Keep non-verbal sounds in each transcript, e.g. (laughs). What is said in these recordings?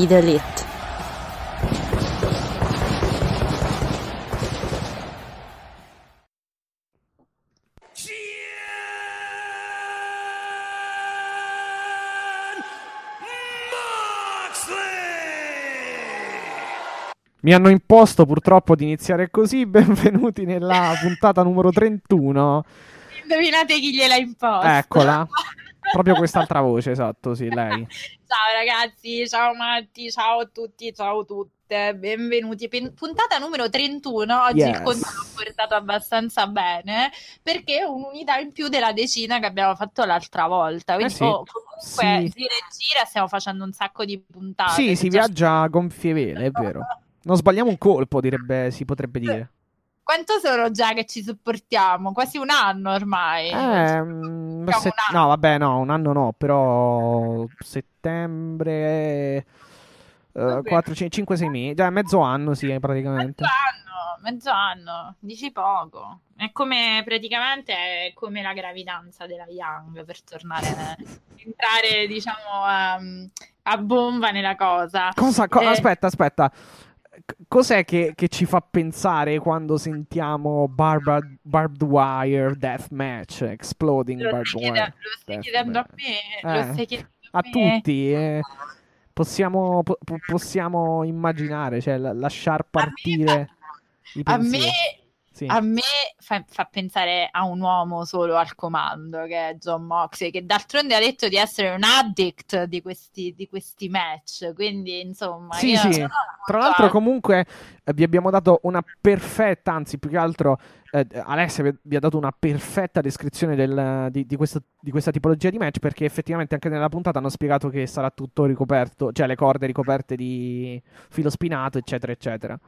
Be the elite. Mi hanno imposto purtroppo di iniziare così. (laughs) Benvenuti nella puntata numero 31. Indovinate chi gliel'ha imposto. Eccola. Proprio quest'altra voce, esatto, sì, (laughs) lei. ciao ragazzi, ciao Matti, ciao a tutti, ciao a tutte. Benvenuti. Pen- puntata numero 31. Oggi Yes. il conto l'ho portato abbastanza bene perché è un'unità in più della decina che abbiamo fatto l'altra volta. Quindi Eh sì. oh, comunque Sì. gira e gira stiamo facendo un sacco di puntate. Sì, si viaggia a gonfie vele, è vero. Non sbagliamo un colpo, direbbe, si potrebbe (laughs) dire. Quanto sono già che ci supportiamo? Quasi un anno ormai. Eh, mm, se- un anno. no, vabbè, no, un anno no, però settembre, Vabbè. 4, 5, 6 mesi, già mezzo anno, sì, praticamente. Mezzo anno, mezzo anno, dici poco. È come praticamente è come la gravidanza della Young per tornare (laughs) entrare, diciamo, a, a bomba nella cosa. Cosa, co- Eh. Aspetta, aspetta. Cos'è che, che ci fa pensare quando sentiamo barba- barbed wire death match, exploding Lo barbed stai, wire? lo stai death chiedendo a me, lo Eh, stai chiedendo A a me. tutti, eh. possiamo, po- po- possiamo immaginare, cioè la- lasciar partire i A me, pensieri. Sì. a me fa, fa pensare a un uomo solo al comando, che è John Moxley, che d'altronde ha detto di essere un addict di questi, di questi match. Quindi, insomma, Sì, sì. Tra l'altro, a- comunque, eh, vi abbiamo dato una perfetta, anzi, più che altro, eh, Alessia vi vi ha dato una perfetta descrizione del- di, di questo- di questa tipologia di match, perché effettivamente anche nella puntata hanno spiegato che sarà tutto ricoperto, cioè le corde ricoperte di filo spinato, eccetera, eccetera.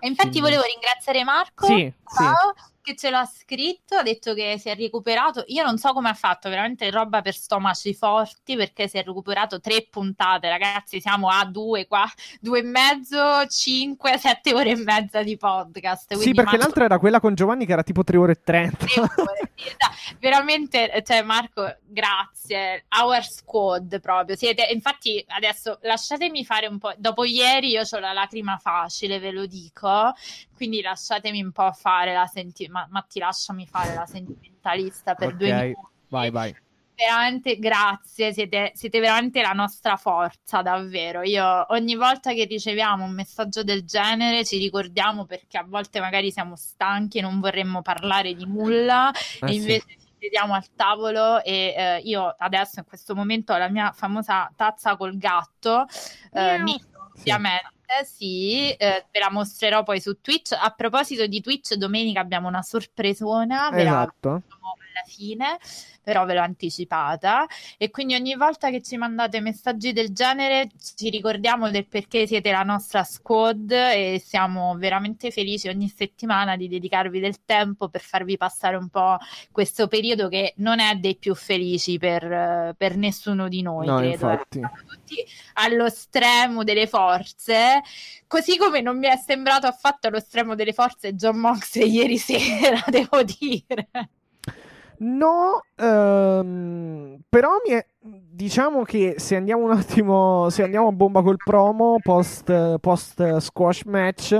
E infatti volevo ringraziare Marco, Sì, sì. ciao, che ce l'ha scritto, ha detto che si è recuperato. Io non so come ha fatto, veramente roba per stomaci forti, perché si è recuperato tre puntate, ragazzi, siamo a due qua, due e mezzo, cinque, sette ore e mezza di podcast. Sì, perché Marco- l'altra era quella con Giovanni che era tipo 3 ore e 30. tre ore, sì, esatto. Veramente, cioè Marco, grazie. Our squad proprio. Siete, infatti, adesso lasciatemi fare un po'. Dopo ieri io ho la lacrima facile, ve lo dico. Quindi lasciatemi un po' fare la senti- ma, Matti, lasciami fare la sentimentalista per due Ok, minuti. vai, vai. Veramente grazie, siete, siete veramente la nostra forza, davvero. Io ogni volta che riceviamo un messaggio del genere ci ricordiamo perché a volte magari siamo stanchi e non vorremmo parlare di nulla Eh, e sì. invece ci sediamo al tavolo e eh, io adesso in questo momento ho la mia famosa tazza col gatto, eh. Mio, Sì. ovviamente, sì, eh, ve la mostrerò poi su Twitch. A proposito di Twitch, domenica abbiamo una sorpresona, ve la Esatto. diciamo alla fine, però ve l'ho anticipata. E quindi ogni volta che ci mandate messaggi del genere ci ricordiamo del perché siete la nostra squad e siamo veramente felici ogni settimana di dedicarvi del tempo per farvi passare un po' questo periodo che non è dei più felici per, eh, per nessuno di noi, No, credo. infatti. Siamo tutti allo stremo delle forze, così come non mi è sembrato affatto allo stremo delle forze John Moxley (laughs) ieri sera, (laughs) devo dire. No, ehm, però mi è- diciamo che se andiamo un attimo, se andiamo a bomba col promo post, post squash match,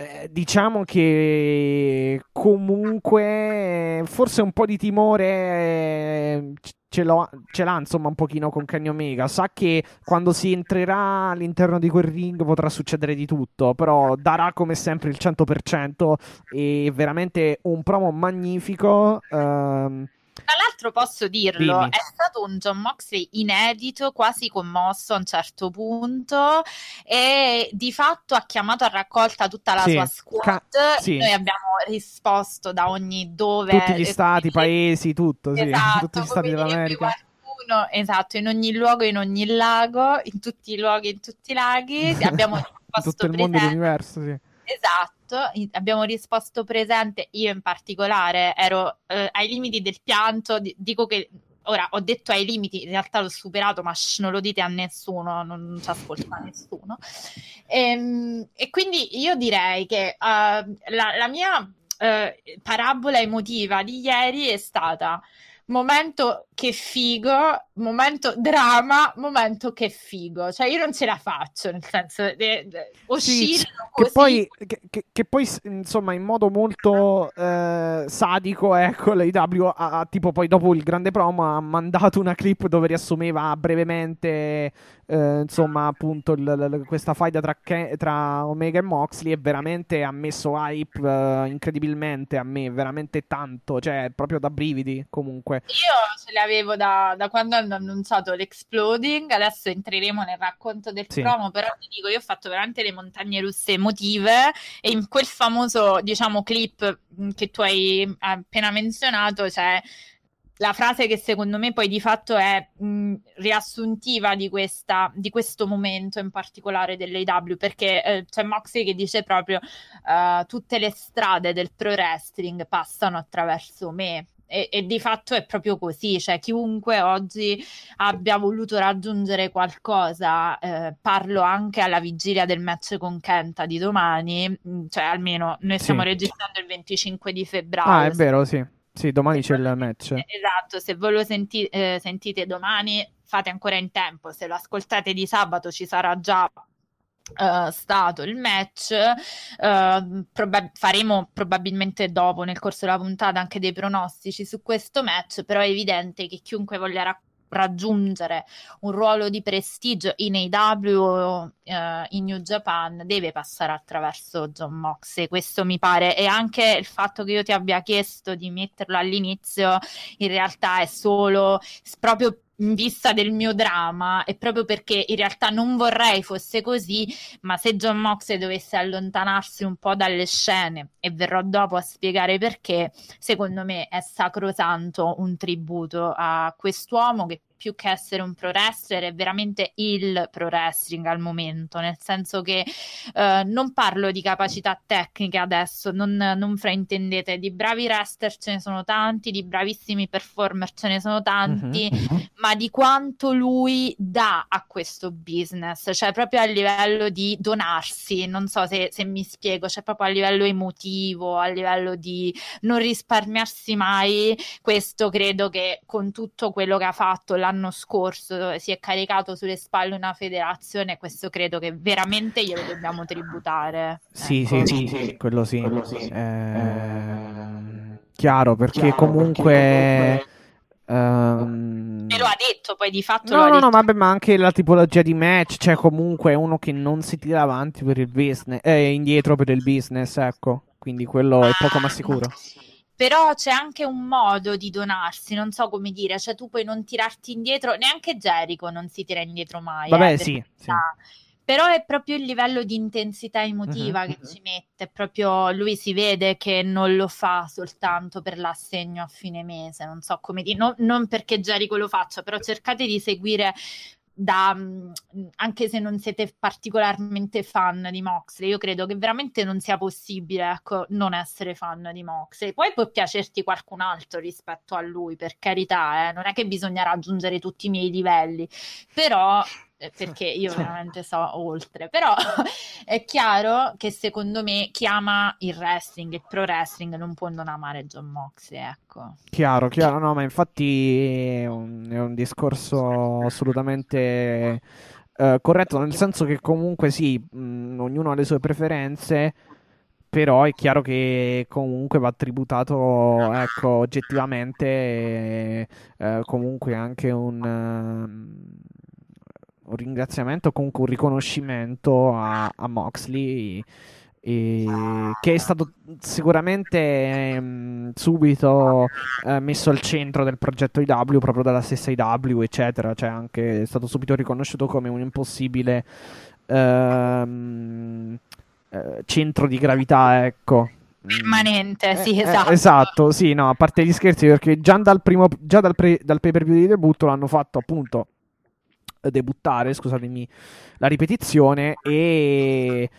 eh, diciamo che comunque forse un po' di timore eh, ce ce l'ha insomma un pochino con Kenny Omega. Sa che quando si entrerà all'interno di quel ring potrà succedere di tutto, però darà come sempre il 100% e veramente un promo magnifico. ehm, Tra l'altro posso dirlo, Dimmi. è stato un John Moxley inedito, quasi commosso a un certo punto e di fatto ha chiamato a raccolta tutta la Sì, sua squad. ca- sì. Noi abbiamo risposto da ogni dove Tutti gli e stati, dire- paesi, tutto, sì. Esatto, (laughs) Tutti gli come stati dell'America. qualcuno, esatto, in ogni luogo, in ogni lago, in tutti i luoghi, in tutti i laghi, (laughs) abbiamo risposto tutto il mondo e presente. l'universo, sì. Esatto, in- abbiamo risposto presente, io in particolare ero eh, ai limiti del pianto, di- dico che ora ho detto ai limiti, in realtà l'ho superato, ma shh, non lo dite a nessuno, non, non ci ascolta nessuno. Ehm, E, quindi io direi che eh, la, la mia eh, parabola emotiva di ieri è stata momento che figo, momento drama, momento che figo. Cioè io non ce la faccio, nel senso, de- de- uscire Sì, così. Che poi, che, che- che poi, insomma, in modo molto eh, sadico, ecco, l'AEW ha, ha- tipo poi dopo il grande promo ha mandato una clip dove riassumeva brevemente, eh, insomma, appunto, il- l- questa faida tra, tra Omega e Moxley e veramente ha messo hype eh, incredibilmente a me, veramente tanto, cioè proprio da brividi comunque. Io ce l'avevo da, da quando hanno annunciato l'Exploding, adesso entreremo nel racconto del Sì. promo, però ti dico, io ho fatto veramente le montagne russe emotive e in quel famoso, diciamo, clip mh, che tu hai appena menzionato c'è la frase che secondo me poi di fatto è mh, riassuntiva di, questa, di questo momento in particolare dell'AW, perché eh, c'è Moxley che dice proprio eh, tutte le strade del pro wrestling passano attraverso me. E, e di fatto è proprio così, cioè chiunque oggi abbia voluto raggiungere qualcosa, eh, parlo anche alla vigilia del match con Kenta di domani, mh, cioè almeno noi Sì. stiamo registrando il 25 di febbraio. Ah, è vero, sì. Sì, domani c'è il match. Esatto, se voi lo senti- eh, sentite domani fate ancora in tempo, se lo ascoltate di sabato ci sarà già eh, stato il match, eh, proba- faremo probabilmente dopo nel corso della puntata anche dei pronostici su questo match, però è evidente che chiunque voglia raccontare raggiungere un ruolo di prestigio in AW eh, in New Japan deve passare attraverso John Moxley questo mi pare. E anche il fatto che io ti abbia chiesto di metterlo all'inizio in realtà è solo proprio in vista del mio dramma e proprio perché in realtà non vorrei fosse così ma se John Moxley dovesse allontanarsi un po' dalle scene e verrò dopo a spiegare perché secondo me è sacrosanto un tributo a quest'uomo che più che essere un pro wrestler è veramente il pro wrestling al momento, nel senso che eh, non parlo di capacità tecniche adesso, non, non fraintendete, di bravi wrestler ce ne sono tanti, di bravissimi performer ce ne sono tanti, Mhm. ma di quanto lui dà a questo business, cioè proprio a livello di donarsi, non so se, se mi spiego, cioè proprio a livello emotivo, a livello di non risparmiarsi mai, questo credo che con tutto quello che ha fatto l'anno scorso si è caricato sulle spalle una federazione, questo credo che veramente glielo dobbiamo tributare. Sì, ecco. sì, sì, quello sì. Ehm, chiaro, perché comunque... ehm, Me lo ha detto, poi di fatto No, no, no, vabbè, ma anche la tipologia di match, cioè comunque è uno che non si tira avanti per il business, eh, indietro per il business, ecco. Quindi quello è poco ma sicuro. Però c'è anche un modo di donarsi, non so come dire, cioè tu puoi non tirarti indietro, neanche Jericho non si tira indietro mai. Vabbè, eh, sì, carità. Però è proprio il livello di intensità emotiva Mhm. che ci mette, proprio lui si vede che non lo fa soltanto per l'assegno a fine mese, non so come dire, non, non perché Jericho lo faccia, però cercate di seguire da, mh, anche se non siete particolarmente fan di Moxley, io credo che veramente non sia possibile, ecco, non essere fan di Moxley. Poi può piacerti qualcun altro rispetto a lui, per carità, eh, non è che bisogna raggiungere tutti i miei livelli, però perché io veramente so oltre, però (laughs) è chiaro che secondo me chi ama il wrestling, il pro wrestling non può non amare John Moxley, ecco. Chiaro, chiaro, no, ma infatti è un, è un discorso assolutamente eh, corretto, nel senso che comunque sì, mh, ognuno ha le sue preferenze, però è chiaro che comunque va tributato, ecco, oggettivamente, eh, eh, comunque anche un, ehm, un ringraziamento, comunque un riconoscimento a, a Moxley. e- che è stato sicuramente ehm, subito eh, messo al centro del progetto IW proprio dalla stessa IW, eccetera. Cioè, anche è stato subito riconosciuto come un impossibile ehm, eh, centro di gravità, ecco. Permanente, sì, Eh, eh, esatto. esatto, sì, no, a parte gli scherzi, perché già dal primo, già dal, pre- dal pay per view di debutto l'hanno fatto appunto eh, debuttare, scusatemi la ripetizione, e,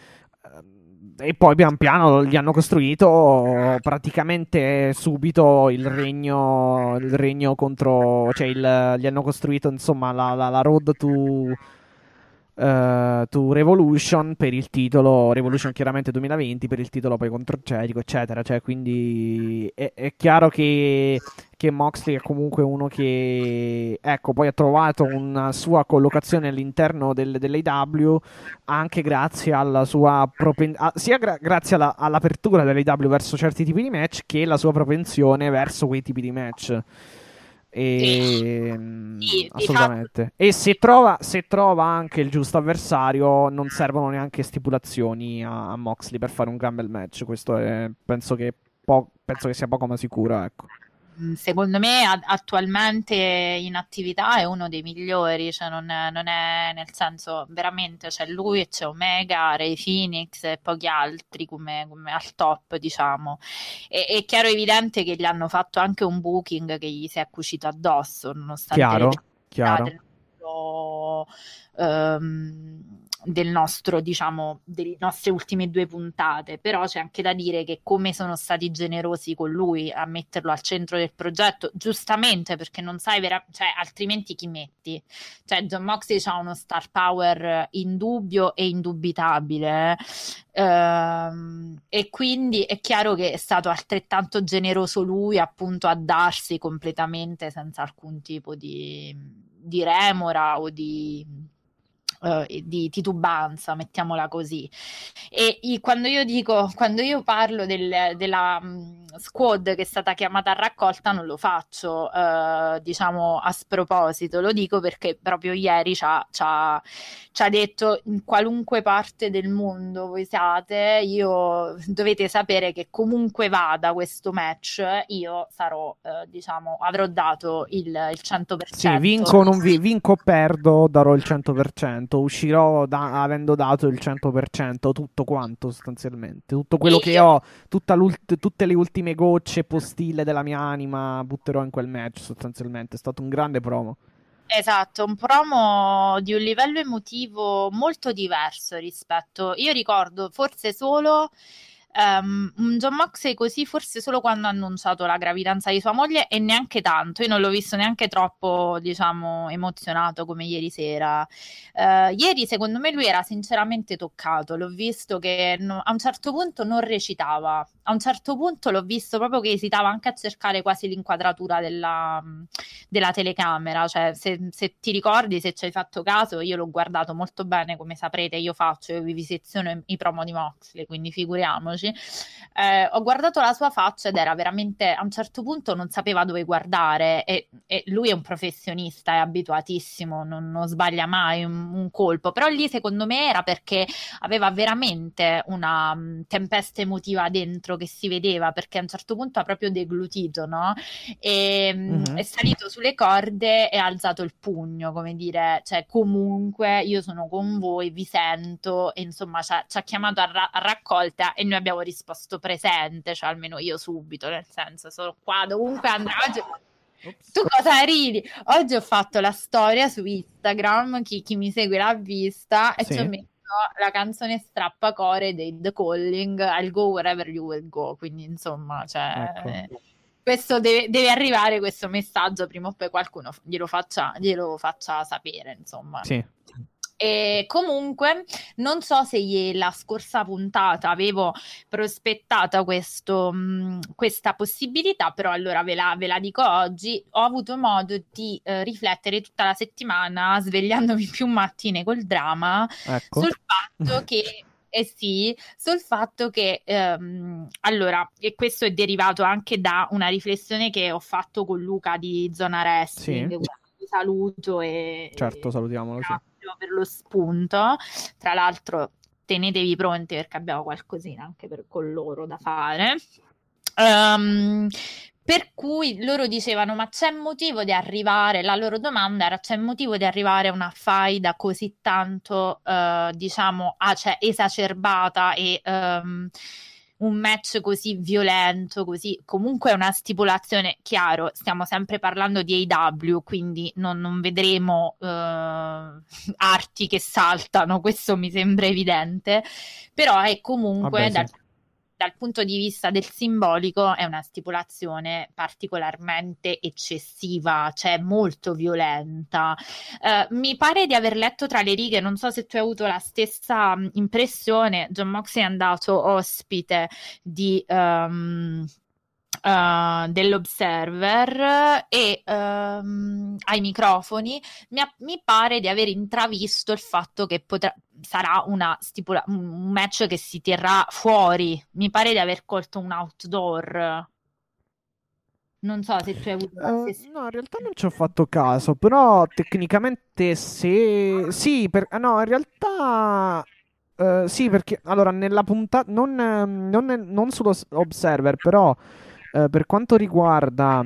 ehm, e poi pian piano gli hanno costruito praticamente subito il regno, il regno contro, cioè il- gli hanno costruito insomma la, la, la road to eh, to Revolution per il titolo Revolution chiaramente 2020 per il titolo poi contro Jericho eccetera cioè quindi è, è chiaro che, che Moxley è comunque uno che ecco poi ha trovato una sua collocazione all'interno del, dell'AW anche grazie alla sua propen- a- sia gra- grazie alla- all'apertura dell'AW verso certi tipi di match che la sua propensione verso quei tipi di match e, mm, Sì, assolutamente. E se trova, se trova anche il giusto avversario, non servono neanche stipulazioni a, a Moxley per fare un gran bel match. Questo è, penso, che po- penso che sia poco ma sicuro. Ecco. Secondo me a- attualmente in attività è uno dei migliori, cioè non è, non è- nel senso veramente c'è lui e c'è Omega, Ray Phoenix e pochi altri come, come al top, diciamo. E- è chiaro e evidente che gli hanno fatto anche un booking che gli si è cucito addosso, nonostante Chiaro, le chiaro. del ehm, del nostro, diciamo, delle nostre ultime due puntate, però c'è anche da dire che come sono stati generosi con lui a metterlo al centro del progetto, giustamente perché non sai vera- cioè altrimenti chi metti? Cioè John Moxley ha uno star power indubbio e indubitabile, eh. Ehm, e quindi è chiaro che è stato altrettanto generoso lui appunto a darsi completamente senza alcun tipo di, di remora o di, eh, di titubanza, mettiamola così. E i- quando io dico, quando io parlo del- della mh, squad che è stata chiamata a raccolta, non lo faccio, eh, diciamo, a sproposito, lo dico perché proprio ieri ci ha, ci ha- ci ha detto in qualunque parte del mondo voi siate, io dovete sapere che comunque vada questo match, io sarò, eh, diciamo, avrò dato il, il 100%. Sì, vinco non vi- vinco perdo, darò il 100%. Uscirò da- avendo dato il 100%, tutto quanto sostanzialmente. Tutto quello che ho, tutte le ultime gocce postille della mia anima, butterò in quel match sostanzialmente. È stato un grande promo. Esatto, un promo di un livello emotivo molto diverso rispetto. Io ricordo forse solo ehm, un John Moxley così, forse solo quando ha annunciato la gravidanza di sua moglie e neanche tanto. Io non l'ho visto neanche troppo, diciamo, emozionato come ieri sera. Eh, ieri, secondo me, lui era sinceramente toccato. L'ho visto che no- a un certo punto non recitava. A un certo punto l'ho visto proprio che esitava anche a cercare quasi l'inquadratura della, della telecamera. Cioè, se, se ti ricordi, se ci hai fatto caso, io l'ho guardato molto bene, come saprete, io faccio, io viviseziono i promo di Moxley, quindi figuriamoci. Eh, ho guardato la sua faccia ed era veramente, a un certo punto non sapeva dove guardare e, e lui è un professionista, è abituatissimo, non, non sbaglia mai un, un colpo, però lì secondo me era perché aveva veramente una mh, tempesta emotiva dentro che si vedeva, perché a un certo punto ha proprio deglutito, no? E mh, Mhm. è salito sulle corde e ha alzato il pugno, come dire, cioè comunque io sono con voi, vi sento, e insomma ci ha, ci ha chiamato a, ra- a raccolta e noi abbiamo risposto presente, cioè almeno io subito, nel senso sono qua dovunque andrà. Oggi- (laughs) tu cosa ridi? Oggi ho fatto la storia su Instagram, chi, chi mi segue l'ha vista, e Sì. ci ho messo la canzone strappacore dei The Calling, I'll go wherever you will go, quindi insomma, cioè, Ecco. questo deve, deve arrivare questo messaggio prima o poi qualcuno glielo faccia, glielo faccia sapere, insomma. Sì. E comunque non so se la scorsa puntata avevo prospettata questo, mh, questa possibilità, però allora ve la, ve la dico oggi. Ho avuto modo di eh, riflettere tutta la settimana, svegliandomi più mattine col dramma, Ecco. sul fatto che eh sì, sul fatto che ehm, allora, e questo è derivato anche da una riflessione che ho fatto con Luca di Zona Wrestling, Sì. saluto e Certo, salutiamolo. Sì. Ringrazio per lo spunto. Tra l'altro, tenetevi pronti perché abbiamo qualcosina anche per, con loro da fare. Um, per cui loro dicevano: Ma c'è motivo di arrivare? La loro domanda era: c'è motivo di arrivare a una faida così tanto, uh, diciamo, ah, cioè, esacerbata e. Um, un match così violento, così comunque è una stipulazione, chiaro, stiamo sempre parlando di AW, quindi non, non vedremo uh, (laughs) arti che saltano, questo mi sembra evidente, però è comunque Vabbè, sì. dal punto di vista del simbolico è una stipulazione particolarmente eccessiva, cioè molto violenta. Uh, mi pare di aver letto tra le righe, non so se tu hai avuto la stessa impressione, John Moxley è andato ospite di... Um, uh, dell'Observer e um, ai microfoni, mi, mi, pare di aver intravisto il fatto che potrà, sarà una stipula- un match che si terrà fuori. Mi pare di aver colto un outdoor. Non so se tu hai avuto uh, No, in realtà non ci ho fatto caso, però tecnicamente se... Sì, per... no, in realtà... Uh, sì, perché allora nella puntata non, non, non sullo Observer, però eh, per quanto riguarda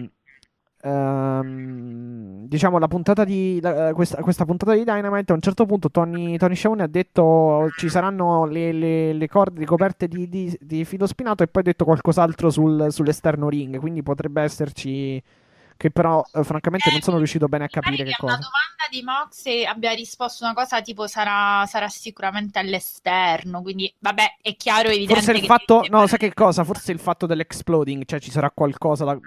ehm, diciamo la puntata di la, questa, questa, puntata di Dynamite a un certo punto Tony, Tony Schiavone ha detto ci saranno le, le, le corde ricoperte di, di, di, filo spinato e poi ha detto qualcos'altro sul, sull'esterno ring quindi potrebbe esserci che però eh, francamente non sono riuscito bene a capire che cosa. Una domanda di Mox e abbia risposto una cosa tipo sarà, sarà sicuramente all'esterno, quindi vabbè è chiaro evidente Forse il fatto, no sai che cosa, forse il fatto dell'exploding, cioè ci sarà qualcosa da,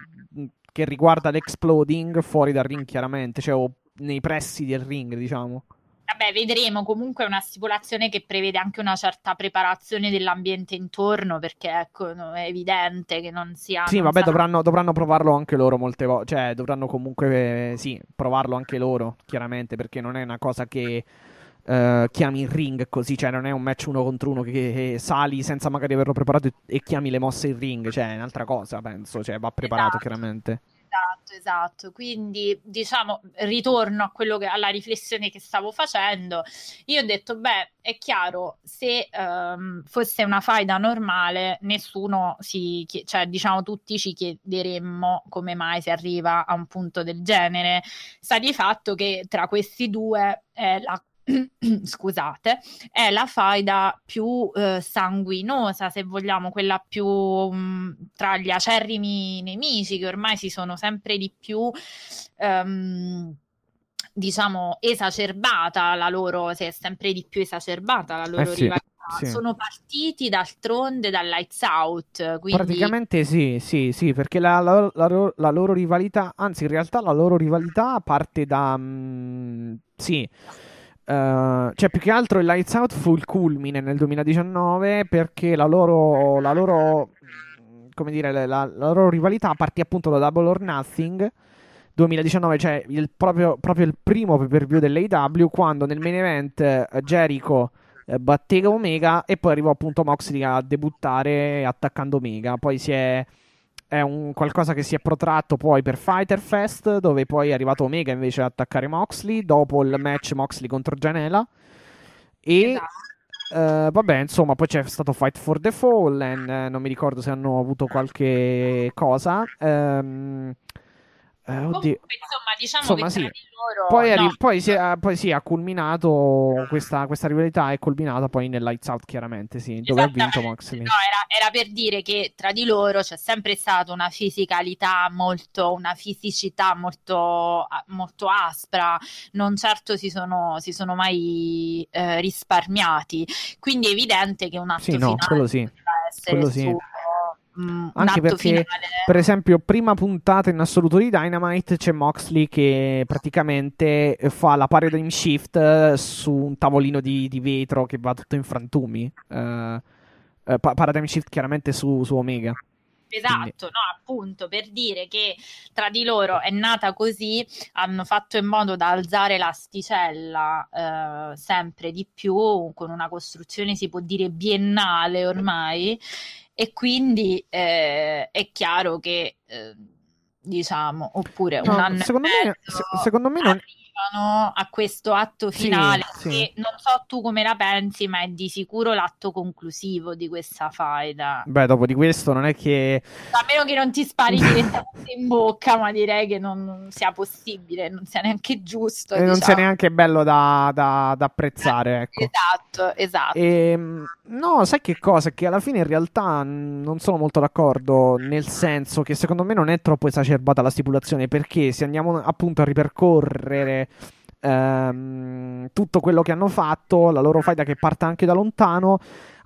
che riguarda l'exploding fuori dal ring chiaramente, cioè o nei pressi del ring diciamo. Vabbè, vedremo. Comunque è una stipulazione che prevede anche una certa preparazione dell'ambiente intorno, perché ecco, è evidente che non sia. Sì, vabbè, sarà... dovranno, dovranno, provarlo anche loro molte volte. Cioè, dovranno comunque, sì, provarlo anche loro, chiaramente, perché non è una cosa che. Uh, chiami in ring così, cioè non è un match uno contro uno che, che sali senza magari averlo preparato e, e, chiami le mosse in ring, cioè è un'altra cosa, penso, cioè va preparato esatto. chiaramente. Esatto. Quindi, diciamo, ritorno a quello che, alla riflessione che stavo facendo. Io ho detto, beh, è chiaro, se um, fosse una faida normale, nessuno si, cioè, diciamo, tutti ci chiederemmo come mai si arriva a un punto del genere. Sta di fatto che tra questi due è la (clears throat) scusate, è la faida più eh, sanguinosa, se vogliamo, quella più mh, mm, tra gli acerrimi nemici che ormai si sono sempre di più um, diciamo esacerbata la loro, si è sempre di più esacerbata la loro eh sì, rivalità. Sì. Sono partiti d'altronde dal Lights Out. Quindi... Praticamente sì, sì, sì, perché la, la, la, la, loro rivalità, anzi in realtà la loro rivalità parte da... Mh, mm, sì Uh, cioè, più che altro il Lights Out fu il culmine nel 2019 perché la loro, la loro, come dire, la, la loro rivalità partì appunto da Double or Nothing 2019, cioè il, proprio, proprio, il primo pay per view dell'AW quando nel main event eh, Jericho eh, batteva Omega e poi arrivò appunto Moxley a debuttare attaccando Omega. Poi si è è un qualcosa che si è protratto poi per Fighter Fest, dove poi è arrivato Omega invece ad attaccare Moxley, dopo il match Moxley contro Janela. E esatto. Uh, vabbè, insomma, poi c'è stato Fight for the Fallen. Eh, non mi ricordo se hanno avuto qualche cosa. Um, eh, Comunque, insomma, diciamo insomma, sì. loro... Poi, no. poi, si è, poi sì, ha culminato questa, questa, rivalità è culminata poi nel Lights Out, chiaramente, sì, dove ha vinto Moxley. No, era, era, per dire che tra di loro c'è sempre stata una fisicalità molto, una fisicità molto, molto aspra, non certo si sono, si sono mai eh, risparmiati. Quindi è evidente che un atto sì, no, quello sì. Quello sì. Su, Mm, Anche perché, finale. per esempio, prima puntata in assoluto di Dynamite c'è Moxley che praticamente fa la paradigm shift eh, su un tavolino di, di vetro che va tutto in frantumi. Uh, uh, paradigm shift chiaramente su, su Omega. Esatto, no, appunto per dire che tra di loro è nata così, hanno fatto in modo da alzare l'asticella eh, sempre di più, con una costruzione si può dire biennale ormai, e quindi eh, è chiaro che, eh, diciamo, oppure no, un anno secondo me, se, secondo me non... arrivano a questo atto Sì, finale, sì. che non so tu come la pensi, ma è di sicuro l'atto conclusivo di questa faida. Beh, dopo di questo non è che... A meno che non ti spari (laughs) direttamente in bocca, ma direi che non, non sia possibile, non sia neanche giusto. eh, non sia diciamo. neanche bello da, da- da apprezzare, ecco. Esatto, esatto. Ehm, no, sai che cosa? Che alla fine in realtà non sono molto d'accordo, nel senso che secondo me non è troppo esacerbata la stipulazione, perché se andiamo appunto a ripercorrere ehm, tutto quello che hanno fatto, la loro faida che parte anche da lontano,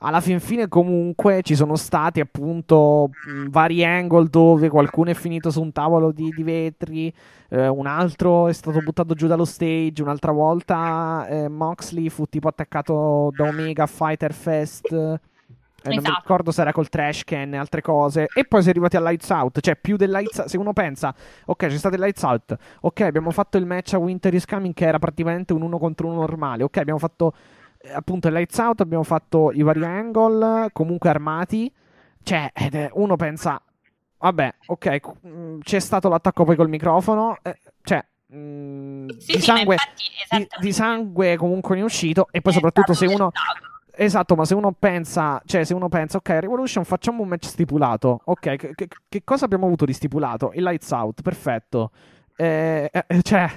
alla fin fine comunque ci sono stati appunto mh, vari angle dove qualcuno è finito su un tavolo di, di vetri, eh, un altro è stato buttato giù dallo stage, un'altra volta eh, Moxley fu tipo attaccato da Omega Fighter Fest. Eh, non mi Esatto. ricordo se era col trash can e altre cose. E poi si è arrivati al Lights Out. Cioè, più del Lights Out. Se uno pensa, ok, c'è stato il Lights Out. Ok, abbiamo fatto il match a Winter is Coming, che era praticamente un uno contro uno normale. Ok, abbiamo fatto eh, appunto il Lights Out. Abbiamo fatto i vari angle, comunque armati. Cioè, è- uno pensa, vabbè, ok, mm, c'è stato l'attacco poi col microfono. eh, cioè, mm, Sì, di sì, sangue. infatti, Di, di sangue comunque ne è uscito. E poi è soprattutto stato se uno. gettato. Esatto, ma se uno pensa, cioè se uno pensa, ok, Revolution facciamo un match stipulato, ok, che, che- che cosa abbiamo avuto di stipulato? Il Lights Out, perfetto. Eh, eh, cioè,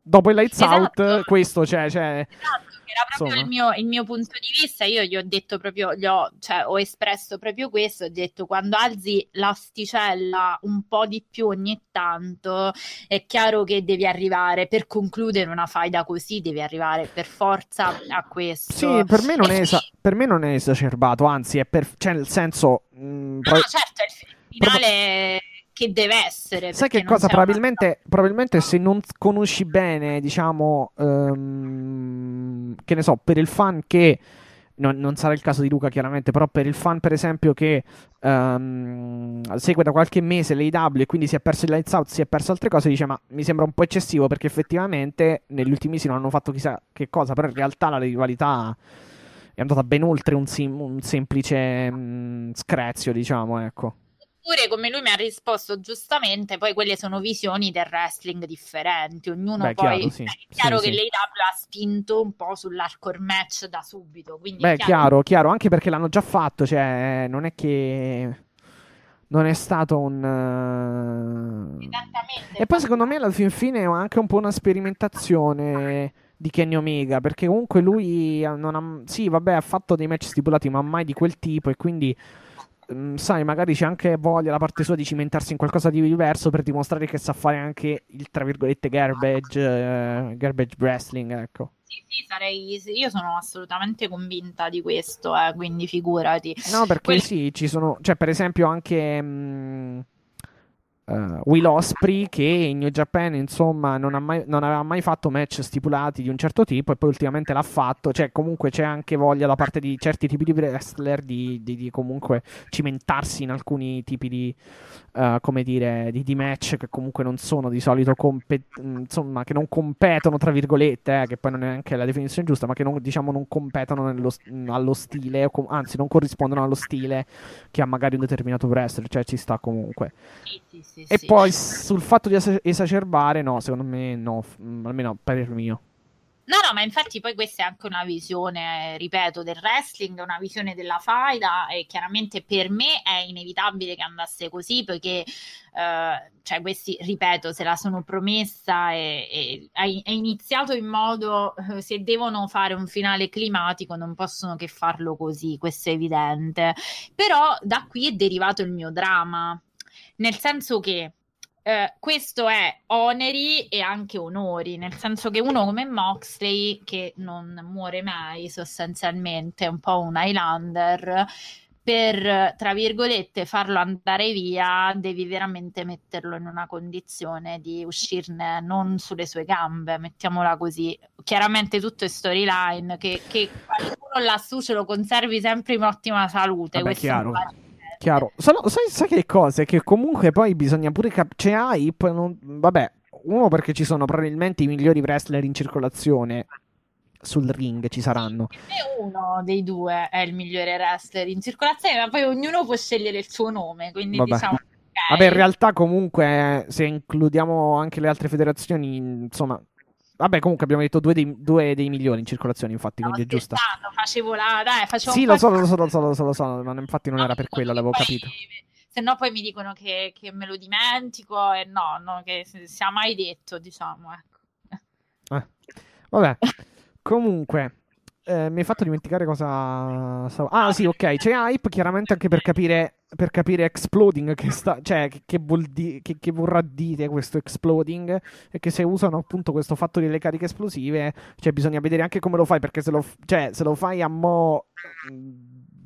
dopo il Lights Esatto. Out, questo, cioè, cioè, Esatto, era proprio il mio, il mio punto di vista. Io gli ho detto proprio, gli ho, cioè, ho espresso proprio questo. Ho detto quando alzi l'asticella un po' di più ogni tanto, è chiaro che devi arrivare per concludere una faida così, devi arrivare per forza a questo. sì, per me non è, esa- per me non è esacerbato, anzi, è per, cioè, nel senso, mh, no, no, certo, è il finale che deve essere. Sai che cosa? c'è una- Probabilmente, probabilmente se non conosci bene, diciamo, ehm, che ne so, per il fan che. Non, non sarà il caso di Luca, chiaramente, però per il fan, per esempio, che ehm, segue da qualche mese l'AW e quindi si è perso il Lights Out, si è perso altre cose, dice: Ma mi sembra un po' eccessivo perché effettivamente negli ultimissimi non hanno fatto chissà che cosa, però in realtà la rivalità è andata ben oltre un, sim- un semplice mm, screzio, diciamo, ecco. Oppure, come lui mi ha risposto giustamente, poi quelle sono visioni del wrestling differenti. Ognuno Beh, poi. chiaro, sì. È chiaro Sì, che sì. l'AW ha spinto un po' sull'hardcore match da subito. Quindi Beh, è chiaro, chiaro, anche perché l'hanno già fatto, cioè, non è che non è stato un... eh, Esattamente. E poi secondo me alla fin fine è anche un po' una sperimentazione di Kenny Omega, perché comunque lui non ha... Sì, vabbè, ha fatto dei match stipulati, ma mai di quel tipo, e quindi... mm, Sai, magari c'è anche voglia da parte sua di cimentarsi in qualcosa di diverso per dimostrare che sa fare anche il tra virgolette garbage, eh, garbage wrestling, ecco. Sì, sì, sarei. Io sono assolutamente convinta di questo, eh, quindi figurati. No, perché Quelli- sì, ci sono, cioè per esempio anche mh, eh, Will Osprey che in New Japan insomma non, mai- non aveva mai fatto match stipulati di un certo tipo e poi ultimamente l'ha fatto, cioè comunque c'è anche voglia da parte di certi tipi di wrestler di, di- di comunque cimentarsi in alcuni tipi di, eh, come dire, di, di match che comunque non sono di solito compe- mh, insomma che non competono tra virgolette, eh, che poi non è neanche la definizione giusta, ma che non, diciamo non competono nello- allo stile, com- anzi non corrispondono allo stile che ha magari un determinato wrestler, cioè ci sta comunque. Sì, sì, sì, E sì. poi sul fatto di esa- esacerbare, no, secondo me no, almeno per mio. No, no, ma infatti poi questa è anche una visione, ripeto, del wrestling, una visione della faida e chiaramente per me è inevitabile che andasse così perché, eh, cioè questi, ripeto, se la sono promessa e, e è iniziato in modo, eh, se devono fare un finale climatico non possono che farlo così, questo è evidente. Però da qui è derivato il mio dramma, nel senso che eh, questo è oneri e anche onori, nel senso che uno come Moxley, che non muore mai sostanzialmente, è un po' un Highlander, per, tra virgolette, farlo andare via, devi veramente metterlo in una condizione di uscirne non sulle sue gambe, mettiamola così. Chiaramente tutto è storyline, che, che qualcuno lassù ce lo conservi sempre in ottima salute. Vabbè, questo chiaro. va- Chiaro. Solo- sai, sai che cose? Che comunque poi bisogna pure cap- c'è hype, non- vabbè, uno perché ci sono probabilmente i migliori wrestler in circolazione sul ring, ci saranno. Me uno dei due è il migliore wrestler in circolazione, ma poi ognuno può scegliere il suo nome, quindi Vabbè. diciamo ok. Vabbè, in realtà comunque, se includiamo anche le altre federazioni, insomma, Vabbè, comunque abbiamo detto due dei, due dei milioni in circolazione, infatti, Stavo quindi è giusta. scherzando, facevo la... Dai, facevo Sì, lo so, lo so, lo so, lo so, lo so, ma infatti non No, era per quello, l'avevo poi- capito. Se no poi mi dicono che, che me lo dimentico e no, no, che si sia mai detto, diciamo, ecco. Eh. Vabbè, (laughs) comunque, eh, mi hai fatto dimenticare cosa... stavo- Ah, sì, ok, c'è hype chiaramente anche per capire, per capire exploding, che, sta... cioè, che, che di- che, vorrà dire questo exploding, e che se usano appunto questo fatto delle cariche esplosive, cioè bisogna vedere anche come lo fai, perché se lo, cioè, se lo fai a mo'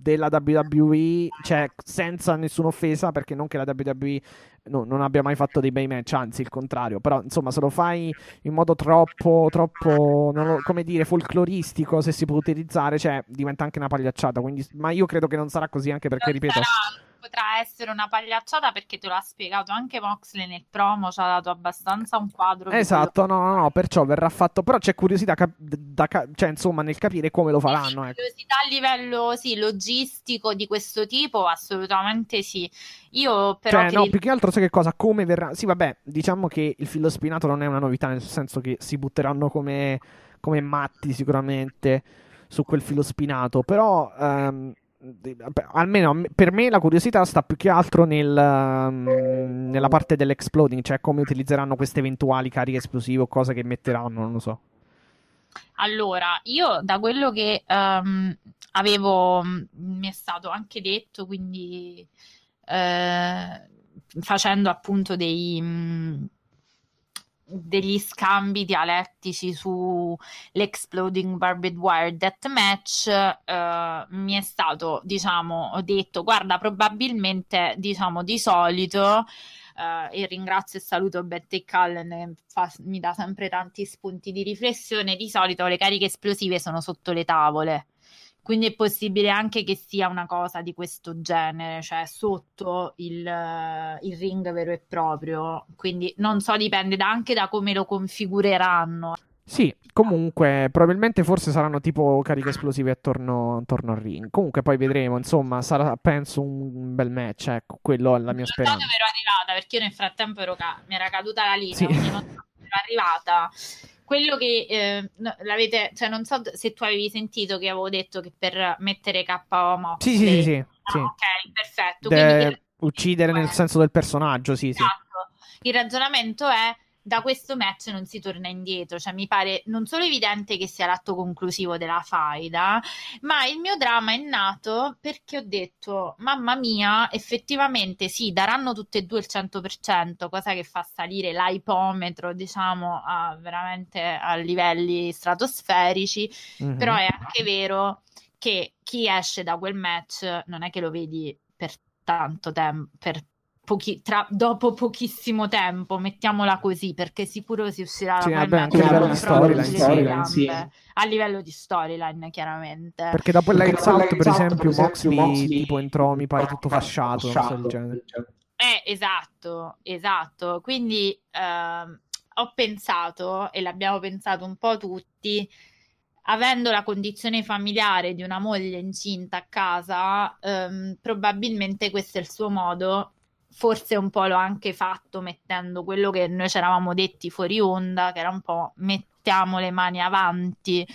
della WWE, cioè senza nessuna offesa, perché non che la WWE no, non abbia mai fatto dei bei match, anzi il contrario, però insomma se lo fai in modo troppo, troppo, lo- come dire, folcloristico, se si può utilizzare, cioè diventa anche una pagliacciata. Quindi, ma io credo che non sarà così, anche perché, ripeto, sarà- potrà essere una pagliacciata perché te l'ha spiegato anche Moxley nel promo, ci ha dato abbastanza un quadro. esatto, quello- no, no, no, perciò verrà fatto. Però c'è curiosità, cap- da ca- cioè insomma, nel capire come lo faranno. Ecco. Curiosità a livello sì, logistico di questo tipo, assolutamente sì. Io però Cioè, no, più che altro sai che cosa? Come verrà? Sì, vabbè, diciamo che il filo spinato non è una novità, nel senso che si butteranno come, come matti sicuramente su quel filo spinato. Però, vabbè, almeno per me la curiosità sta più che altro nel, ehm, nella parte dell'exploding, cioè come utilizzeranno queste eventuali cariche esplosive o cose che metteranno, non lo so. Allora, io da quello che ehm, avevo, mh, mi è stato anche detto, quindi eh, facendo appunto dei, mh, degli scambi dialettici su l'Exploding Barbed Wire Deathmatch, eh, mi è stato, diciamo, detto, guarda, probabilmente, diciamo, di solito eh, e ringrazio e saluto Betty Cullen che fa- mi dà sempre tanti spunti di riflessione. Di solito le cariche esplosive sono sotto le tavole. Quindi è possibile anche che sia una cosa di questo genere, cioè sotto il, eh, il ring vero e proprio. Quindi non so, dipende da- anche da come lo configureranno. Sì, comunque, probabilmente forse saranno tipo cariche esplosive attorno, attorno al ring. Comunque poi vedremo, insomma, sarà penso un bel match, ecco, quello è la mia Non so speranza. dove ero arrivata perché io nel frattempo ero ca- mi era caduta la linea, Sì. quindi non so dove ero arrivata. Quello che eh, l'avete, cioè non so se tu avevi sentito che avevo detto che per mettere KO Moxley. Sì, sì, sì, sì, Ah, sì. ok, perfetto. De- Quindi uccidere nel senso del personaggio, sì, sì. Esatto. Il ragionamento è da questo match non si torna indietro, cioè mi pare non solo evidente che sia l'atto conclusivo della faida, ma il mio dramma è nato perché ho detto, mamma mia, effettivamente sì, daranno tutte e due il 100%, cosa che fa salire l'ipometro, diciamo, a veramente a livelli stratosferici, Mhm. però è anche vero che chi esce da quel match non è che lo vedi per tanto tempo, per pochi- tra- dopo pochissimo tempo, mettiamola così, perché sicuro si uscirà Sì, vabbè, anche a livello di storyline, sì. A livello di storyline, chiaramente. Perché dopo Lights Out, per esempio, per esempio, Moxley, Moxley tipo entrò, mi pare tutto fasciato, una cosa del genere. Eh, esatto, esatto. Quindi ehm, ho pensato, e l'abbiamo pensato un po' tutti, avendo la condizione familiare di una moglie incinta a casa, ehm, probabilmente questo è il suo modo. Forse un po' l'ho anche fatto mettendo quello che noi ci eravamo detti fuori onda, che era un po' mettiamo le mani avanti,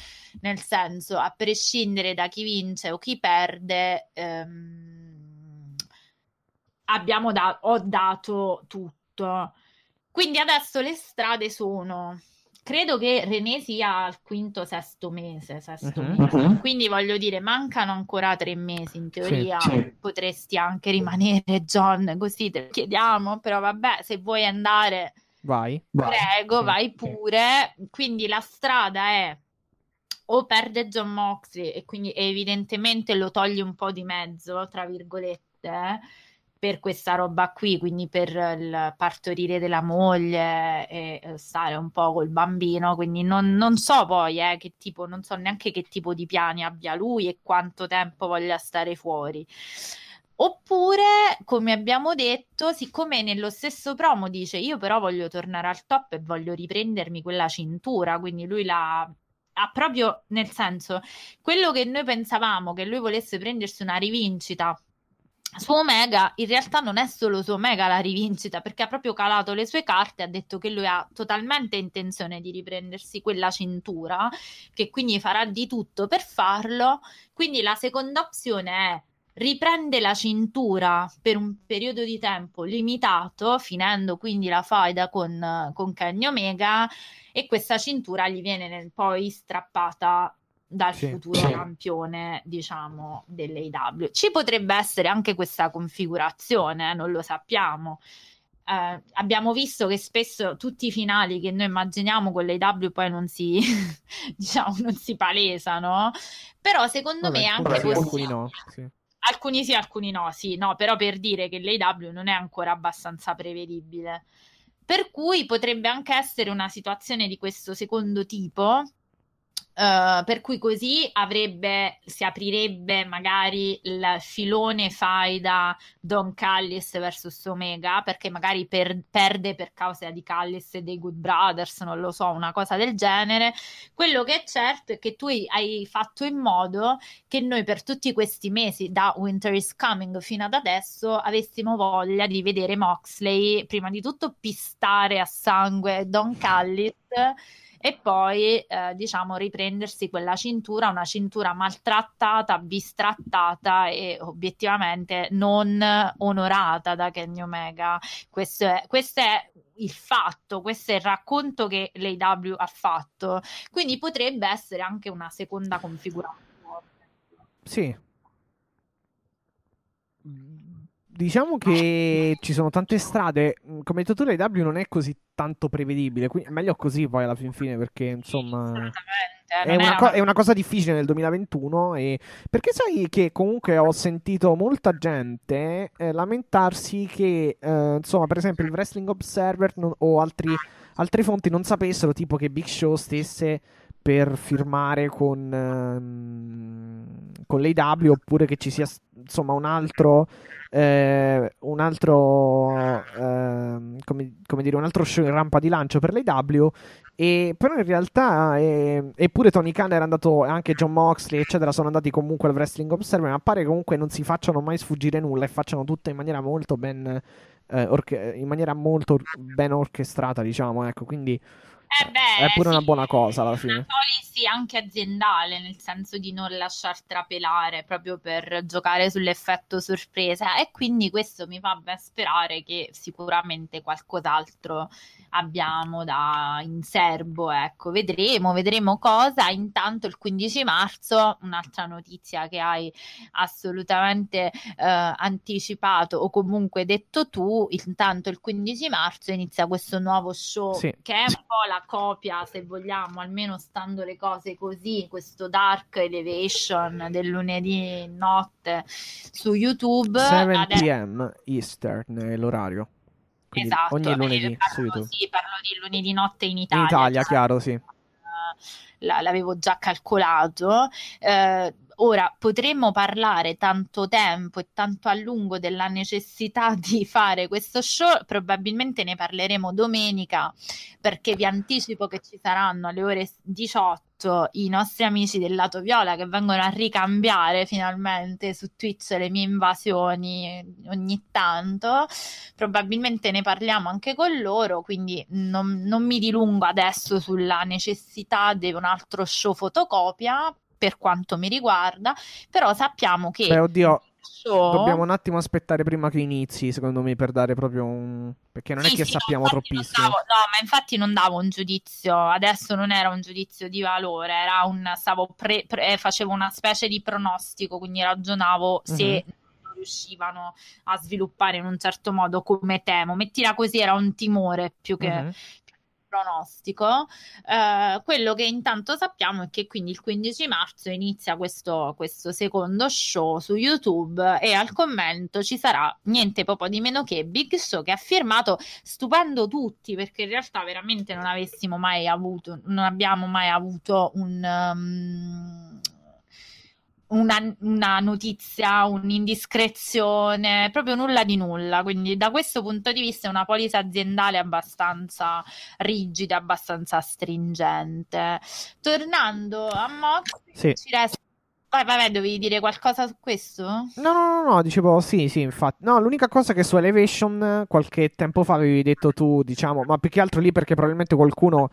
nel senso, a prescindere da chi vince o chi perde, ehm, abbiamo da- ho dato tutto. Quindi adesso le strade sono. Credo che René sia al quinto, sesto mese, sesto Mhm. mese. Mhm. Quindi voglio dire, mancano ancora tre mesi in teoria. Sì, sì. Potresti anche rimanere, John, così te lo chiediamo. Però vabbè, se vuoi andare, Vai. prego, vai sì. pure. Quindi la strada è o perde John Moxley e quindi evidentemente lo togli un po' di mezzo, tra virgolette, per questa roba qui, quindi per il partorire della moglie e eh, stare un po' col bambino, quindi non, non so poi eh, che tipo, non so neanche che tipo di piani abbia lui e quanto tempo voglia stare fuori. Oppure, come abbiamo detto, siccome nello stesso promo dice io però voglio tornare al top e voglio riprendermi quella cintura, quindi lui la ha proprio nel senso quello che noi pensavamo che lui volesse prendersi una rivincita su Omega in realtà non è solo su Omega la rivincita perché ha proprio calato le sue carte ha detto che lui ha totalmente intenzione di riprendersi quella cintura che quindi farà di tutto per farlo. Quindi la seconda opzione è riprende la cintura per un periodo di tempo limitato finendo quindi la faida con, con Kenny Omega e questa cintura gli viene poi strappata dal sì, futuro sì. campione, diciamo, dell'AW. Ci potrebbe essere anche questa configurazione, eh, non lo sappiamo. Eh, abbiamo visto che spesso tutti i finali che noi immaginiamo con l'AW poi non si, (laughs) diciamo, non si palesano, però secondo Vabbè, me anche sì, alcuni no. Sì. Alcuni sì, alcuni no, sì, no, però per dire che l'AW non è ancora abbastanza prevedibile. Per cui potrebbe anche essere una situazione di questo secondo tipo, Uh, per cui così avrebbe, si aprirebbe magari il filone faida Don Callis versus Omega perché magari per, perde per causa di Callis e dei Good Brothers, non lo so, una cosa del genere. Quello che è certo è che tu hai fatto in modo che noi per tutti questi mesi da Winter is Coming fino ad adesso avessimo voglia di vedere Moxley prima di tutto pistare a sangue Don Callis e poi eh, diciamo riprendersi quella cintura, una cintura maltrattata, bistrattata e obiettivamente non onorata da Kenny Omega. Questo è, questo è il fatto, questo è il racconto che l'AW ha fatto, quindi potrebbe essere anche una seconda configurazione. Sì, diciamo che ci sono tante strade. Mm, come detto tu, l'AW non è così tanto prevedibile. Quindi è meglio così poi alla fin fine, perché insomma. È una, co- è una, cosa difficile nel 2021 e... perché sai che comunque ho sentito molta gente eh, lamentarsi che eh, insomma per esempio il Wrestling Observer non... o altri, altre fonti non sapessero tipo che Big Show stesse per firmare con, ehm, con l'AW oppure che ci sia insomma un altro eh, un altro eh, come, come, dire un altro show in rampa di lancio per l'AW e però in realtà eh, eppure Tony Khan era andato anche John Moxley eccetera sono andati comunque al Wrestling Observer ma pare comunque non si facciano mai sfuggire nulla e facciano tutto in maniera molto ben eh, orche- in maniera molto ben orchestrata diciamo ecco quindi eh beh, è pure sì, una buona cosa alla fine. Una policy anche aziendale, nel senso di non lasciar trapelare proprio per giocare sull'effetto sorpresa e quindi questo mi fa ben sperare che sicuramente qualcos'altro abbiamo da in serbo, ecco, vedremo, vedremo cosa. Intanto il 15 marzo, un'altra notizia che hai assolutamente eh, anticipato o comunque detto tu, intanto il 15 marzo inizia questo nuovo show sì. che è un po' la copia, se vogliamo, almeno stando le cose così, questo Dark Elevation del lunedì notte su YouTube. 7 Adesso... pm Eastern è l'orario. Quindi esatto, ogni lunedì parlo, su YouTube. Sì, parlo di lunedì notte in Italia. In Italia, chiaro, sì. l'avevo già calcolato. Eh, Ora potremmo parlare tanto tempo e tanto a lungo della necessità (laughs) di fare questo show, probabilmente ne parleremo domenica perché vi anticipo che ci saranno alle ore 18 i nostri amici del lato viola che vengono a ricambiare finalmente su Twitch le mie invasioni ogni tanto. Probabilmente ne parliamo anche con loro, quindi non, non mi dilungo adesso sulla necessità di un altro show fotocopia per quanto mi riguarda, però sappiamo che... Beh, oddio, show... dobbiamo un attimo aspettare prima che inizi, secondo me, per dare proprio un... perché non sì, è che sì, sappiamo no, troppissimo. Davo, no, ma infatti non davo un giudizio, adesso non era un giudizio di valore, era un... Stavo pre... Pre... facevo una specie di pronostico, quindi ragionavo se... Uh-huh riuscivano a sviluppare in un certo modo come temo. Mettila così, era un timore più che, uh-huh pronostico. Eh, quello che intanto sappiamo è che quindi il 15 marzo inizia questo, questo secondo show su YouTube e al commento ci sarà niente poco di meno che Big Show che ha firmato stupendo tutti perché in realtà veramente non avessimo mai avuto, non abbiamo mai avuto un... Um, una, una, notizia, un'indiscrezione, proprio nulla di nulla. Quindi, da questo punto di vista, è una polizza aziendale abbastanza rigida, abbastanza stringente. Tornando a Mox, sì. ci resta Vai, vai, dovevi dire qualcosa su questo? No, no, no, no, dicevo sì, sì, infatti. No, l'unica cosa che su Elevation qualche tempo fa avevi detto tu, diciamo, ma più che altro lì perché probabilmente qualcuno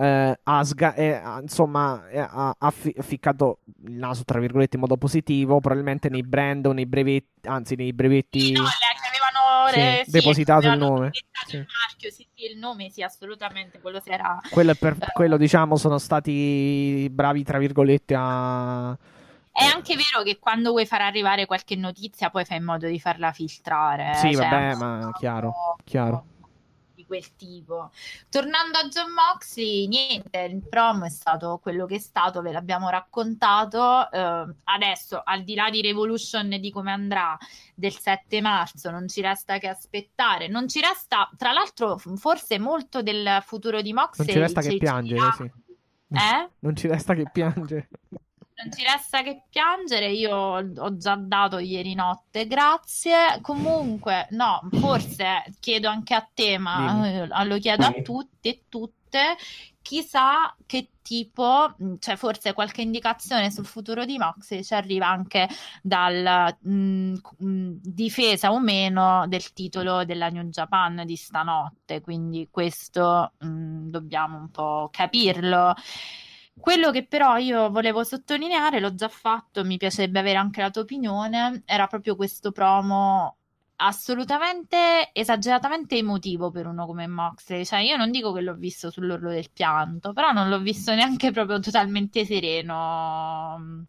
eh, ha, sga- eh, insomma, eh, ha, ha fi- ficcato il naso, tra virgolette, in modo positivo, probabilmente nei brand o nei brevetti, anzi nei brevetti... Sì, no, avevano sì, sì, depositato avevano il nome. il marchio, sì, sì, il nome, sì, assolutamente, quello si era... Quello, per, Eh. quello, diciamo, sono stati bravi, tra virgolette, a... È anche vero che quando vuoi far arrivare qualche notizia poi fai in modo di farla filtrare. Sì, cioè, vabbè, ma chiaro, chiaro. Quel tipo. Tornando a John Moxley, niente, il promo è stato quello che è stato, ve l'abbiamo raccontato. Eh, adesso, al di là di Revolution e di come andrà del 7 marzo, non ci resta che aspettare. Non ci resta, tra l'altro, forse molto del futuro di Moxley. Non ci resta che piangere, sì. Eh? Non ci resta che piangere. Non ci resta che piangere, io ho già dato ieri notte, grazie. Comunque, no, forse chiedo anche a te, ma Dimmi. eh, lo chiedo a tutti e tutte, chissà che tipo, mh, cioè forse qualche indicazione sul futuro di Moxley ci arriva anche dal mh, mh, difesa o meno del titolo della New Japan di stanotte, quindi questo mh, dobbiamo un po' capirlo. Quello che però io volevo sottolineare, l'ho già fatto, mi piacerebbe avere anche la tua opinione, era proprio questo promo assolutamente esageratamente emotivo per uno come Moxley. Cioè, io non dico che l'ho visto sull'orlo del pianto, però non l'ho visto neanche proprio totalmente sereno.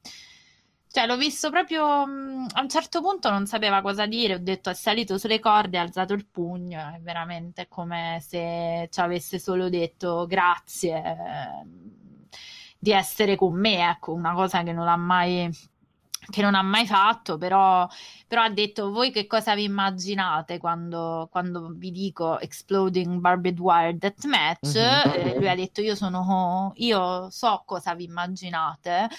Cioè, l'ho visto proprio mh, a un certo punto non sapeva cosa dire. Ho detto è salito sulle corde, ha alzato il pugno. È veramente come se ci avesse solo detto grazie di essere con me. Ecco, una cosa che non ha mai, che non ha mai fatto, però, però ha detto voi che cosa vi immaginate quando, quando vi dico Exploding Barbed Wire Deathmatch? Mhm. Eh, lui ha detto io sono, io so cosa vi immaginate.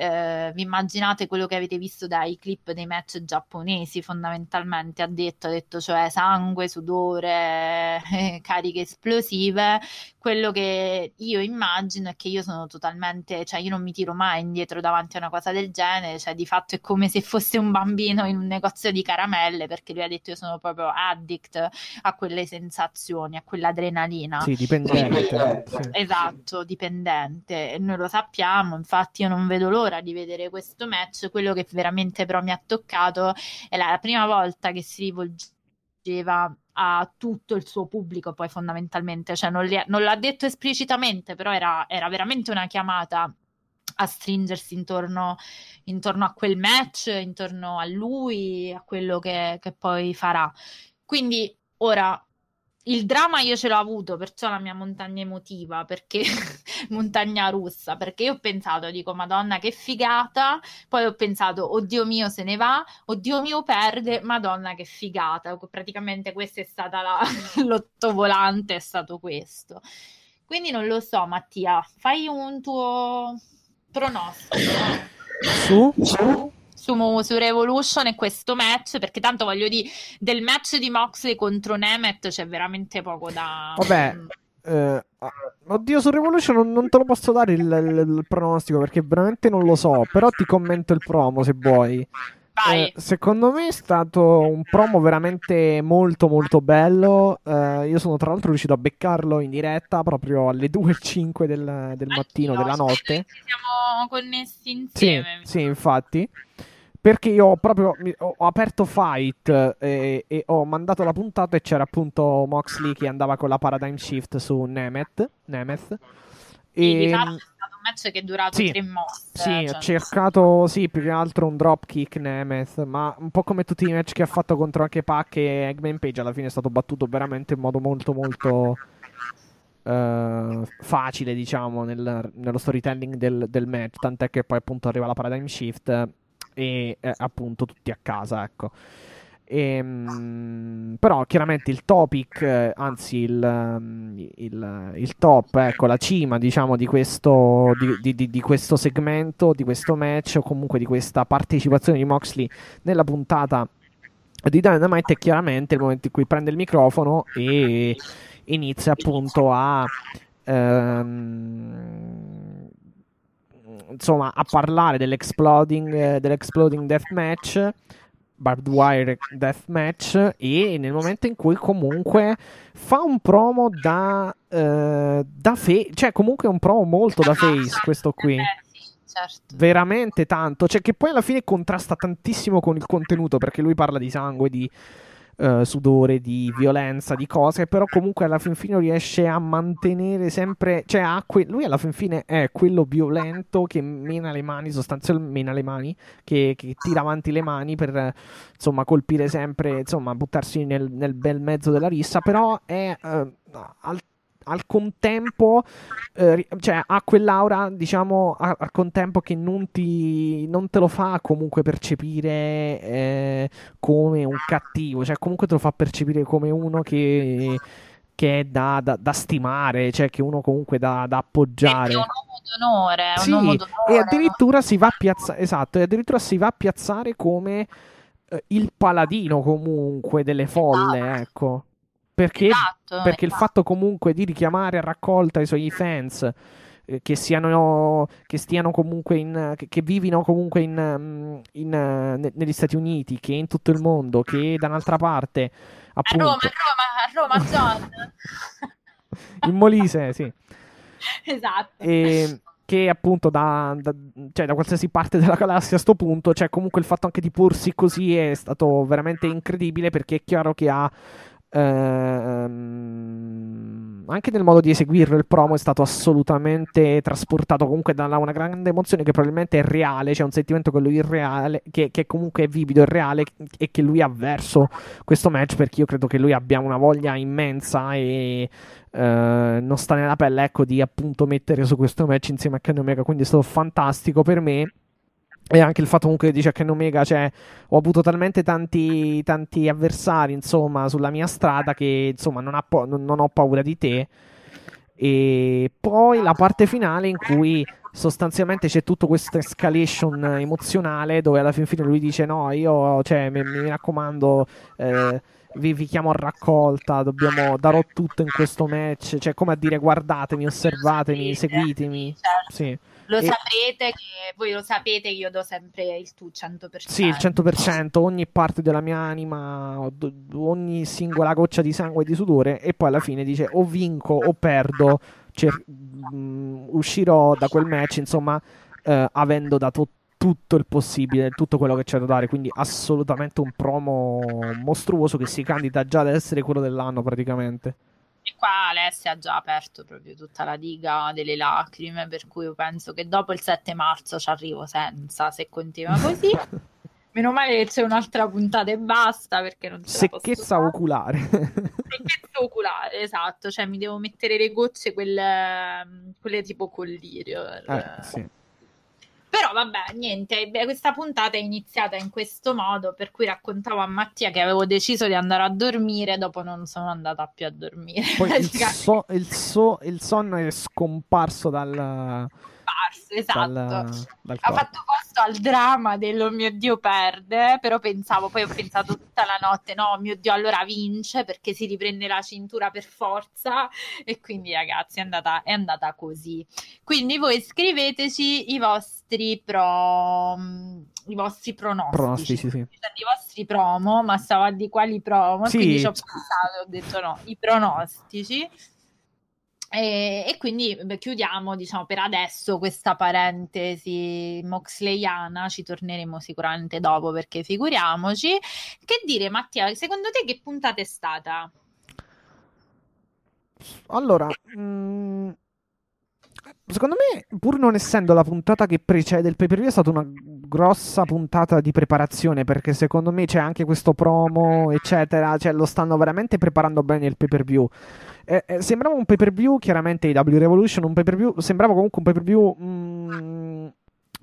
Eh, vi immaginate quello che avete visto dai clip dei match giapponesi fondamentalmente ha detto, ha detto cioè sangue, sudore, (laughs) eh, cariche esplosive quello che io immagino è che io sono totalmente, cioè io non mi tiro mai indietro davanti a una cosa del genere, cioè di fatto è come se fosse un bambino in un negozio di caramelle perché lui ha detto io sono proprio addict a quelle sensazioni, a quell'adrenalina. Sì, dipendente. sì. Esatto, dipendente, e noi lo sappiamo, infatti io non vedo l'ora di vedere questo match, quello che veramente però mi ha toccato è la, prima volta che si rivolgeva a tutto il suo pubblico, poi fondamentalmente, cioè non, li- non l'ha detto esplicitamente, però era, era veramente una chiamata a stringersi intorno, intorno a quel match, intorno a lui, a quello che, che poi farà. Quindi ora il dramma io ce l'ho avuto, perciò la mia montagna emotiva, perché (laughs) montagna russa, perché io ho pensato, dico, Madonna, che figata, poi ho pensato, oddio mio, se ne va, oddio mio, perde, Madonna, che figata. Praticamente questa è stata la (laughs) l'ottovolante, è stato questo. Quindi non lo so, Mattia, fai un tuo pronostico Su? su, su Revolution e questo match, perché tanto voglio dire, del match di Moxley contro Nemeth c'è veramente poco da... Vabbè, eh, ah, oddio, su Revolution non, non te lo posso dare il, il- il pronostico perché veramente non lo so. Però ti commento il promo se vuoi. Eh, secondo me è stato un promo veramente molto molto bello. Eh, io sono tra l'altro riuscito a beccarlo in diretta proprio alle 2.05 del, del mattino, Anch'io, della notte. Ci siamo connessi Sì, insieme. sì, infatti. Perché io proprio ho, ho aperto Fight e, e ho mandato la puntata e c'era appunto Moxley che andava con la Paradigm Shift su Nemeth. Nemeth. Sì, di E, fatto è stato un match che è durato sì, tre mosse. sì, cioè, ho cercato, sì, più che altro un dropkick Nemeth, ma un po' come tutti i match che ha fatto contro anche Pac e Eggman Page, alla fine è stato battuto veramente in modo molto molto eh, facile, diciamo, nel- nello storytelling del, del match, tant'è che poi appunto arriva la Paradigm Shift e eh, appunto tutti a casa, ecco. Ehm, però chiaramente il topic, eh, anzi il, ehm, il- il top, ecco, la cima diciamo di questo, di- di- di questo segmento, di questo match o comunque di questa partecipazione di Moxley nella puntata di Dynamite è chiaramente il momento in cui prende il microfono e inizia appunto a ehm, insomma, a parlare dell'Exploding, eh, dell'Exploding Deathmatch. Barbed Wire Deathmatch e nel momento in cui comunque fa un promo da, eh, da face, cioè comunque è un promo molto da face questo qui. Eh, certo. Veramente tanto, cioè che poi alla fine contrasta tantissimo con il contenuto perché lui parla di sangue, di eh, sudore, di violenza, di cose, però comunque alla fin fine riesce a mantenere sempre, cioè que- lui alla fin fine è quello violento che mena le mani, sostanzialmente mena le mani, che, che tira avanti le mani per insomma colpire sempre, insomma buttarsi nel, nel bel mezzo della rissa, però è eh, al al contempo, eh, cioè ha quell'aura, diciamo, a- al contempo che non, ti, non te lo fa comunque percepire eh, come un cattivo, cioè comunque te lo fa percepire come uno che, che è da, da- da stimare, cioè che uno comunque da, da appoggiare. È un uomo d'onore, Sì, uomo d'onore, e addirittura si va a piazzare, esatto, e addirittura si va a piazzare come eh, il paladino comunque delle folle, Esatto. ecco. Perché, Esatto, perché il esatto. fatto comunque di richiamare a raccolta i suoi fans eh, che siano che stiano comunque in che, che vivino comunque in, mm, in, eh, ne- negli Stati Uniti, che in tutto il mondo, che da un'altra parte A appunto Roma, a Roma, a Roma, John. (laughs) in Molise, sì. esatto. e che appunto da, da- cioè, da qualsiasi parte della galassia a sto punto, cioè comunque il fatto anche di porsi così è stato veramente incredibile perché è chiaro che ha ehm, anche nel modo di eseguirlo il promo è stato assolutamente trasportato comunque da una grande emozione che probabilmente è reale, c'è un sentimento che lui è reale, che, che comunque è vivido, è reale e che lui ha verso questo match perché io credo che lui abbia una voglia immensa e eh, non sta nella pelle, ecco, di appunto mettere su questo match insieme a Kenny Omega. Quindi è stato fantastico per me. E anche il fatto comunque che dice a Kenny Omega, cioè, ho avuto talmente tanti, tanti avversari, insomma, sulla mia strada che, insomma, non, ha po- non- non ho paura di te. E poi la parte finale in cui sostanzialmente c'è tutta questa escalation emozionale dove alla fin fine lui dice no, io, cioè, mi, mi raccomando, eh, vi, vi chiamo a raccolta, dobbiamo, darò tutto in questo match, cioè come a dire guardatemi, osservatemi, seguitemi. Certo. Sì. Lo E- saprete che voi lo sapete che io do sempre il tu 100%. Sì, il 100%, ogni parte della mia anima, ogni singola goccia di sangue e di sudore e poi alla fine dice o vinco o perdo, cer- mm, uscirò da quel match, insomma, eh, avendo dato tutto il possibile, tutto quello che c'è da dare, quindi assolutamente un promo mostruoso che si candida già ad essere quello dell'anno praticamente. E qua Alessia ha già aperto proprio tutta la diga delle lacrime, per cui io penso che dopo il 7 marzo ci arrivo senza, se continua così. (laughs) Meno male che c'è un'altra puntata e basta, perché non ce la posso Secchezza oculare. (laughs) Secchezza oculare, esatto, cioè mi devo mettere le gocce, quelle, quelle tipo collirio. per- Eh, sì. Però vabbè, niente, questa puntata è iniziata in questo modo, per cui raccontavo a Mattia che avevo deciso di andare a dormire, dopo non sono andata più a dormire. Poi il, so- il so- il sonno è scomparso dal, Scomparso, esatto. dal, dal ha fatto posto al dramma del oh mio Dio perde, però pensavo, poi ho pensato tutta la notte, no, oh mio Dio allora vince perché si riprende la cintura per forza e quindi ragazzi è andata, è andata così. Quindi voi scriveteci i vostri pro, i vostri pronostici. Pronostici, sì. I vostri promo, ma stavo a di quali promo, Sì. quindi ci ho pensato, ho detto no, i pronostici. E, e quindi chiudiamo, diciamo, per adesso questa parentesi moxleyana, ci torneremo sicuramente dopo perché figuriamoci. Che dire, Mattia, secondo te che puntata è stata? Allora, mm, secondo me, pur non essendo la puntata che precede il pay per view, è stata una grossa puntata di preparazione perché secondo me c'è anche questo promo, eccetera. Cioè, lo stanno veramente preparando bene il pay per view. Eh, eh, sembrava un pay per view, chiaramente IW Revolution, un pay per view, sembrava comunque un pay per view mm,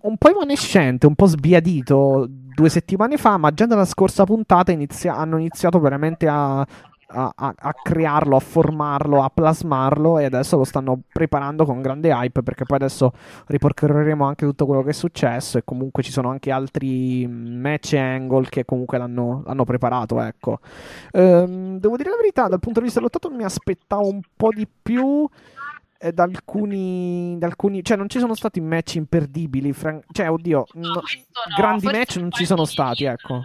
un po' evanescente, un po' sbiadito due settimane fa, ma già dalla scorsa puntata inizia- hanno iniziato veramente a, a- a- a crearlo, a formarlo, a plasmarlo e adesso lo stanno preparando con grande hype perché poi adesso ripercorreremo anche tutto quello che è successo e comunque ci sono anche altri match e angle che comunque l'hanno, l'hanno preparato, ecco. Ehm, devo dire la verità, dal punto di vista lottato mi aspettavo un po' di più eh, da alcuni, da alcuni, cioè non ci sono stati match imperdibili, fran- cioè oddio, No, no- grandi match non ci sono stati, ecco. Io,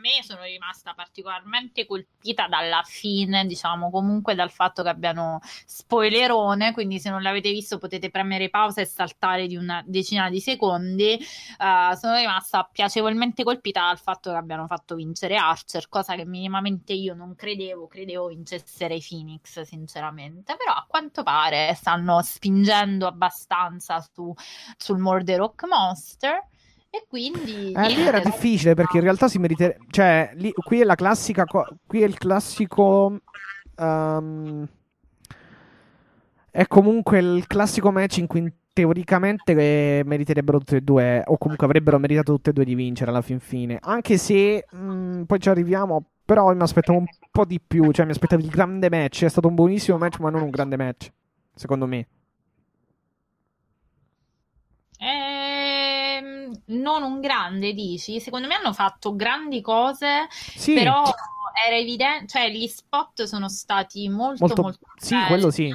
me sono rimasta particolarmente colpita dalla fine, diciamo, comunque dal fatto che abbiano spoilerone, quindi se non l'avete visto potete premere pausa e saltare di una decina di secondi. Eh, sono rimasta piacevolmente colpita dal fatto che abbiano fatto vincere Archer, cosa che minimamente io non credevo, credevo vincesse Ray Phoenix, sinceramente, però a quanto pare stanno spingendo abbastanza su, sul Murder Rock Monster. E quindi Eh, lì era difficile perché in realtà si meriterebbe. Cioè, lì- qui è la classica. qui è il classico. ehm, è comunque il classico match in cui teoricamente eh, meriterebbero tutte e due. O comunque avrebbero meritato tutte e due di vincere alla fin fine. Anche se mh, poi ci arriviamo. Però mi aspettavo un po' di più. Cioè, mi aspettavo il grande match. È stato un buonissimo match, ma non un grande match. Secondo me. Ehm, non un grande, dici? Secondo me hanno fatto grandi cose, Sì, però era evidente, cioè gli spot sono stati molto, molto. molto Sì, belli. quello sì.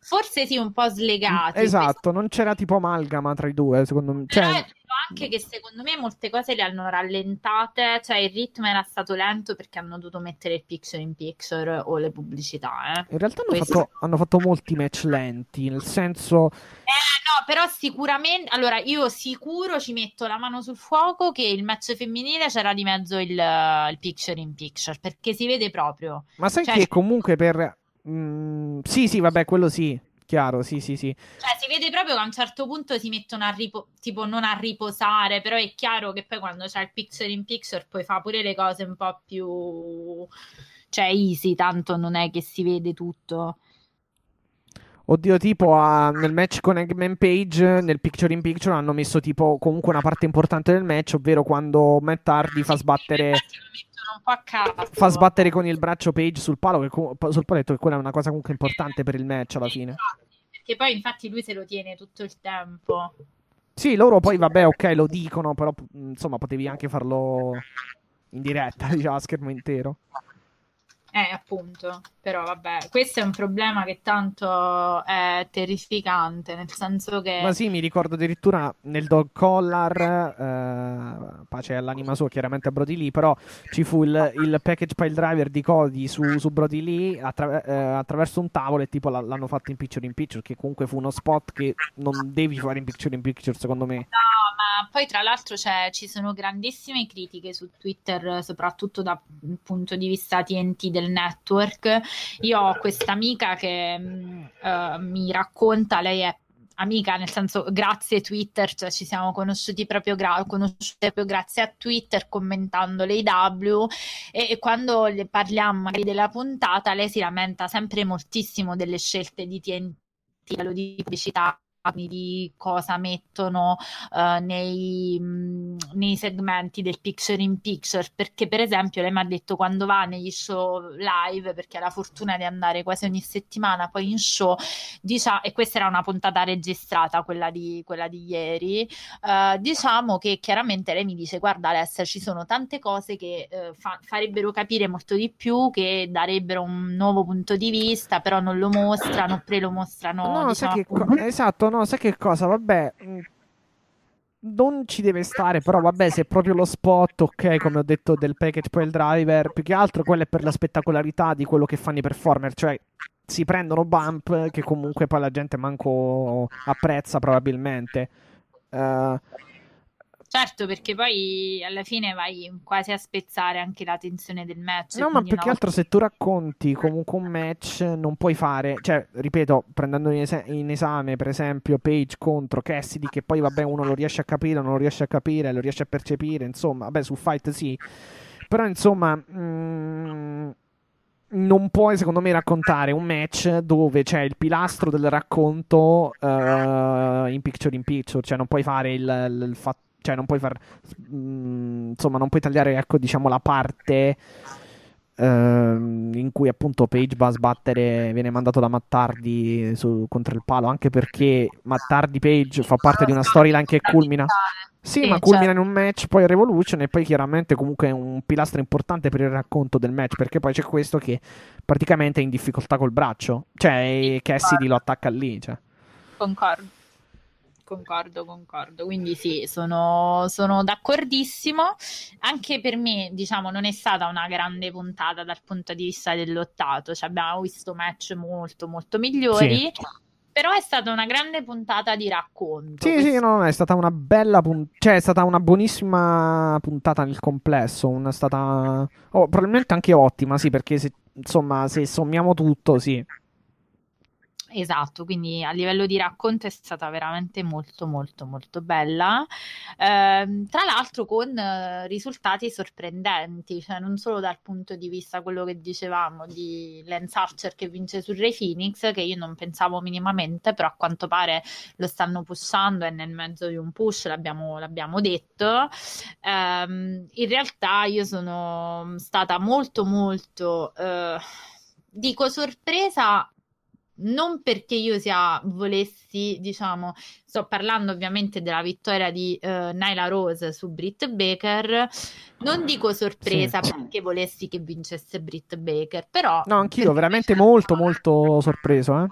Forse sì, un po' slegati. Esatto, non c'era tipo amalgama tra i due, secondo me. Però Cioè, è vero anche che secondo me molte cose le hanno rallentate, cioè il ritmo era stato lento perché hanno dovuto mettere il picture in picture o le pubblicità, eh. In realtà hanno fatto, hanno fatto molti match lenti, nel senso... Eh, no, però sicuramente, allora io sicuro ci metto la mano sul fuoco che il match femminile c'era di mezzo il, il picture in picture, perché si vede proprio. Ma sai Cioè- che comunque per... mm, sì, sì, vabbè, quello sì, chiaro, sì, sì, sì. Cioè, si vede proprio che a un certo punto si mettono a ripo- tipo non a riposare, però è chiaro che poi quando c'è il picture in picture poi fa pure le cose un po' più cioè easy, tanto non è che si vede tutto. Oddio, tipo a- nel match con Eggman Page, nel picture in picture hanno messo tipo comunque una parte importante del match, ovvero quando Matt Hardy fa sbattere... Fa sbattere con il braccio Page sul palo, che sul paletto, che quella è una cosa comunque importante per il match alla fine. Perché poi infatti lui se lo tiene tutto il tempo. Sì, loro poi, vabbè, ok, lo dicono, però insomma potevi anche farlo in diretta, (laughs) diciamo, a schermo intero. Eh, appunto, però vabbè, questo è un problema che tanto è terrificante, nel senso che... Ma sì, mi ricordo addirittura nel Dog Collar, eh, pace all'anima sua, chiaramente a Brody Lee, però ci fu il, il package pile driver di Cody su, su Brody Lee attra- eh, attraverso un tavolo e tipo l'hanno fatto in picture in picture, che comunque fu uno spot che non devi fare in picture in picture, secondo me. No, ma poi tra l'altro ci sono grandissime critiche su Twitter, soprattutto dal punto di vista TNT del network. Io ho questa amica che eh, mi racconta, lei è amica, nel senso grazie Twitter, cioè ci siamo conosciuti proprio, gra- proprio grazie a Twitter commentando le IW e, e quando le parliamo magari della puntata lei si lamenta sempre moltissimo delle scelte di TNT, di pubblicità di cosa mettono eh, nei, mh, nei segmenti del picture in picture perché per esempio lei mi ha detto quando va negli show live perché ha la fortuna di andare quasi ogni settimana poi in show diciamo, e questa era una puntata registrata quella di, quella di ieri eh, diciamo che chiaramente lei mi dice guarda Alessia ci sono tante cose che eh, fa- farebbero capire molto di più che darebbero un nuovo punto di vista però non lo mostrano oppure lo mostrano No, sai diciamo, che co- esatto, no, sai che cosa? Vabbè, mh, non ci deve stare, però vabbè, se è proprio lo spot, ok, come ho detto del package pile driver, più che altro quello è per la spettacolarità di quello che fanno i performer, cioè si prendono bump che comunque poi la gente manco apprezza probabilmente. Eh, Certo, perché poi alla fine vai quasi a spezzare anche la tensione del match. No, ma più che altro se tu racconti comunque un match non puoi fare, cioè, ripeto, prendendo in, es- in esame per esempio Page contro Cassidy, che poi vabbè uno lo riesce a capire, non lo riesce a capire, lo riesce a percepire, insomma, vabbè su Fight sì, però insomma... mm, non puoi, secondo me, raccontare un match dove c'è il pilastro del racconto eh, in picture in picture, cioè non puoi fare il, il, il fatto cioè non puoi far mm, insomma non puoi tagliare ecco diciamo la parte ehm, in cui appunto Page va a sbattere viene mandato da Mattardi su, contro il palo anche perché Mattardi Page fa parte di una storyline che culmina Sì, Sì, ma culmina certo. in un match, poi Revolution e poi chiaramente comunque è un pilastro importante per il racconto del match, perché poi c'è questo che praticamente è in difficoltà col braccio, cioè Cassidy lo attacca lì, cioè. Concordo. Concordo, concordo. Quindi sì, sono, sono d'accordissimo. Anche per me, diciamo, non è stata una grande puntata dal punto di vista del lottato. Cioè, abbiamo visto match molto, molto migliori. Però è stata una grande puntata di racconto. Sì, Questo- sì, no, è stata una bella puntata, cioè è stata una buonissima puntata nel complesso, una, è stata oh, probabilmente anche ottima, sì, perché se, insomma, se sommiamo tutto, sì. Esatto, quindi a livello di racconto è stata veramente molto molto molto bella. Ehm, tra l'altro con eh, risultati sorprendenti, cioè non solo dal punto di vista quello che dicevamo di Lance Archer che vince su Ray Phoenix, che io non pensavo minimamente, però a quanto pare lo stanno pushando, è nel mezzo di un push, l'abbiamo, l'abbiamo detto. Ehm, in realtà io sono stata molto molto, eh, dico sorpresa non perché io sia volessi, diciamo, sto parlando ovviamente della vittoria di eh, Nyla Rose su Britt Baker, non dico sorpresa Sì. perché volessi che vincesse Britt Baker, però No, anch'io, veramente molto, sta- molto sorpreso, eh.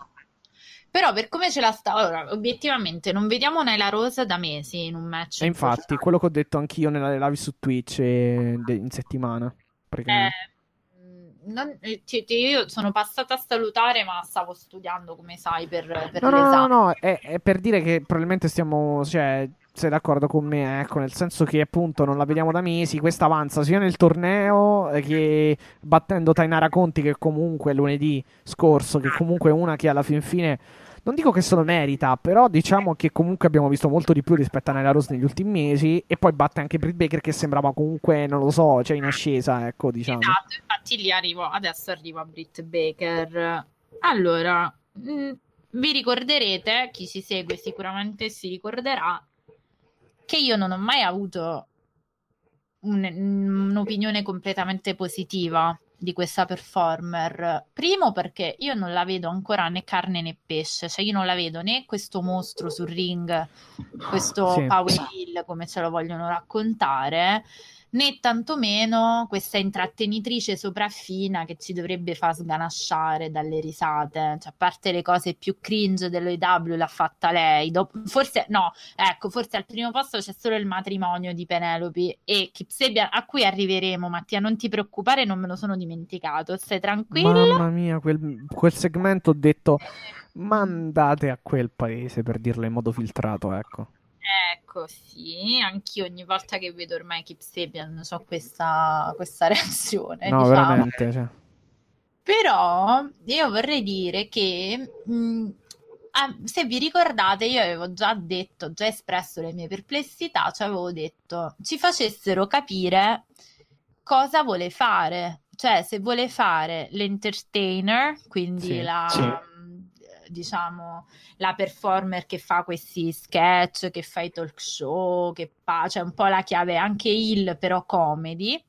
Però per come ce la sta ora, obiettivamente non vediamo Nyla Rose da mesi in un match E infatti, quello che ho detto anch'io nelle live su Twitch eh, de- in settimana, praticamente. Eh, non- eh, io sono passata a salutare, ma stavo studiando, come sai, per, per No, no, no, no, è, è per dire che probabilmente stiamo, cioè, sei d'accordo con me, ecco, nel senso che appunto non la vediamo da mesi, questa avanza sia nel torneo eh, che battendo Tainara Conti che comunque lunedì scorso, che comunque è una che alla fin fine, non dico che se lo merita, però diciamo che comunque abbiamo visto molto di più rispetto a Nyla Rose negli ultimi mesi e poi batte anche Britt Baker che sembrava comunque, non lo so, cioè in ascesa, ecco, diciamo. Esatto, infatti lì arrivo, adesso arrivo a Britt Baker. Allora, mh, vi ricorderete, chi ci segue sicuramente si ricorderà, che io non ho mai avuto un- un'opinione completamente positiva di questa performer. Primo perché io non la vedo ancora né carne né pesce, cioè io non la vedo né questo mostro sul ring, questo Sì. Power Hill come ce lo vogliono raccontare, né tantomeno questa intrattenitrice sopraffina che ci dovrebbe far sganasciare dalle risate. Cioè, a parte le cose più cringe dell'OW l'ha fatta lei. Dop- forse no, ecco, forse al primo posto c'è solo il matrimonio di Penelope e Kipsebia a cui arriveremo. Mattia, non ti preoccupare, non me lo sono dimenticato. Stai tranquillo. Mamma mia, quel, quel segmento ho detto mandate a quel paese per dirlo in modo filtrato, ecco. Ecco, sì, anch'io ogni volta che vedo ormai Kip Sabian ho questa, questa (laughs) reazione, No, diciamo. veramente, cioè. Però io vorrei dire che mh, ah, se vi ricordate, io avevo già detto, già espresso le mie perplessità, cioè avevo detto ci facessero capire cosa vuole fare, cioè se vuole fare l'entertainer, quindi Sì, la sì. Diciamo la performer che fa questi sketch, che fa i talk show, che fa, cioè un po' la chiave anche il però comedy,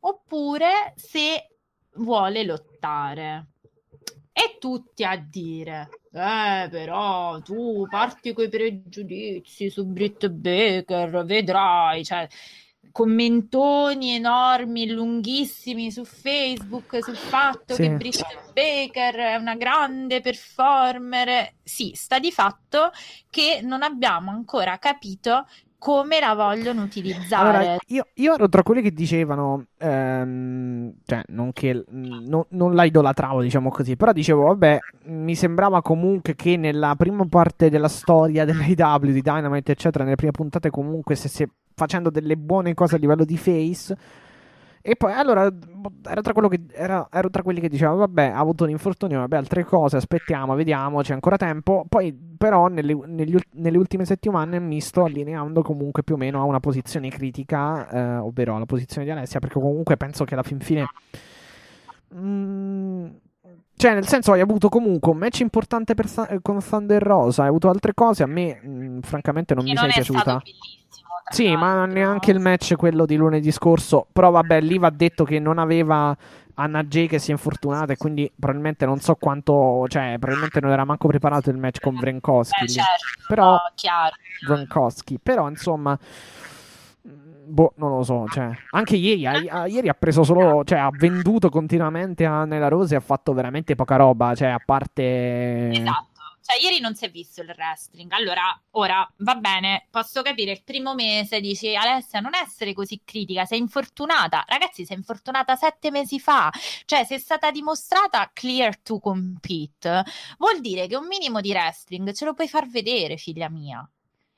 oppure se vuole lottare. E tutti a dire, eh, però tu parti coi pregiudizi su Britt Baker, vedrai, cioè commentoni enormi, lunghissimi su Facebook sul fatto Sì. che Britt Baker è una grande performer. Sì, sta di fatto che non abbiamo ancora capito come la vogliono utilizzare. Allora, io, io ero tra quelli che dicevano, ehm, cioè, non che no- non la idolatravo, diciamo così, però dicevo, vabbè, mi sembrava comunque che nella prima parte della storia dell'AEW, di Dynamite, eccetera, nelle prime puntate comunque stesse facendo delle buone cose a livello di face. E poi, allora, ero tra, quello che, era- ero tra quelli che dicevano, vabbè, ha avuto un infortunio, vabbè, altre cose, aspettiamo, vediamo, c'è ancora tempo. Poi, però, nelle, negli nelle ultime settimane mi sto allineando comunque più o meno a una posizione critica, eh, ovvero alla posizione di Alessia, perché comunque penso che alla fin fine... mm, cioè, nel senso, hai avuto comunque un match importante per Sa- con Thunder Rosa, hai avuto altre cose, a me, mm, francamente, non che mi non sei è stato piaciuta. bellissimo. Sì, ma l'altro. neanche il match quello di lunedì scorso. Però vabbè, lì va detto che non aveva Anna J che si è infortunata e quindi probabilmente non so quanto, cioè probabilmente non era manco preparato il match con Vrenkowski. Eh, certo, però, chiaro. Vrenkowski, però insomma, boh, non lo so, cioè, anche ieri, a, ieri ha preso solo, cioè ha venduto continuamente a Nella Rose e ha fatto veramente poca roba, cioè a parte... Esatto. Cioè, ieri non si è visto il wrestling. Allora, ora va bene, posso capire. Il primo mese dici, Alessia, non essere così critica, sei infortunata. Ragazzi, sei infortunata sette mesi fa. Cioè, se è stata dimostrata clear to compete, vuol dire che un minimo di wrestling ce lo puoi far vedere, figlia mia.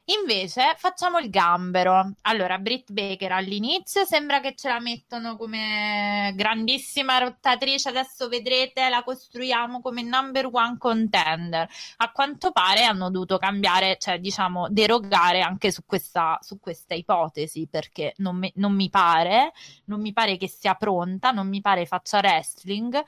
Invece facciamo il gambero. Allora, Britt Baker all'inizio sembra che ce la mettono come grandissima rottatrice, adesso vedrete, la costruiamo come number one contender. A quanto pare hanno dovuto cambiare, cioè diciamo derogare anche su questa, su questa ipotesi, perché non mi, non mi pare, non mi pare che sia pronta, non mi pare faccia wrestling.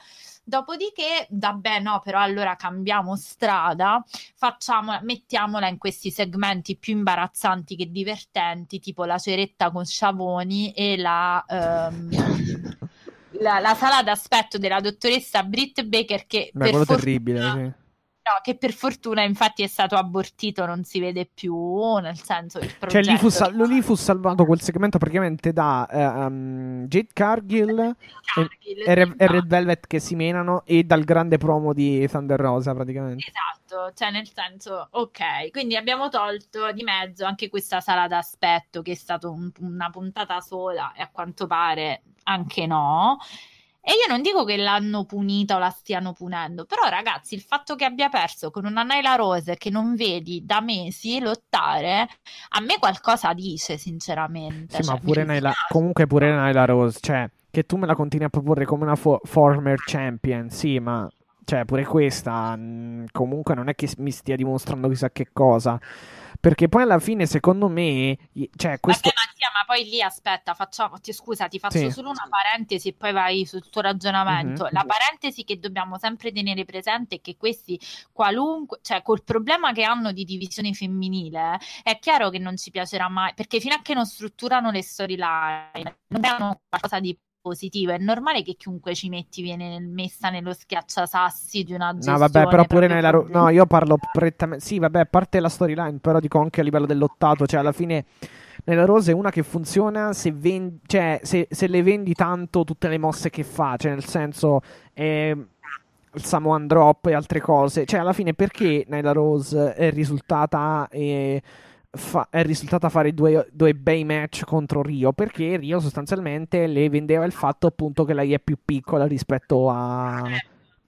Dopodiché, vabbè, no, però allora cambiamo strada, facciamola, mettiamola in questi segmenti più imbarazzanti che divertenti, tipo la ceretta con Sciavoni e la, um, la, la, sala d'aspetto della dottoressa Britt Baker che Beh, quello fortuna, terribile, sì No, che per fortuna infatti è stato abortito, non si vede più, nel senso il progetto... Cioè lì fu, sal- lì fu salvato quel segmento praticamente da uh, um, Jade Cargill, Cargill e, e, Red Velvet che si menano e dal grande promo di Thunder Rosa praticamente. Esatto, cioè nel senso, ok, quindi abbiamo tolto di mezzo anche questa sala d'aspetto che è stata un, una puntata sola e a quanto pare anche no. E io non dico che l'hanno punita o la stiano punendo, però ragazzi, il fatto che abbia perso con una Naila Rose che non vedi da mesi lottare, a me qualcosa dice, sinceramente. Sì, cioè, ma pure Naila, comunque pure Naila Rose, cioè, che tu me la continui a proporre come una fo- former champion, sì, ma cioè pure questa mh, mm, comunque non è che mi stia dimostrando chissà che cosa. Perché poi alla fine, secondo me, cioè, questo... Vabbè, Mattia, ma poi lì aspetta, facciamo, ti, scusa, ti faccio sì. solo una parentesi e poi vai sul tuo ragionamento. Mm-hmm. La parentesi che dobbiamo sempre tenere presente è che questi qualunque, cioè col problema che hanno di divisione femminile, è chiaro che non ci piacerà mai, perché fino a che non strutturano le storyline, non hanno qualcosa di positivo. È normale che chiunque ci metti viene messa nello schiacciasassi di una gestione. No, vabbè, però pure nella. Ro- no, io parlo prettamente. Sì, vabbè, a parte la storyline, però dico anche a livello dell'ottato. Cioè, alla fine. Nella Rose è una che funziona se, vendi, cioè, se, se, le vendi tanto tutte le mosse che fa, cioè nel senso eh, il Samoan Drop e altre cose. Cioè, alla fine, perché Nella Rose è risultata eh, fa- è risultata fare due, due, bei match contro Rio perché Rio sostanzialmente le vendeva il fatto appunto che lei è più piccola rispetto a, a,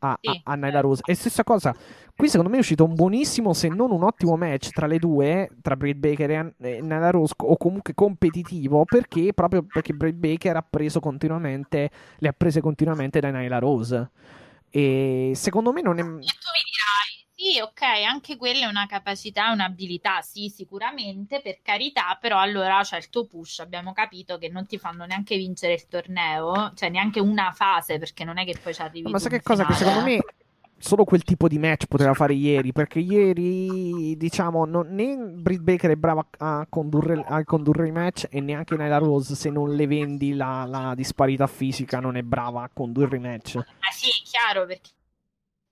a, a Nyla Rose. E stessa cosa, qui secondo me è uscito un buonissimo, se non un ottimo match tra le due, tra Britt Baker e Nyla Rose, o comunque competitivo, perché proprio perché Britt Baker ha preso continuamente, le ha prese continuamente da Nyla Rose. E secondo me non è... E tu mi dirai, sì, ok, anche quella è una capacità, un'abilità, sì, sicuramente, per carità, però allora c'è il tuo push, abbiamo capito che non ti fanno neanche vincere il torneo, cioè neanche una fase, perché non è che poi ci arrivi. Ma sai che cosa? Che secondo me solo quel tipo di match poteva fare ieri, perché ieri, diciamo, non, né Britt Baker è brava a condurre, a condurre i match e neanche Nyla Rose, se non le vendi la, la disparità fisica, non è brava a condurre i match. Ah sì, è chiaro, perché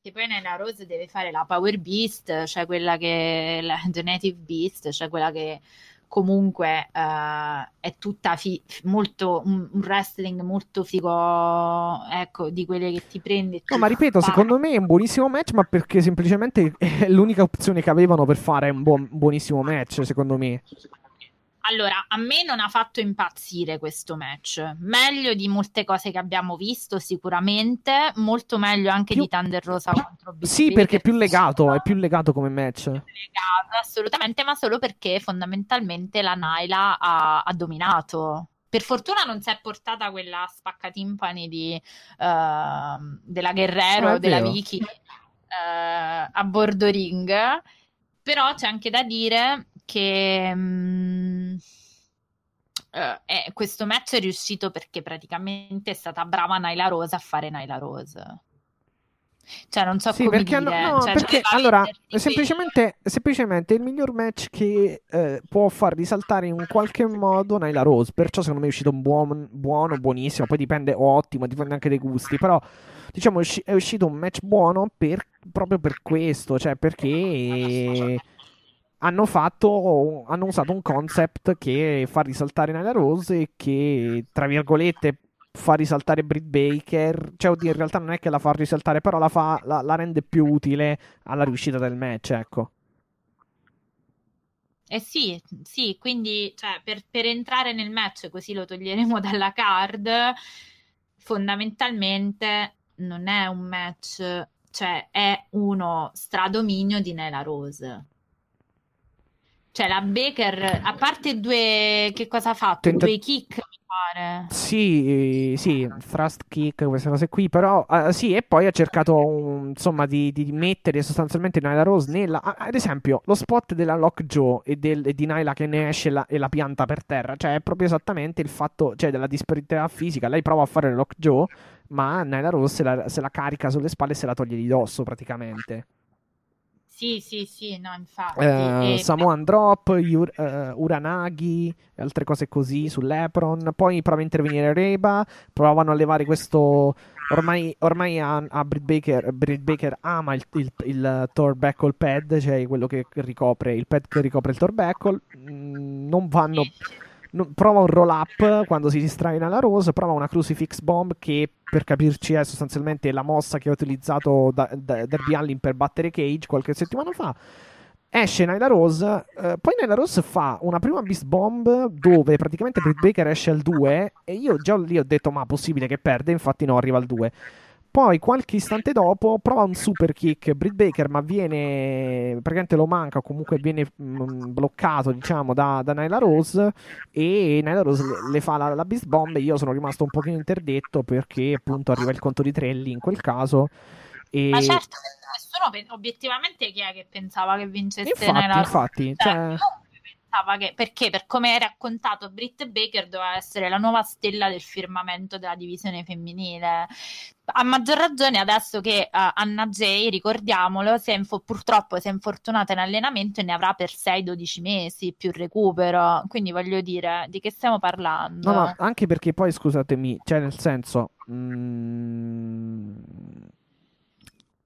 che poi nella Rose deve fare la Power Beast, cioè quella che la (laughs) The Native Beast, cioè quella che comunque uh, è tutta fi- molto un, un, wrestling molto figo ecco di quelle che ti prende no ma ripeto fa. secondo me è un buonissimo match ma perché semplicemente è l'unica opzione che avevano per fare un, buon, buonissimo match secondo me allora, a me non ha fatto impazzire questo match. Meglio di molte cose che abbiamo visto, sicuramente. Molto meglio anche più... di Thunder Rosa contro Big Sì, perché è più legato, è più legato come match. Legato, assolutamente, ma solo perché fondamentalmente la Naila ha, ha dominato. Per fortuna non si è portata quella spaccatimpani di, uh, della Guerrero, ah, della Vicky uh, a bordo ring. Però c'è anche da dire che um, uh, eh, questo match è riuscito perché praticamente è stata brava Naila Rose a fare Naila Rose. Cioè, non so Sì, come perché, dire. no, cioè, perché allora, semplicemente, semplicemente il miglior match che eh, può far risaltare in un qualche modo Nyla Rose. Perciò secondo me è uscito un buon, buono, buonissimo. Poi dipende, o ottimo, dipende anche dai gusti. Però, diciamo, è uscito un match buono per- proprio per questo. Cioè, perché hanno fatto, hanno usato un concept che fa risaltare Nyla Rose e che, tra virgolette, fa risaltare Britt Baker. Cioè, oddio, in realtà non è che la fa risaltare, però la, fa, la, la rende più utile alla riuscita del match, ecco. Eh sì, sì, quindi cioè, per, per entrare nel match, così lo toglieremo (laughs) dalla card, fondamentalmente non è un match, cioè è uno stradominio di Nela Rose. Cioè la Baker, a parte due, che cosa ha fatto? Tenta- Due kick, mi pare. Sì, sì, thrust kick, queste cose qui, però eh, sì, e poi ha cercato un- insomma di, di mettere sostanzialmente Nyla Rose nella... Ad esempio, lo spot della Lockjaw e, del, e di Nyla che ne esce la- e la pianta per terra, cioè è proprio esattamente il fatto, cioè della disparità fisica, lei prova a fare Lockjaw, ma Nyla Rose se la, se la carica sulle spalle e se la toglie di dosso praticamente. Sì, sì, sì, no, infatti. Eh, E- Samoan Drop, Ur- eh, Uranagi, altre cose così sull'Epron. Poi prova a intervenire Reba. Provano a levare questo. Ormai, ormai a, a Britt Baker, Britt Baker ama il, il, il Thor pad, cioè quello che ricopre il pad che ricopre il Thor. Mm, non vanno. Prova un roll up quando si distrae nella Rose. Prova una Crucifix Bomb che per capirci è sostanzialmente la mossa che ha utilizzato da, da- Darby Allin per battere Cage qualche settimana fa. Esce Nyla Rose, eh, poi Nyla Rose fa una prima Beast Bomb dove praticamente Britt Baker esce al 2 e io già lì ho detto ma possibile che perde, infatti no, arriva al 2. Poi qualche istante dopo prova un super kick. Britt Baker ma viene, praticamente lo manca comunque viene mm, bloccato diciamo da, da Nyla Rose. E Nyla Rose le, le fa la, la Beast Bomb. E io sono rimasto un pochino interdetto perché appunto arriva il conto di tre lì in quel caso. E Ma certo, nessuno obiettivamente chi è che pensava che vincesse infatti, nella infatti, Cioè, cioè, che perché per come è raccontato Britt Baker doveva essere la nuova stella del firmamento della divisione femminile. A maggior ragione adesso che eh, Anna Jay ricordiamolo si info- purtroppo si è infortunata in allenamento e ne avrà per 6-12 mesi più recupero. Quindi voglio dire di che stiamo parlando? No, no, anche perché poi scusatemi, cioè nel senso, mm,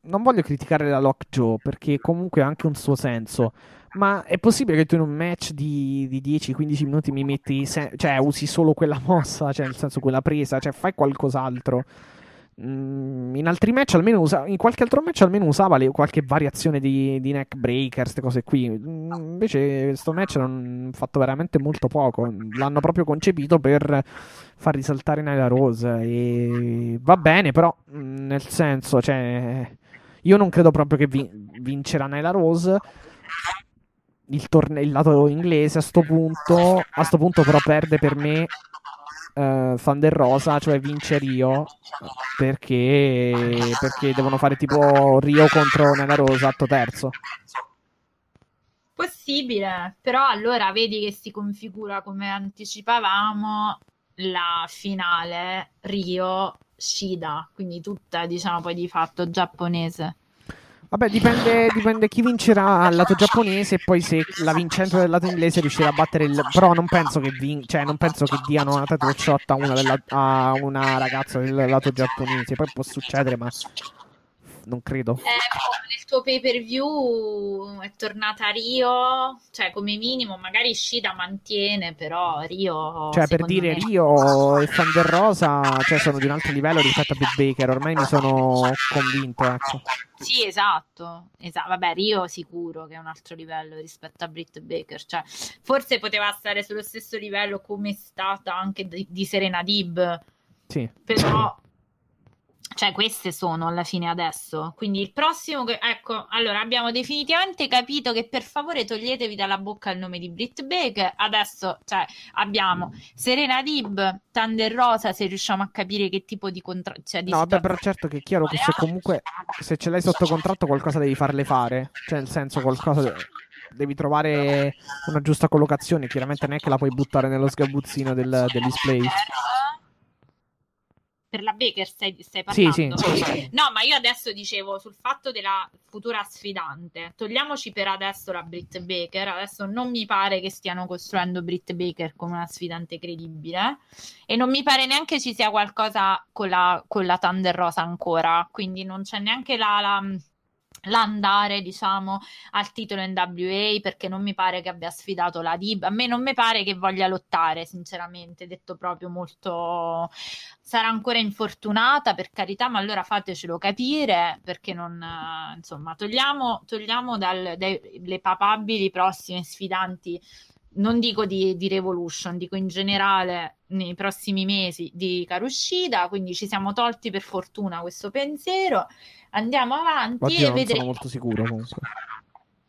non voglio criticare la Lockjaw perché comunque ha anche un suo senso. Ma è possibile che tu in un match di, di 10-15 minuti mi metti, se- cioè usi solo quella mossa, cioè nel senso quella presa, cioè fai qualcos'altro. Mm, in altri match almeno usa, in qualche altro match almeno usava le- qualche variazione di, di neck breaker, queste cose qui. Mm, invece questo match hanno fatto veramente molto poco. L'hanno proprio concepito per far risaltare Nyla Rose e va bene, però mm, nel senso, cioè io non credo proprio che vi- vincerà Nyla Rose. Il, torne- il lato inglese a sto punto, a sto punto però perde per me eh, Thunder Rosa, cioè vince Rio perché, perché devono fare tipo Rio contro Nella Rosa, atto terzo. Possibile, però allora vedi che si configura come anticipavamo la finale Rio-Shida, quindi tutta diciamo poi di fatto giapponese. Vabbè, dipende, dipende chi vincerà al lato giapponese e poi se la vincente del lato inglese riuscirà a battere il... Però non penso che, vin- cioè, non penso che diano una title shot a una, della- a una ragazza del lato giapponese. Poi può succedere, ma non credo. Eh, nel tuo pay per view è tornata Rio, cioè come minimo magari Shida mantiene, però Rio Cioè, per dire me- Rio e Thunder Rosa, cioè, sono di un altro livello rispetto a Big Baker. Ormai mi sono convinto, ecco. Sì, esatto, esatto. Vabbè, Rio sicuro che è un altro livello rispetto a Britt Baker. Cioè, forse poteva stare sullo stesso livello come è stata anche di, di Serena Dib, Sì. però cioè queste sono alla fine adesso. Quindi il prossimo che ecco, allora abbiamo definitivamente capito che per favore toglietevi dalla bocca il nome di Britt Baker. Adesso, cioè, abbiamo Serena Dib, Thunder Rosa, se riusciamo a capire che tipo di contratto cioè, di No, vabbè, però certo che è chiaro che se comunque se ce l'hai sotto contratto qualcosa devi farle fare. Cioè, nel senso, qualcosa de- devi trovare una giusta collocazione. Chiaramente non è che la puoi buttare nello sgabuzzino del, del display. Per la Baker stai, stai parlando? Sì, sì. No, ma io adesso dicevo sul fatto della futura sfidante. Togliamoci per adesso la Britt Baker. Adesso non mi pare che stiano costruendo Britt Baker come una sfidante credibile. E non mi pare neanche ci sia qualcosa con la, con la Thunder Rosa ancora. Quindi non c'è neanche la, la l'andare diciamo al titolo NWA perché non mi pare che abbia sfidato la Dib a me non mi pare che voglia lottare sinceramente detto proprio molto sarà ancora infortunata per carità ma allora fatecelo capire perché non insomma togliamo, togliamo dal, dai, papabili prossime sfidanti non dico di, di, Revolution, dico in generale nei prossimi mesi di Karushida, quindi ci siamo tolti per fortuna questo pensiero Andiamo avanti Oddio, e non vedremo. sono molto sicuro comunque.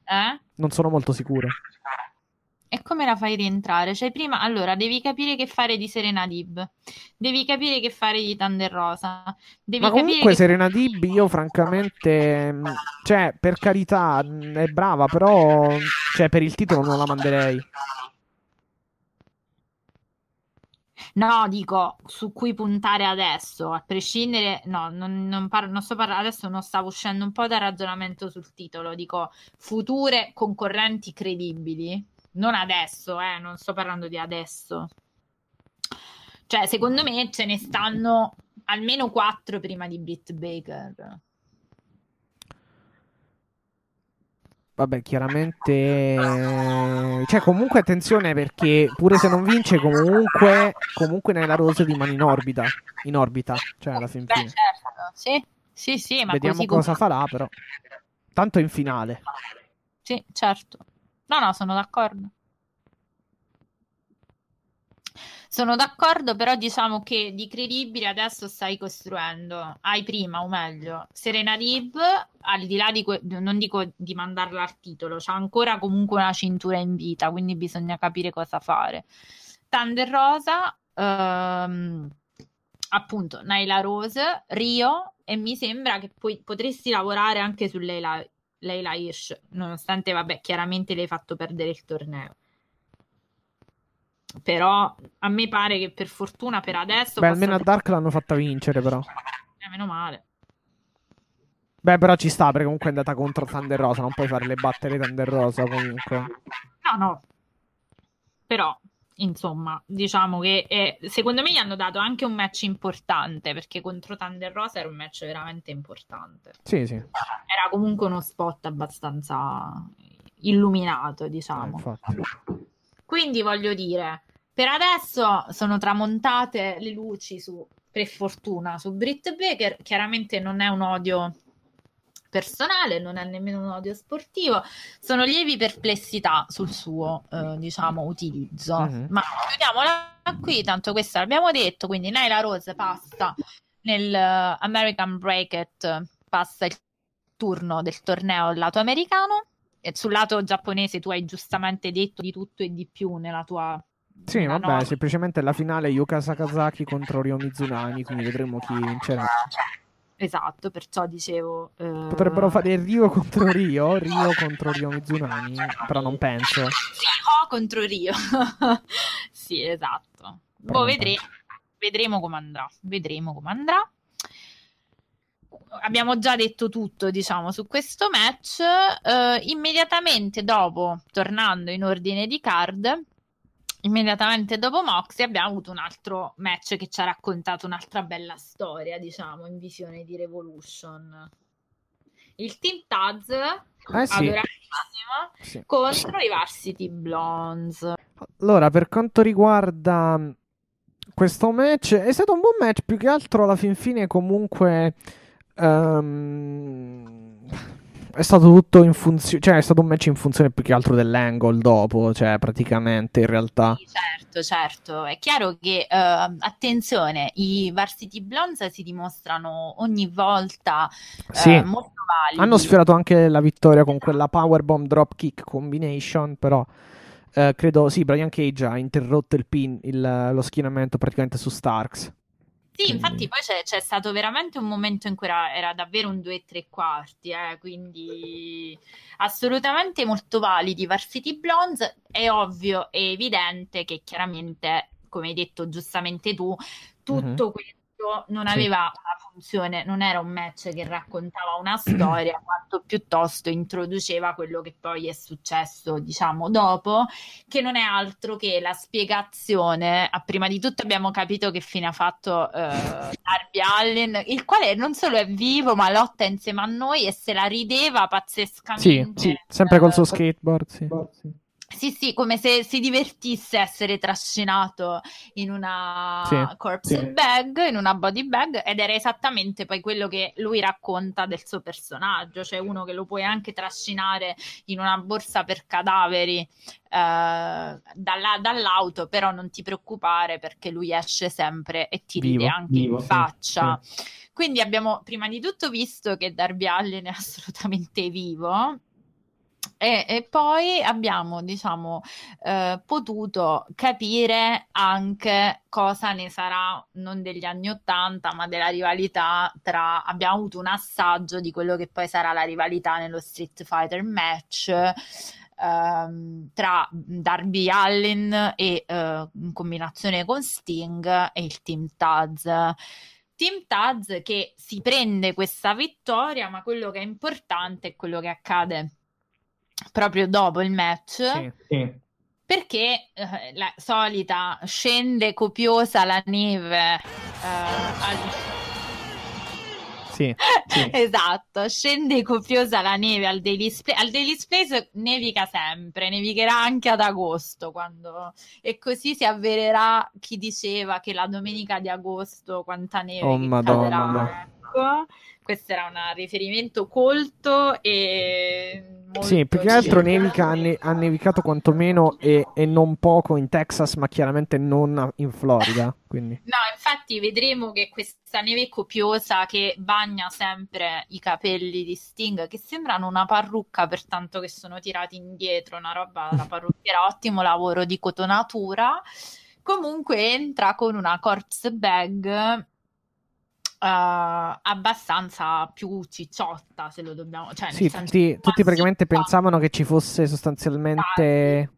Eh? Non sono molto sicuro. E come la fai rientrare? Cioè, prima, allora, devi capire che fare di Serena Dib. Devi capire che fare di Thunder Rosa. Devi Ma comunque che... Serena Dib, io francamente, mm, cioè, per carità, mm, è brava, però, cioè, per il titolo non la manderei. No, dico su cui puntare adesso, a prescindere, no, non, non, parlo, non sto parlando adesso, non stavo uscendo un po' dal ragionamento sul titolo, dico future concorrenti credibili, non adesso, eh, non sto parlando di adesso. Cioè, secondo me ce ne stanno almeno quattro prima di Britt Baker. Vabbè, chiaramente. Cioè, comunque attenzione perché pure se non vince, comunque, comunque nella Rose rimane in orbita. In orbita, cioè alla fin fine. Beh, certo. Sì, sì, sì, ma Vediamo cosa come... farà, però. Tanto in finale. Sì, certo. No, no, sono d'accordo. Sono d'accordo, però diciamo che di credibile adesso stai costruendo. Hai prima, o meglio, Serena Dib, al di là di, que- non dico di mandarla al titolo, c'ha ancora comunque una cintura in vita, quindi bisogna capire cosa fare. Thunder Rosa, ehm, appunto, Naila Rose, Rio, e mi sembra che poi potresti lavorare anche su Leila, Leila Hirsch, nonostante, vabbè, chiaramente le hai fatto perdere il torneo. Però a me pare che per fortuna per adesso beh almeno a Dark l'hanno fatta vincere però. Eh, meno male. Beh però ci sta perché comunque è andata contro Thunder Rosa non puoi fare le battere Thunder Rosa comunque. No no. Però insomma diciamo che è, secondo me gli hanno dato anche un match importante perché contro Thunder Rosa era un match veramente importante. Sì sì. Era comunque uno spot abbastanza illuminato diciamo. Eh, quindi voglio dire, per adesso sono tramontate le luci su, per fortuna, su Britt Baker. Chiaramente non è un odio personale, non è nemmeno un odio sportivo, sono lievi perplessità sul suo, eh, diciamo, utilizzo. Mm-hmm. Ma chiudiamola qui, tanto questo l'abbiamo detto, quindi Naila Rose passa nel uh, American Bracket, passa il turno del torneo lato americano sul lato giapponese tu hai giustamente detto di tutto e di più nella tua sì, vabbè, no. semplicemente la finale Yuka Sakazaki contro Ryo Mizunami, quindi vedremo chi vincerà. Esatto, perciò dicevo... Eh... Potrebbero fare Rio contro Rio, Rio contro Ryo Mizunami, però non penso. Rio contro Rio. (laughs) sì, esatto. Boh, vedremo, vedremo come andrà, vedremo come andrà abbiamo già detto tutto, diciamo, su questo match. Uh, immediatamente dopo, tornando in ordine di card, immediatamente dopo Moxie abbiamo avuto un altro match che ci ha raccontato un'altra bella storia, diciamo, in visione di Revolution. Il Team Taz, eh sì. sì. contro i Varsity Blondes. Allora, per quanto riguarda questo match, è stato un buon match, più che altro alla fin fine comunque Um, è stato tutto in funzione, cioè è stato un match in funzione più che altro dell'angle dopo, cioè praticamente in realtà. Sì, certo, certo. È chiaro che, uh, attenzione, i Varsity Blondes si dimostrano ogni volta sì. uh, molto validi. Hanno sfiorato anche la vittoria con quella Powerbomb Dropkick Combination, però... Uh, credo sì, Brian Cage ha interrotto il pin, il, lo schienamento praticamente su Starks. Sì, infatti poi c'è, c'è, stato veramente un momento in cui era, era davvero un 2 e 3 quarti, eh, quindi assolutamente molto validi Varsity Blondes. È ovvio e evidente che chiaramente, come hai detto giustamente tu, tutto mm-hmm. Questo non aveva una funzione, non era un match che raccontava una storia, (clears throat) quanto piuttosto introduceva quello che poi è successo, diciamo, dopo, che non è altro che la spiegazione. Ah, prima di tutto abbiamo capito che fine ha fatto eh, Darby Allen, il quale non solo è vivo, ma lotta insieme a noi e se la rideva pazzescamente. Sì, sì sempre col suo skateboard, sì. Sì, sì, come se si divertisse a essere trascinato in una Sì, corpse sì. bag, in una body bag, ed era esattamente poi quello che lui racconta del suo personaggio, cioè uno che lo puoi anche trascinare in una borsa per cadaveri eh, dalla- dall'auto, però non ti preoccupare perché lui esce sempre e ti ride Vivo, anche vivo, in sì, faccia. Quindi abbiamo prima di tutto visto che Darby Allin è (laughs) assolutamente vivo. E, e poi abbiamo, diciamo, eh, potuto capire anche cosa ne sarà, non degli anni Ottanta, ma della rivalità tra... Abbiamo avuto un assaggio di quello che poi sarà la rivalità nello Street Fighter match ehm, tra Darby Allin e eh, in combinazione con Sting e il Team Taz. Team Taz che si prende questa vittoria, ma quello che è importante è quello che accade proprio dopo il match, Sì. Sì. perché eh, la solita scende copiosa la neve. eh, al- Sì, Sì. (laughs) Esatto, scende copiosa la neve al Daily Space. Al Daily Space nevica sempre, nevicherà anche ad agosto. Quando... E così si avvererà chi diceva che la domenica di agosto quanta neve Oh, Madonna. Ecco. Questo era un riferimento colto e Sì, più che altro nevica, ha, ne- ha nevicato quantomeno e, e non poco in Texas, ma chiaramente non in Florida. (laughs) Quindi. No, infatti vedremo che questa neve copiosa che bagna sempre i capelli di Sting, che sembrano una parrucca per tanto che sono tirati indietro, una roba da parrucchiera, ottimo lavoro di cotonatura. Comunque entra con una corpse bag eh, abbastanza più cicciotta, se lo dobbiamo... Cioè, Sì, tutti, tutti praticamente pensavano che ci fosse sostanzialmente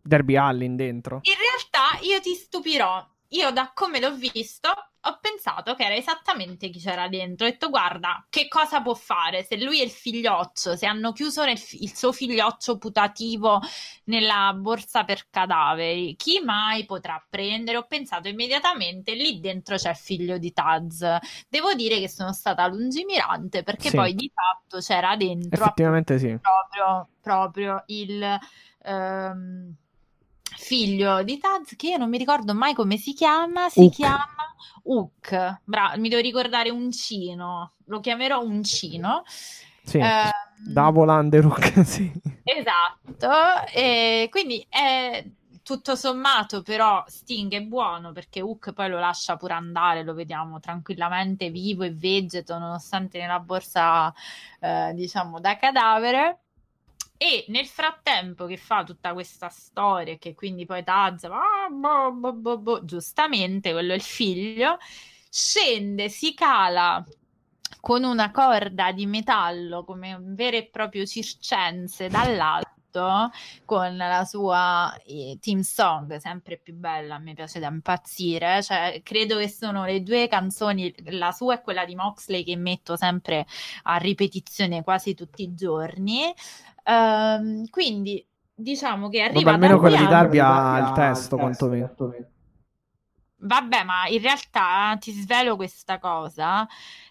Derby Allin dentro. In realtà io ti stupirò. Io da come l'ho visto ho pensato che era esattamente chi c'era dentro. Ho detto guarda che cosa può fare se lui e il figlioccio, se hanno chiuso nel il suo figlioccio putativo nella borsa per cadaveri, chi mai potrà prendere? Ho pensato immediatamente lì dentro c'è il figlio di Taz. Devo dire che sono stata lungimirante perché Sì. poi di fatto c'era dentro Effettivamente sì. proprio, proprio il ehm, figlio di Taz, che io non mi ricordo mai come si chiama, si Hook. chiama Hook. Bra- mi devo ricordare Uncino, lo chiamerò Uncino. Sì. Ehm, Double Underhook, (laughs) sì. Esatto, e quindi è tutto sommato però Sting è buono perché Hook poi lo lascia pure andare, lo vediamo tranquillamente vivo e vegeto nonostante nella borsa eh, diciamo da cadavere. E nel frattempo che fa tutta questa storia, che quindi poi Taz va, "Ah, boh, boh, boh, boh", giustamente, quello è il figlio, scende, si cala con una corda di metallo come un vero e proprio circense dall'alto con la sua eh, team song sempre più bella, me piace da impazzire, cioè credo che sono le due canzoni, la sua e quella di Moxley che metto sempre a ripetizione quasi tutti i giorni. Ehm, quindi diciamo che arriva Vabbè, almeno quella di Darby ha il testo, quantomeno. Vabbè, ma in realtà ti svelo questa cosa.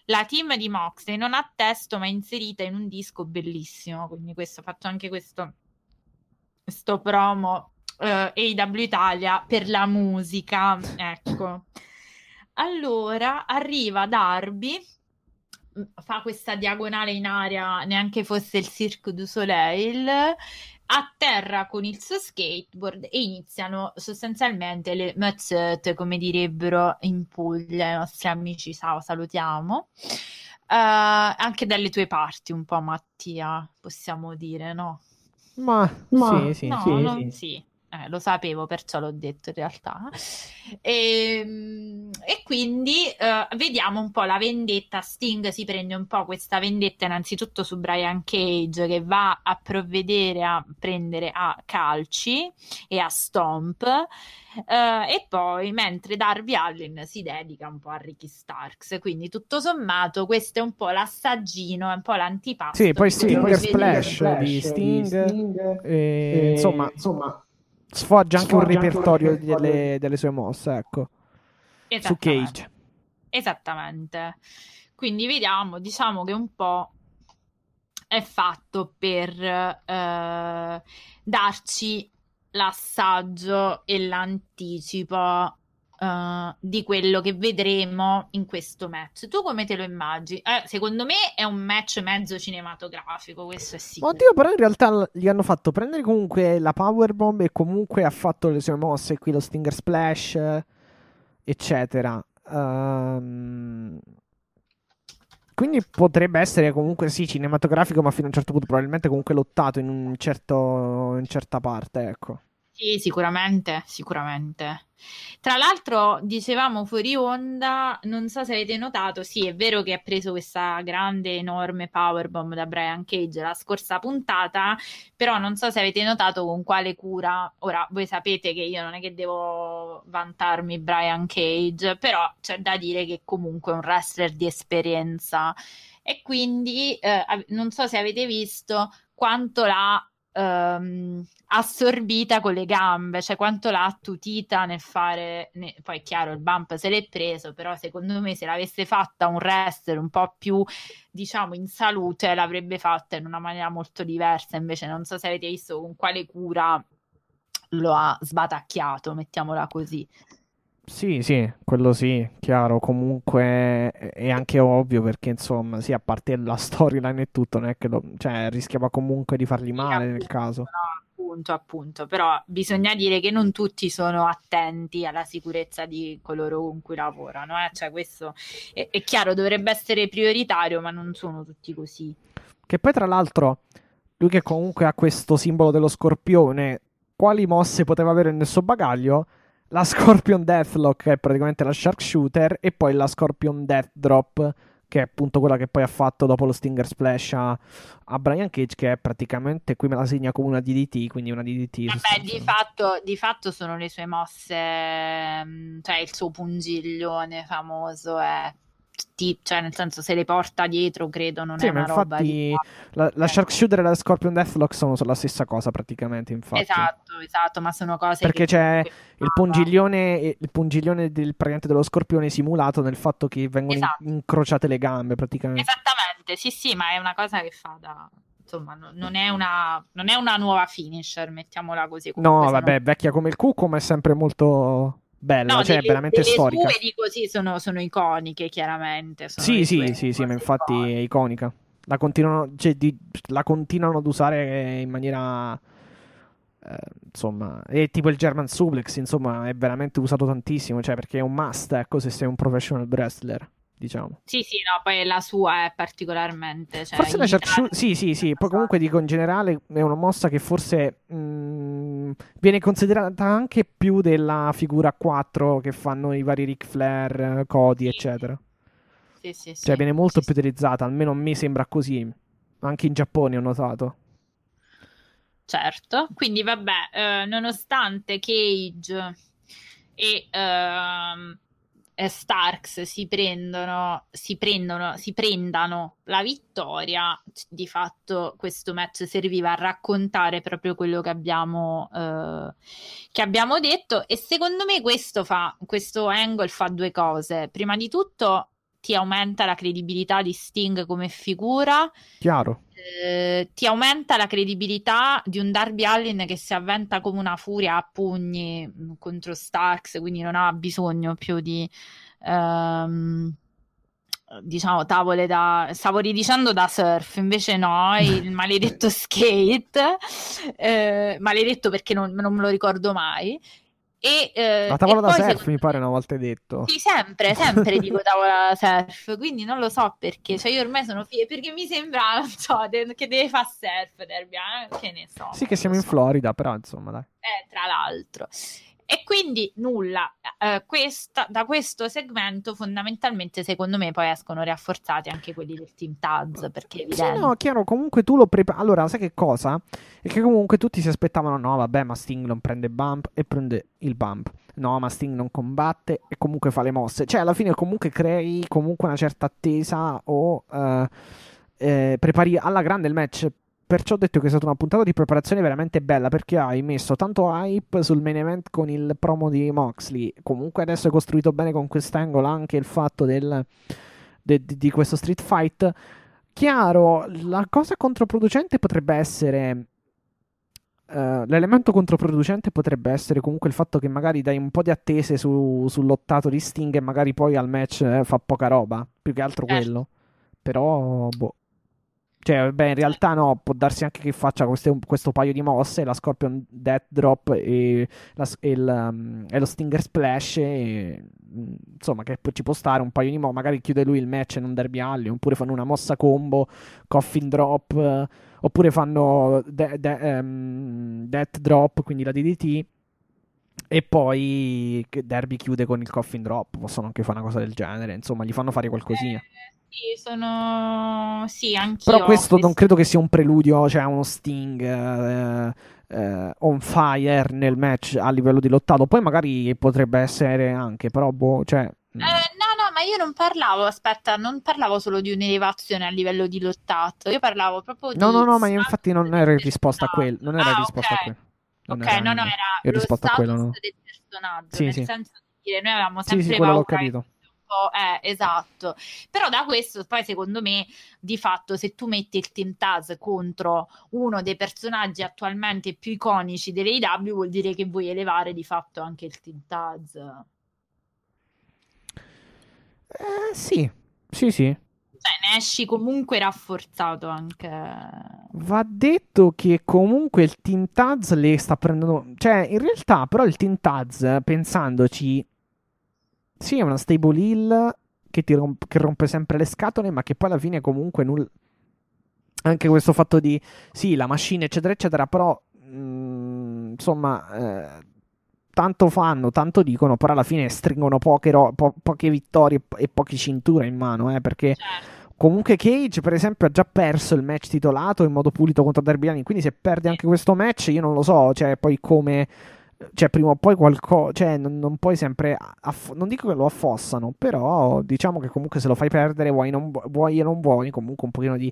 La team di Moxley non ha testo, ma è inserita in un disco bellissimo. Quindi questo, ho fatto anche questo, questo promo eh, AW Italia per la musica. Ecco. Allora arriva Darby, fa questa diagonale in aria, neanche fosse il Cirque du Soleil, atterra con il suo skateboard e iniziano sostanzialmente le mazzette, come direbbero in Puglia i nostri amici. Ciao, salutiamo. Eh, anche dalle tue parti, un po', Mattia, possiamo dire, no? Ma, Ma- sì, sì. no, sì, non sì. sì. Eh, lo sapevo, perciò l'ho detto in realtà. E, ehm, e quindi uh, vediamo un po' la vendetta. Sting si prende un po' questa vendetta innanzitutto su Brian Cage che va a provvedere a prendere a calci e a stomp. Uh, e poi mentre Darby Allin si dedica un po' a Ricky Starks quindi tutto sommato questo è un po' l'assaggino è un po' l'antipasto sì poi Sting Splash, Splash di Sting, Sting e, e, insomma, insomma sfoggia anche sfoggia un repertorio anche delle, delle, sue mosse, ecco. Su Cage. Esattamente. Quindi vediamo, diciamo che un po' è fatto per eh, darci l'assaggio e l'anticipo uh, di quello che vedremo in questo match. Tu come te lo immagini? Eh, secondo me è un match mezzo cinematografico, questo è sicuro. Oddio, però in realtà gli hanno fatto prendere comunque la powerbomb e comunque ha fatto le sue mosse, qui lo Stinger Splash, eccetera. Um... Quindi potrebbe essere comunque sì cinematografico, ma fino a un certo punto probabilmente comunque lottato in, un certo, in certa parte, ecco. Sì, sicuramente, sicuramente. Tra l'altro, dicevamo fuori onda, non so se avete notato, sì, è vero che ha preso questa grande, enorme powerbomb da Brian Cage la scorsa puntata, però non so se avete notato con quale cura. Ora, voi sapete che io non è che devo vantarmi Brian Cage, però c'è da dire che comunque è un wrestler di esperienza e quindi eh, non so se avete visto quanto l'ha ehm, assorbita con le gambe, cioè quanto l'ha attutita nel fare, ne... poi è chiaro il bump se l'è preso, però secondo me se l'avesse fatta un wrestler un po' più diciamo in salute l'avrebbe fatta in una maniera molto diversa, invece non so se avete visto con quale cura lo ha sbatacchiato, mettiamola così. Sì, sì, quello sì, chiaro. Comunque è anche ovvio perché, insomma, sì, a parte la (laughs) storyline e tutto, non è che lo, cioè, rischiava comunque di fargli male nel caso. No, appunto, appunto. Però bisogna dire che non tutti sono attenti alla sicurezza di coloro con cui lavorano. Eh? Cioè, questo è, è chiaro, dovrebbe essere prioritario, ma non sono tutti così. Che poi, tra l'altro, lui che comunque ha questo simbolo dello scorpione, quali mosse poteva avere nel suo bagaglio? La Scorpion Deathlock, che è praticamente la Sharpshooter, e poi la Scorpion Death Drop, che è appunto quella che poi ha fatto dopo lo Stinger Splash a, a Brian Cage, che è praticamente, qui me la segna come una DDT, quindi una DDT. Vabbè, di fatto, di fatto sono le sue mosse, mm, cioè il suo pungiglione famoso è ti, cioè nel senso se le porta dietro credo non sì, è una roba di... la, la Sharpshooter e la Scorpion Deathlock sono la stessa cosa praticamente infatti. Esatto esatto ma sono cose perché c'è il pungiglione, il pungiglione del, dello scorpione simulato nel fatto che vengono esatto. in, incrociate le gambe praticamente. Esattamente sì sì ma è una cosa che fa da insomma non è una, non è una nuova finisher mettiamola così no vabbè non... vecchia come il cuco ma è sempre molto bella, no, cioè delle, veramente delle storica. Le così sono, sono, iconiche, chiaramente. Sono sì, sì, sì, sì, ma infatti è iconica. La continuano, cioè, di, la continuano ad usare in maniera... Eh, insomma, è tipo il German Suplex, insomma, è veramente usato tantissimo, cioè perché è un must, ecco, se sei un professional wrestler diciamo. Sì, sì, no, poi la sua è particolarmente... Cioè, forse la Sharpshooter... Sì, sì, sì, poi comunque dico in generale è una mossa che forse mh, mm, viene considerata anche più della figura 4 che fanno i vari Ric Flair, Cody, sì. eccetera. Sì, sì, cioè viene molto più utilizzata, almeno a me sembra così. Anche in Giappone ho notato. Certo, quindi vabbè, eh, nonostante Cage e... Uh, Starks si prendono, si prendono, si prendano la vittoria, di fatto questo match serviva a raccontare proprio quello che abbiamo, eh, che abbiamo detto e secondo me questo fa, questo angle fa due cose. Prima di tutto ti aumenta la credibilità di Sting come figura. Chiaro. Eh, ti aumenta la credibilità di un Darby Allin che si avventa come una furia a pugni mm, contro Starks, quindi non ha bisogno più di ehm, diciamo tavole da stavo ridicendo da surf invece no il (laughs) maledetto skate eh, maledetto perché non, non me lo ricordo mai E, eh, La tavola da surf secondo mi pare una volta detto. Sì, sempre, sempre (laughs) dico tavola da surf, quindi non lo so perché, cioè io ormai sono figlia, perché mi sembra, (laughs) non so, de- che deve fare surf Derby, eh, che ne so. Sì, che siamo lo in so. Florida, però insomma, dai. Eh, tra l'altro. E quindi nulla, eh, questa- da questo segmento fondamentalmente secondo me poi escono rafforzati anche quelli del Team Taz, perché è Sì, no, chiaro, comunque tu lo prepari. Allora, sai che cosa? È che comunque tutti si aspettavano, no, vabbè, ma Sting non prende bump e prende il bump. No, ma Sting non combatte e comunque fa le mosse. Cioè, alla fine comunque crei comunque una certa attesa o eh, eh, prepari alla grande il match. Perciò ho detto che è stata una puntata di preparazione veramente bella perché hai messo tanto hype sul main event con il promo di Moxley. Comunque adesso è costruito bene con quest'angolo anche il fatto del, de- di di questo street fight. Chiaro, la cosa controproducente potrebbe essere. eh, l'elemento controproducente potrebbe essere comunque il fatto che magari dai un po' di attese su, sull'ottato di Sting e magari poi al match eh, fa poca roba. Più che altro Certo. quello. Però, boh. Cioè, beh, in realtà no, può darsi anche che faccia queste- questo paio di mosse, la Scorpion Death Drop e, la e il, um, e lo Stinger Splash, e, mm, insomma, che ci può stare un paio di mo, magari chiude lui il match in un Derby Alley, oppure fanno una mossa combo, Coffin Drop, eh, oppure fanno de- de- ehm, Death Drop, quindi la DDT, e poi Derby chiude con il Coffin Drop, possono anche fare una cosa del genere, insomma, gli fanno fare qualcosina. Eh, sì, sono... Sì, anch'io. Però questo non credo che sia un preludio, cioè uno Sting eh, eh, on fire nel match a livello di lottato. Poi magari potrebbe essere anche, però boh, cioè... mm, Eh, no, no, ma io non parlavo, aspetta, non parlavo solo di un'elevazione a livello di lottato, io parlavo proprio di... No, no, no, ma io infatti non ero in risposta a quello. Non era Ah, risposta ok. a quello. Non Ok, era no, no, era lo risposta a status quello, no. del personaggio, Sì, nel sì. senso di dire, noi avevamo Sì, sempre sì, quello l'ho paura po'... Eh, esatto. Però da questo, poi secondo me, di fatto, se tu metti il Team Taz contro uno dei personaggi attualmente più iconici dell'AEW, vuol dire che vuoi elevare di fatto anche il Team Taz. Eh, sì, sì, sì. Cioè, ne esci comunque rafforzato anche... Va detto che comunque il Team Taz le sta prendendo. Cioè, in realtà, però, il Team Taz, pensandoci, sì, è una stable hill che, ti romp- che rompe sempre le scatole, ma che poi alla fine, comunque, nulla. Anche questo fatto di sì, la machine, eccetera, eccetera, però, mm, insomma, eh, tanto fanno, tanto dicono, però alla fine stringono poche, ro- po- poche vittorie e poche cinture in mano, eh, perché. Certo. Comunque Cage, per esempio, ha già perso il match titolato in modo pulito contro Darby Allin, quindi se perde anche questo match, io non lo so, cioè poi come... Cioè, prima o poi qualcosa... Cioè, non, non puoi sempre... aff- non dico che lo affossano, però diciamo che comunque se lo fai perdere, vuoi, non, vu- vuoi e non vuoi, comunque un pochino di...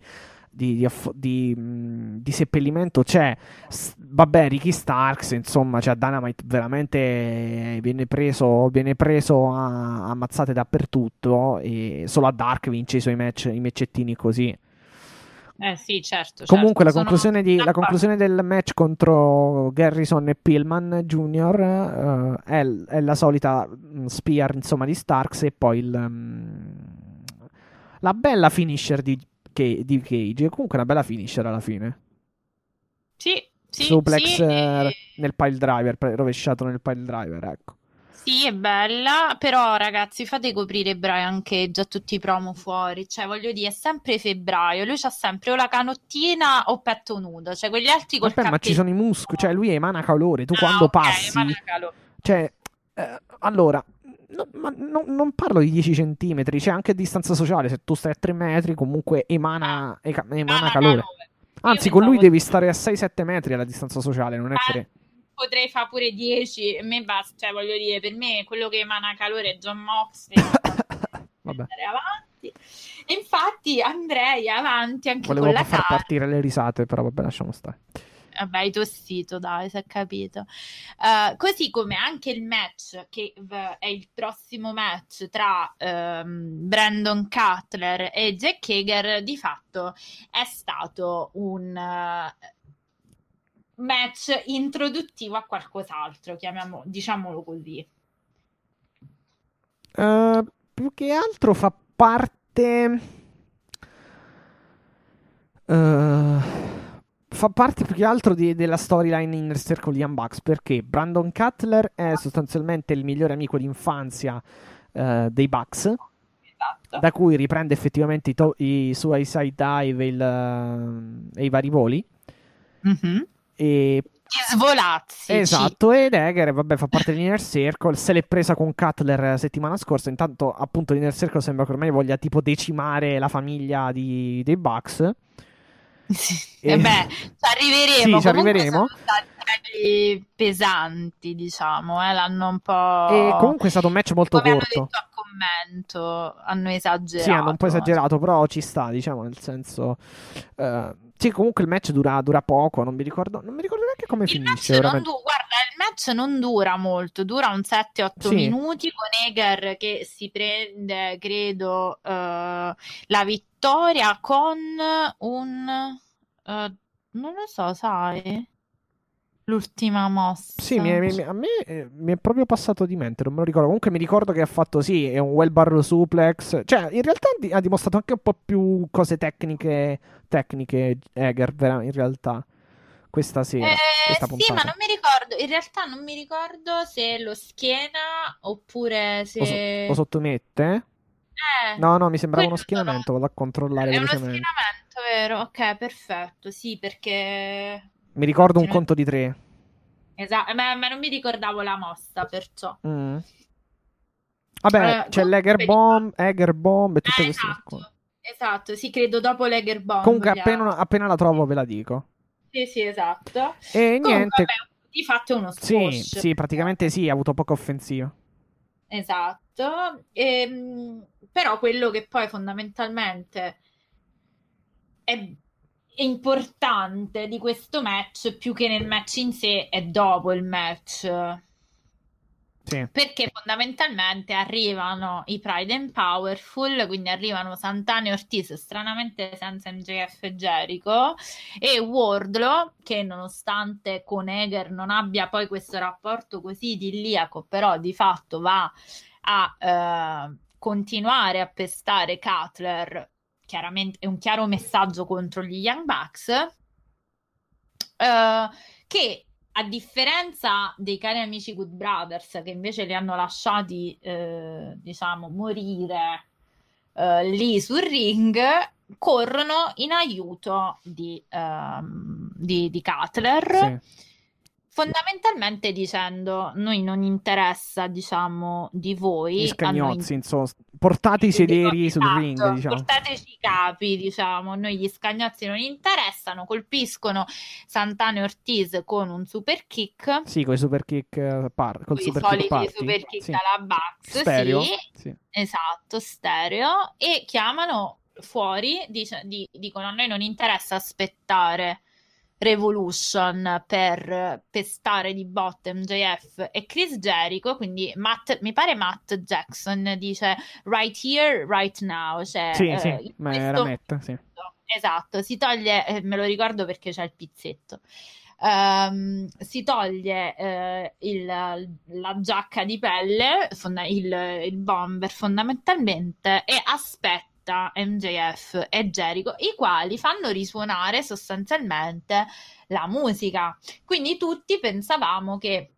Di, di, aff- di, mh, di seppellimento c'è. S- vabbè Ricky Starks insomma cioè Dynamite veramente viene preso viene preso a, a mazzate dappertutto e solo a Dark vince i suoi match i matchettini così Eh sì, certo. Comunque certo. la, conclusione di- la conclusione del match contro Garrison e Pillman Jr. eh, è, è la solita mm, spear insomma di Starks e poi il, mm, la bella finisher di, che- di Cage. Comunque una bella finisher alla fine. Sì, sì, Suplex sì, eh, eh, nel pile driver, rovesciato nel pile driver, ecco. Sì, è bella, però ragazzi fate coprire Brian Cage a tutti i promo fuori, cioè voglio dire, è sempre febbraio, lui c'ha sempre o la canottina o petto nudo, cioè quegli altri col Vabbè, ma ci sono i muscoli, cioè lui emana calore, tu Ah, quando ok, passi... Cioè, eh, allora, no- ma no- non parlo di 10 centimetri, c'è anche distanza sociale, se tu stai a 3 metri comunque emana, eca- emana Mana calore. Anzi, con lui devi stare a 6-7 metri alla distanza sociale, non è Eh, 3. Potrei fare pure 10, a me basta, cioè voglio dire, per me quello che emana calore è John Moxley, (laughs) Vabbè, andare avanti. E infatti andrei avanti anche volevo con la far carta. partire le risate, però vabbè, lasciamo stare. Vabbè, hai tossito, dai, si è capito. Eh, così come anche il match, che v- è il prossimo match tra ehm, Brandon Cutler e Jack Hager, di fatto è stato un eh, match introduttivo a qualcos'altro, chiamiamo, diciamolo così. Eh, più che altro fa parte. eh, fa parte più che altro di- della storyline Inner Circle di Bucks perché Brandon Cutler è sostanzialmente il migliore amico d'infanzia eh, dei Bucks, Esatto. da cui riprende effettivamente i, to- i Suicide Dive e, il, e i vari voli. Mhm. E svolazzi. Esatto, ed Eger, vabbè, fa parte dell'Inner Circle. Se l'è presa con Cutler eh, settimana scorsa. Intanto, appunto, l'Inner Circle sembra che ormai voglia tipo decimare la famiglia di- dei Bucks. (laughs) Sì. E- E beh, ci arriveremo. Sì, ci arriveremo. pesanti, diciamo, eh, l'hanno un po'... E comunque è stato un match molto come hanno corto. detto a commento, hanno esagerato. Sì, hanno un po' esagerato, però ci sta, diciamo, nel senso... eh, sì, comunque il match dura, dura poco, non mi ricordo, non mi ricordo neanche come Il match finisce, veramente. du- guarda, il match non dura molto, dura un 7-8 Sì. minuti con Eger che si prende, credo, eh, la vittoria con un... eh, non lo so, sai? L'ultima mossa. Sì, mi è- mi- a me eh, mi è proprio passato di mente, non me lo ricordo. Comunque mi ricordo che ha fatto, sì, è un well bar suplex. Cioè, in realtà ha dimostrato anche un po' più cose tecniche, tecniche Eger, vera- in realtà, questa sera, Eh, questa sì, ma non mi ricordo, in realtà non mi ricordo se lo schiena oppure se... Lo, so- lo sottomette? Eh, No, no, mi sembrava uno schienamento, vado a controllare È uno schienamento, vero? Ok, perfetto, sì, perché... Mi ricordo un ne- conto di tre. Esatto, ma, ma non mi ricordavo la mossa, perciò. Mm. Vabbè, Eh, c'è l'Eger Bomb, Eger Bomb e tutte Eh, queste esatto, cose. esatto, sì, credo dopo l'Eger Bomb. Comunque, appena, appena la trovo ve la dico. Sì, sì, esatto. E Comunque, niente, vabbè, di fatto è uno sì, squash. sì, praticamente sì, ha avuto poca offensiva. Esatto, Ehm, però quello che poi fondamentalmente è importante di questo match, più che nel match in sé, è dopo il match. Sì. Perché fondamentalmente arrivano i Pride and Powerful, quindi arrivano Santana e Ortiz, stranamente senza MJF e Jericho, e Wardlow, che nonostante con Eger non abbia poi questo rapporto così idilliaco, però di fatto va a eh, continuare a pestare Cutler, chiaramente è un chiaro messaggio contro gli Young Bucks, eh, che a differenza dei cari amici Good Brothers, che invece li hanno lasciati, eh, diciamo, morire eh, lì sul ring, corrono in aiuto di, ehm, di, di Cutler. Sì. Fondamentalmente dicendo, noi non interessa, diciamo, di voi. Gli a noi scagnozzi, insomma, portate i sederi sul Esatto, ring, diciamo. Portateci i capi, diciamo. Noi gli scagnozzi non interessano, colpiscono Santana e Ortiz con un super kick. Sì, con i super kick eh, par- col i super soliti kick party. super kick Sì. alla Bucks, Stereo. sì, Sì. esatto, stereo, e chiamano fuori, dice- di- dicono a noi non interessa aspettare Revolution per pestare di botte MJF e Chris Jericho, quindi Matt, mi pare Matt Jackson dice right here, right now, cioè Sì, eh, sì, ma era Matt, sì. Esatto, si toglie, eh, me lo ricordo perché c'è il pizzetto. Ehm, si toglie eh, il- la giacca di pelle, fonda- il, il bomber fondamentalmente, e aspetta MJF e Jericho, i quali fanno risuonare sostanzialmente la musica. Quindi tutti pensavamo che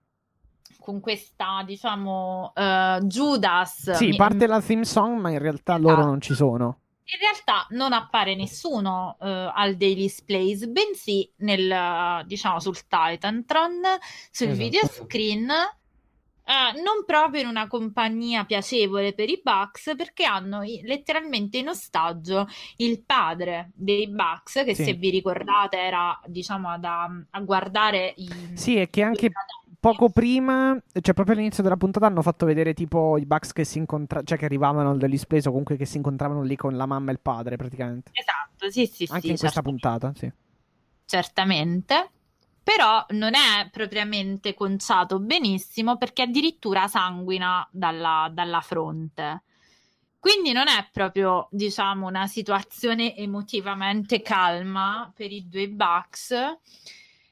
con questa, diciamo, eh, Judas. Sì, parte la theme song, ma in realtà Esatto. loro non ci sono. in realtà non appare nessuno eh, al Daily Displays, bensì nel, diciamo, sul Titantron, sul Esatto. video screen, eh, non proprio in una compagnia piacevole per i Bucks, perché hanno letteralmente in ostaggio il padre dei Bucks, che Sì. se vi ricordate era, diciamo, da, a guardare i... Sì, e che anche poco prima, cioè proprio all'inizio della puntata, hanno fatto vedere tipo i Bucks che si incontravano, cioè che arrivavano al display o comunque che si incontravano lì con la mamma e il padre praticamente. Esatto, sì, sì, Anche sì, in questa certo. puntata, sì. certamente, però non è propriamente conciato benissimo perché addirittura sanguina dalla, dalla fronte. Quindi non è proprio, diciamo, una situazione emotivamente calma per i due Bucks.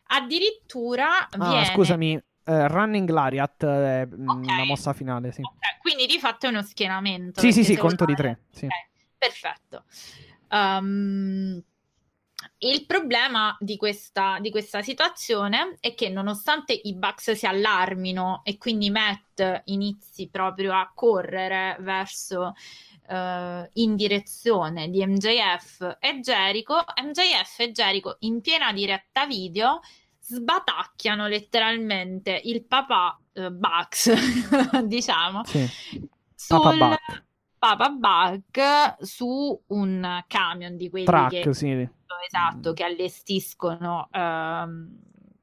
Addirittura Ah, viene... scusami, eh, Running Lariat è mm, Ok. la mossa finale, sì. Ok, quindi di fatto è uno schienamento. Sì, sì, sì, conto di tre, sì. Ok, perfetto. Um, il problema di questa, di questa, situazione è che nonostante i Bucks si allarmino e quindi Matt inizi proprio a correre verso uh, in direzione di MJF e Jericho, MJF e Jericho in piena diretta video sbatacchiano letteralmente il papà uh, Bucks, (laughs) diciamo, sì. sul Papa Buck su un camion di quelli Truck, che, sì. esatto, che allestiscono ehm,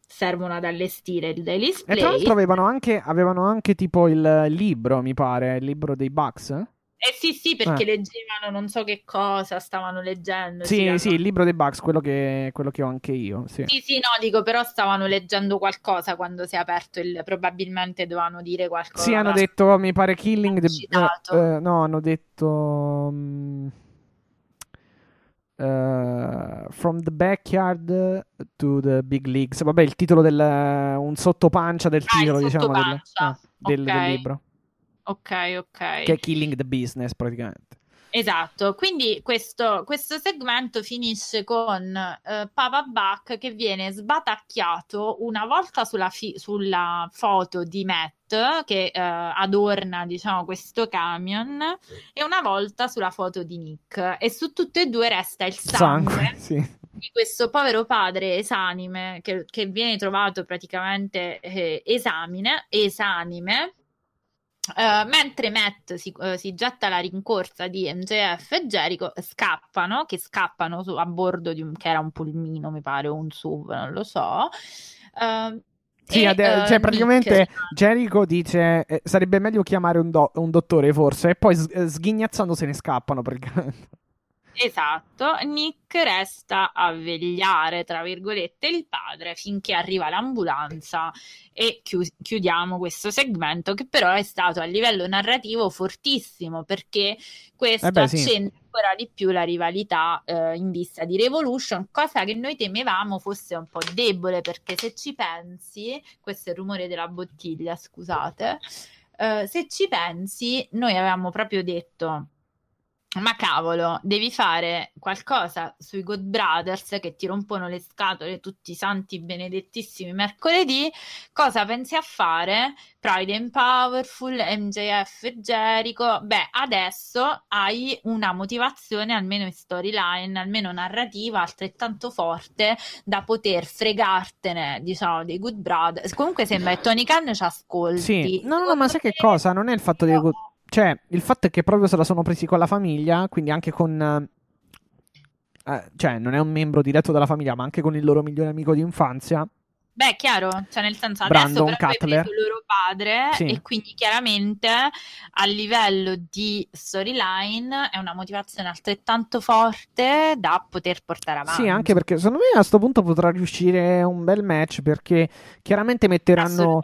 servono ad allestire il Daily Display. E tra l'altro avevano anche, avevano anche tipo il libro, mi pare, il libro dei Bucks. Eh sì, sì, perché eh. leggevano non so che cosa, stavano leggendo. Sì, sì, sì, il libro dei Bugs, quello che, quello che ho anche io. Sì. sì, sì, no, dico, però stavano leggendo qualcosa quando si è aperto il... Probabilmente dovevano dire qualcosa. Sì, hanno detto, mi pare, Killing the... Uh, uh, no, hanno detto... Um... Uh, from the backyard to the big leagues. Vabbè, il titolo del... un sottopancia del ah, titolo, diciamo, del, ah, del, okay. del libro. Ok, ok. Che è Killing the Business praticamente. Esatto, quindi questo, questo, segmento finisce con uh, Papa Buck che viene sbatacchiato una volta sulla, fi- sulla foto di Matt che uh, adorna diciamo questo camion e una volta sulla foto di Nick e su tutte e due resta il sangue, sangue (laughs) sì. di questo povero padre esanime che, che viene trovato praticamente eh, esamine, esanime Uh, mentre Matt si, uh, si, getta alla rincorsa di MJF e Jericho, scappano, che scappano su, a bordo di un, che era un pulmino, mi pare, o un SUV, non lo so. Uh, sì, e, ade- cioè praticamente Nick... Jericho dice eh, sarebbe meglio chiamare un, do- un, dottore forse e poi s- sghignazzando se ne scappano praticamente. Esatto, Nick resta a vegliare, tra virgolette, il padre finché arriva l'ambulanza e chi- chiudiamo questo segmento che però è stato a livello narrativo fortissimo perché questo eh beh, accende sì. ancora di più la rivalità eh, in vista di Revolution, cosa che noi temevamo fosse un po' debole perché se ci pensi, questo è il rumore della bottiglia, scusate, eh, se ci pensi, noi avevamo proprio detto ma cavolo, devi fare qualcosa sui God Brothers che ti rompono le scatole tutti i santi benedettissimi mercoledì. Cosa pensi a fare? Pride and Powerful, MJF e Jericho. Beh, adesso hai una motivazione, almeno in storyline, almeno narrativa, altrettanto forte da poter fregartene, diciamo, dei Good Brothers. Comunque sembra che Tony Khan ci ascolti. Sì, no, no, no ma sai che cosa? Non è il fatto di... Good cioè, il fatto è che proprio se la sono presi con la famiglia, quindi anche con... Eh, cioè, non è un membro diretto della famiglia, ma anche con il loro migliore amico di infanzia. Beh, chiaro, cioè nel senso Brandon adesso Cutler. il loro padre sì. e quindi chiaramente a livello di storyline è una motivazione altrettanto forte da poter portare avanti. Sì, anche perché secondo me a questo punto potrà riuscire un bel match perché chiaramente metteranno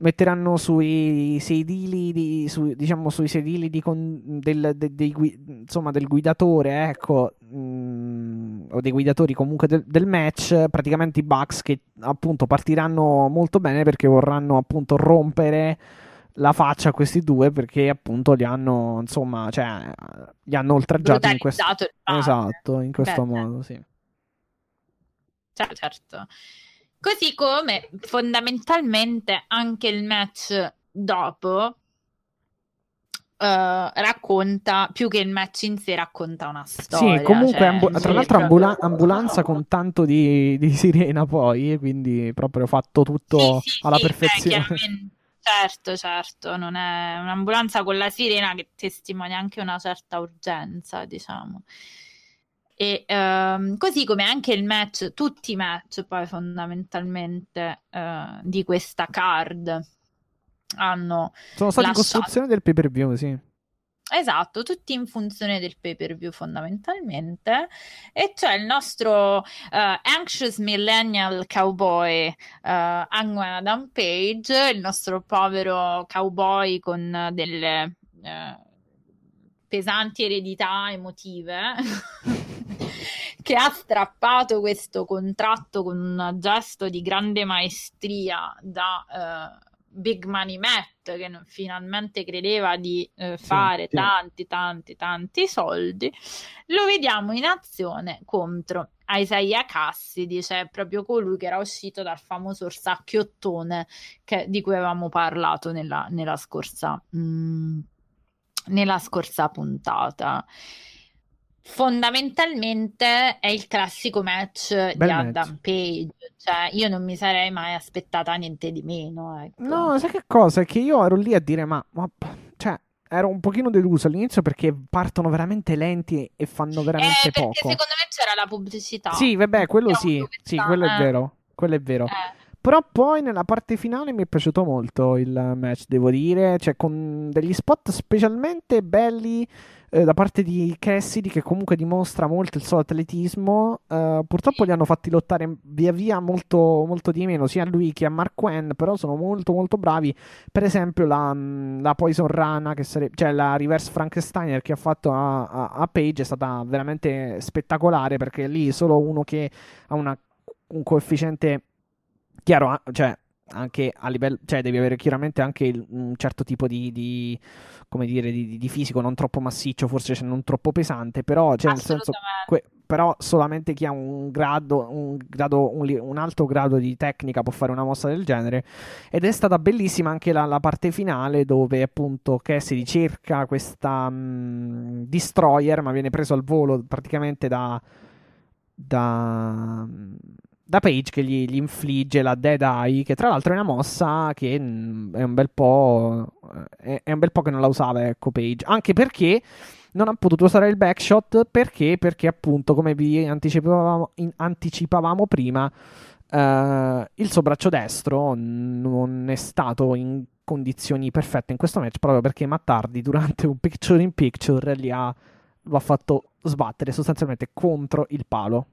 metteranno sui sedili di, su, diciamo sui sedili di con, del, de, de, insomma, del guidatore ecco mh, mm, o dei guidatori comunque del, del, match praticamente i Bucks che appunto partiranno molto bene perché vorranno appunto rompere la faccia a questi due perché appunto li hanno insomma cioè li hanno oltraggiati in questo esatto in questo Beh, modo sì. Certo, certo. Così come fondamentalmente anche il match dopo Uh, racconta più che il match in sé racconta una storia. Sì, comunque, cioè, ambu- tra l'altro, ambula- ambulanza con tanto di, di, sirena, poi quindi proprio fatto tutto sì, sì, alla sì, perfezione. Beh, certo, certo, non è un'ambulanza con la sirena che testimonia anche una certa urgenza, diciamo. E ehm, così come anche il match, tutti i match poi fondamentalmente eh, di questa card hanno sono stati lasciato... in costruzione del pay per view, sì. Esatto, tutti in funzione del pay per view fondamentalmente. E c'è il nostro uh, Anxious Millennial Cowboy uh, Angwan Adam Page, il nostro povero cowboy con delle uh, pesanti eredità emotive. (laughs) (laughs) che ha strappato questo contratto con un gesto di grande maestria da uh, Big Money Matt che finalmente credeva di uh, fare sì, tanti tanti tanti soldi lo vediamo in azione contro Isaiah Cassidy, cioè proprio colui che era uscito dal famoso orsacchiottone che, di cui avevamo parlato nella, nella scorsa, mh, mm, nella scorsa puntata. Fondamentalmente è il classico match Bel di match. Adam Page, cioè io non mi sarei mai aspettata niente di meno. Ecco. No, sai che cosa? È che io ero lì a dire, ma, ma cioè, ero un pochino deluso all'inizio perché partono veramente lenti e fanno veramente eh, perché poco. secondo me c'era la pubblicità. Sì, vabbè, quello sì, sì, quello è eh, vero, quello è vero. eh. Però poi nella parte finale mi è piaciuto molto il match, devo dire, cioè con degli spot specialmente belli eh, da parte di Cassidy che comunque dimostra molto il suo atletismo. Eh, purtroppo li hanno fatti lottare via via molto, molto di meno, sia a lui che a Mark Quinn, però sono molto molto bravi. Per esempio la, mh, la Poison Rana, che sarebbe, cioè la Reverse Frankensteiner che ha fatto a, a- a Page è stata veramente spettacolare perché lì solo uno che ha una- un coefficiente chiaro, cioè anche a livello, cioè devi avere chiaramente anche il- un certo tipo di, di- come dire, di, di fisico non troppo massiccio, forse cioè, non troppo pesante, però, cioè, nel senso, que- però solamente chi ha un grado, un grado, un, un alto grado di tecnica può fare una mossa del genere. Ed è stata bellissima anche la, la parte finale dove appunto Cassidy cerca questa mm, destroyer, ma viene preso al volo praticamente da da, da Page che gli, gli infligge la Dead Eye, che tra l'altro è una mossa che mm, è un bel po'. È, è un bel po' che non la usava, ecco, Page. Anche perché non ha potuto usare il backshot perché, perché appunto, come vi anticipavamo, in- anticipavamo prima, eh, il suo braccio destro non è stato in condizioni perfette in questo match proprio perché Mattardi durante un picture in picture ha, lo ha fatto sbattere sostanzialmente contro il palo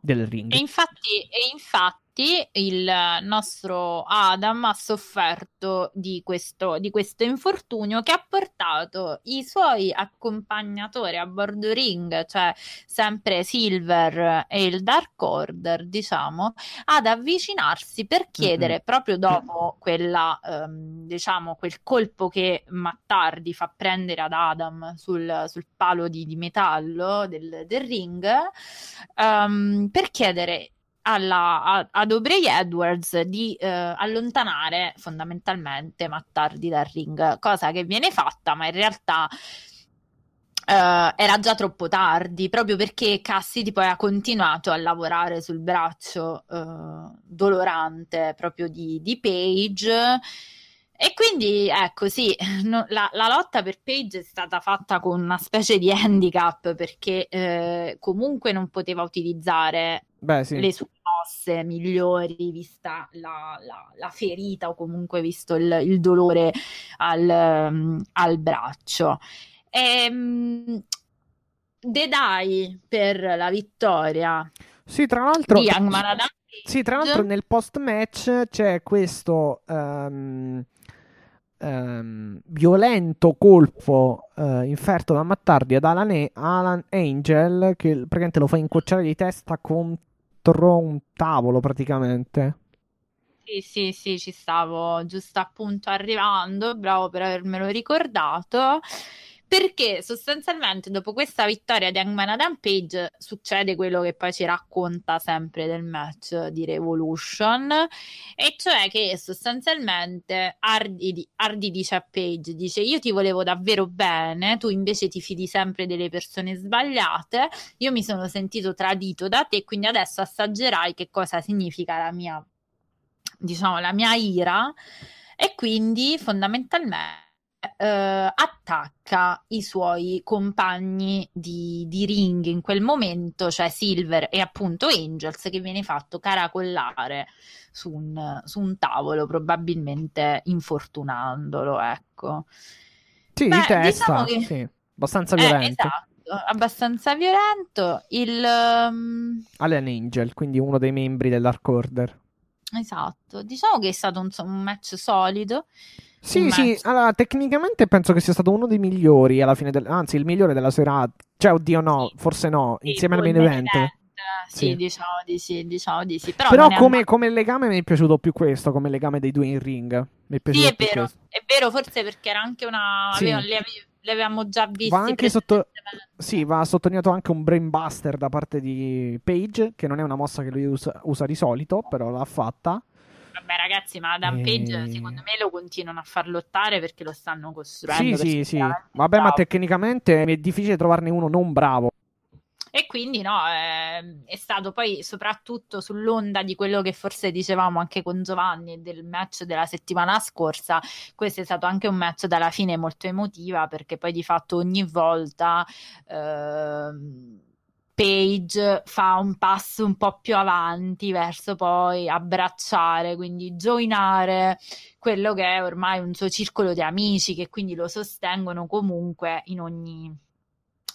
del ring. E infatti, e infatti il nostro Adam ha sofferto di questo, di questo infortunio che ha portato i suoi accompagnatori a bordo ring, cioè sempre Silver e il Dark Order, diciamo, ad avvicinarsi per chiedere Mhm. proprio dopo quella, ehm, diciamo, quel colpo che Mattardi fa prendere ad Adam sul, sul palo di, di metallo del, del ring, ehm, per chiedere alla, a- ad Aubrey Edwards di eh, allontanare fondamentalmente Mattardi dal ring, cosa che viene fatta, ma in realtà eh, era già troppo tardi, proprio perché Cassidy poi ha continuato a lavorare sul braccio eh, dolorante proprio di, di Page. E quindi ecco, sì, (laughs) no- la, la lotta per Page è stata fatta con una specie di handicap perché eh, comunque non poteva utilizzare Beh, sì. le sue mosse migliori, vista la, la- la ferita o comunque visto il, il dolore al, um, al braccio. Ehm, Dedai per la vittoria Sì, tra l'altro, di sì, tra l'altro nel post match c'è questo ehm, ehm, violento colpo eh, inferto da Mattardi ad Alan, E- Alan Angel che praticamente lo fa incocciare di testa contro un tavolo praticamente. Sì, sì, sì, ci stavo giusto appunto arrivando, bravo per avermelo ricordato, perché sostanzialmente dopo questa vittoria di Hangman Adam Page succede quello che poi ci racconta sempre del match di Revolution, e cioè che sostanzialmente Hardy, di- Hardy dice a Page, dice io ti volevo davvero bene, tu invece ti fidi sempre delle persone sbagliate, io mi sono sentito tradito da te, quindi adesso assaggerai che cosa significa la mia diciamo, la mia ira e quindi fondamentalmente eh, attacca i suoi compagni di, di ring in quel momento, cioè Silver e appunto Angels, che viene fatto caracollare su un, su un tavolo, probabilmente infortunandolo, ecco. Sì, Beh, di testa, diciamo che- sì, abbastanza Eh, violento. esatto, abbastanza violento. Il, um, Alan Angel, quindi uno dei membri dell'Ark Order. esatto, diciamo che è stato un, un match solido. Sì, sì, allora tecnicamente penso che sia stato uno dei migliori alla fine del... anzi il migliore della serata. Cioè, oddio no, Sì. forse no, Sì, insieme al main event. Sì, Sì. diciamo di sì, diciamo di sì. Però, Però è come, andato- come legame mi è piaciuto più questo, come legame dei due in ring. Mi è Sì, piaciuto è più vero, questo. è vero, forse perché era anche una... Sì. aveva- li ave- avevamo già visti. Va anche sotto... Sì, va sottolineato anche un brainbuster da parte di Page, che non è una mossa che lui usa, usa di solito, però l'ha fatta. Vabbè, ragazzi, ma Adam E- Page secondo me lo continuano a far lottare perché lo stanno costruendo. Sì, sì, sì. Vabbè, ma bravo. tecnicamente è difficile trovarne uno non bravo. E quindi no, ehm, è stato poi soprattutto sull'onda di quello che forse dicevamo anche con Giovanni del match della settimana scorsa, questo è stato anche un match dalla fine molto emotiva perché poi di fatto ogni volta ehm, Page fa un passo un po' più avanti verso poi abbracciare, quindi joinare quello che è ormai un suo circolo di amici che quindi lo sostengono comunque in ogni,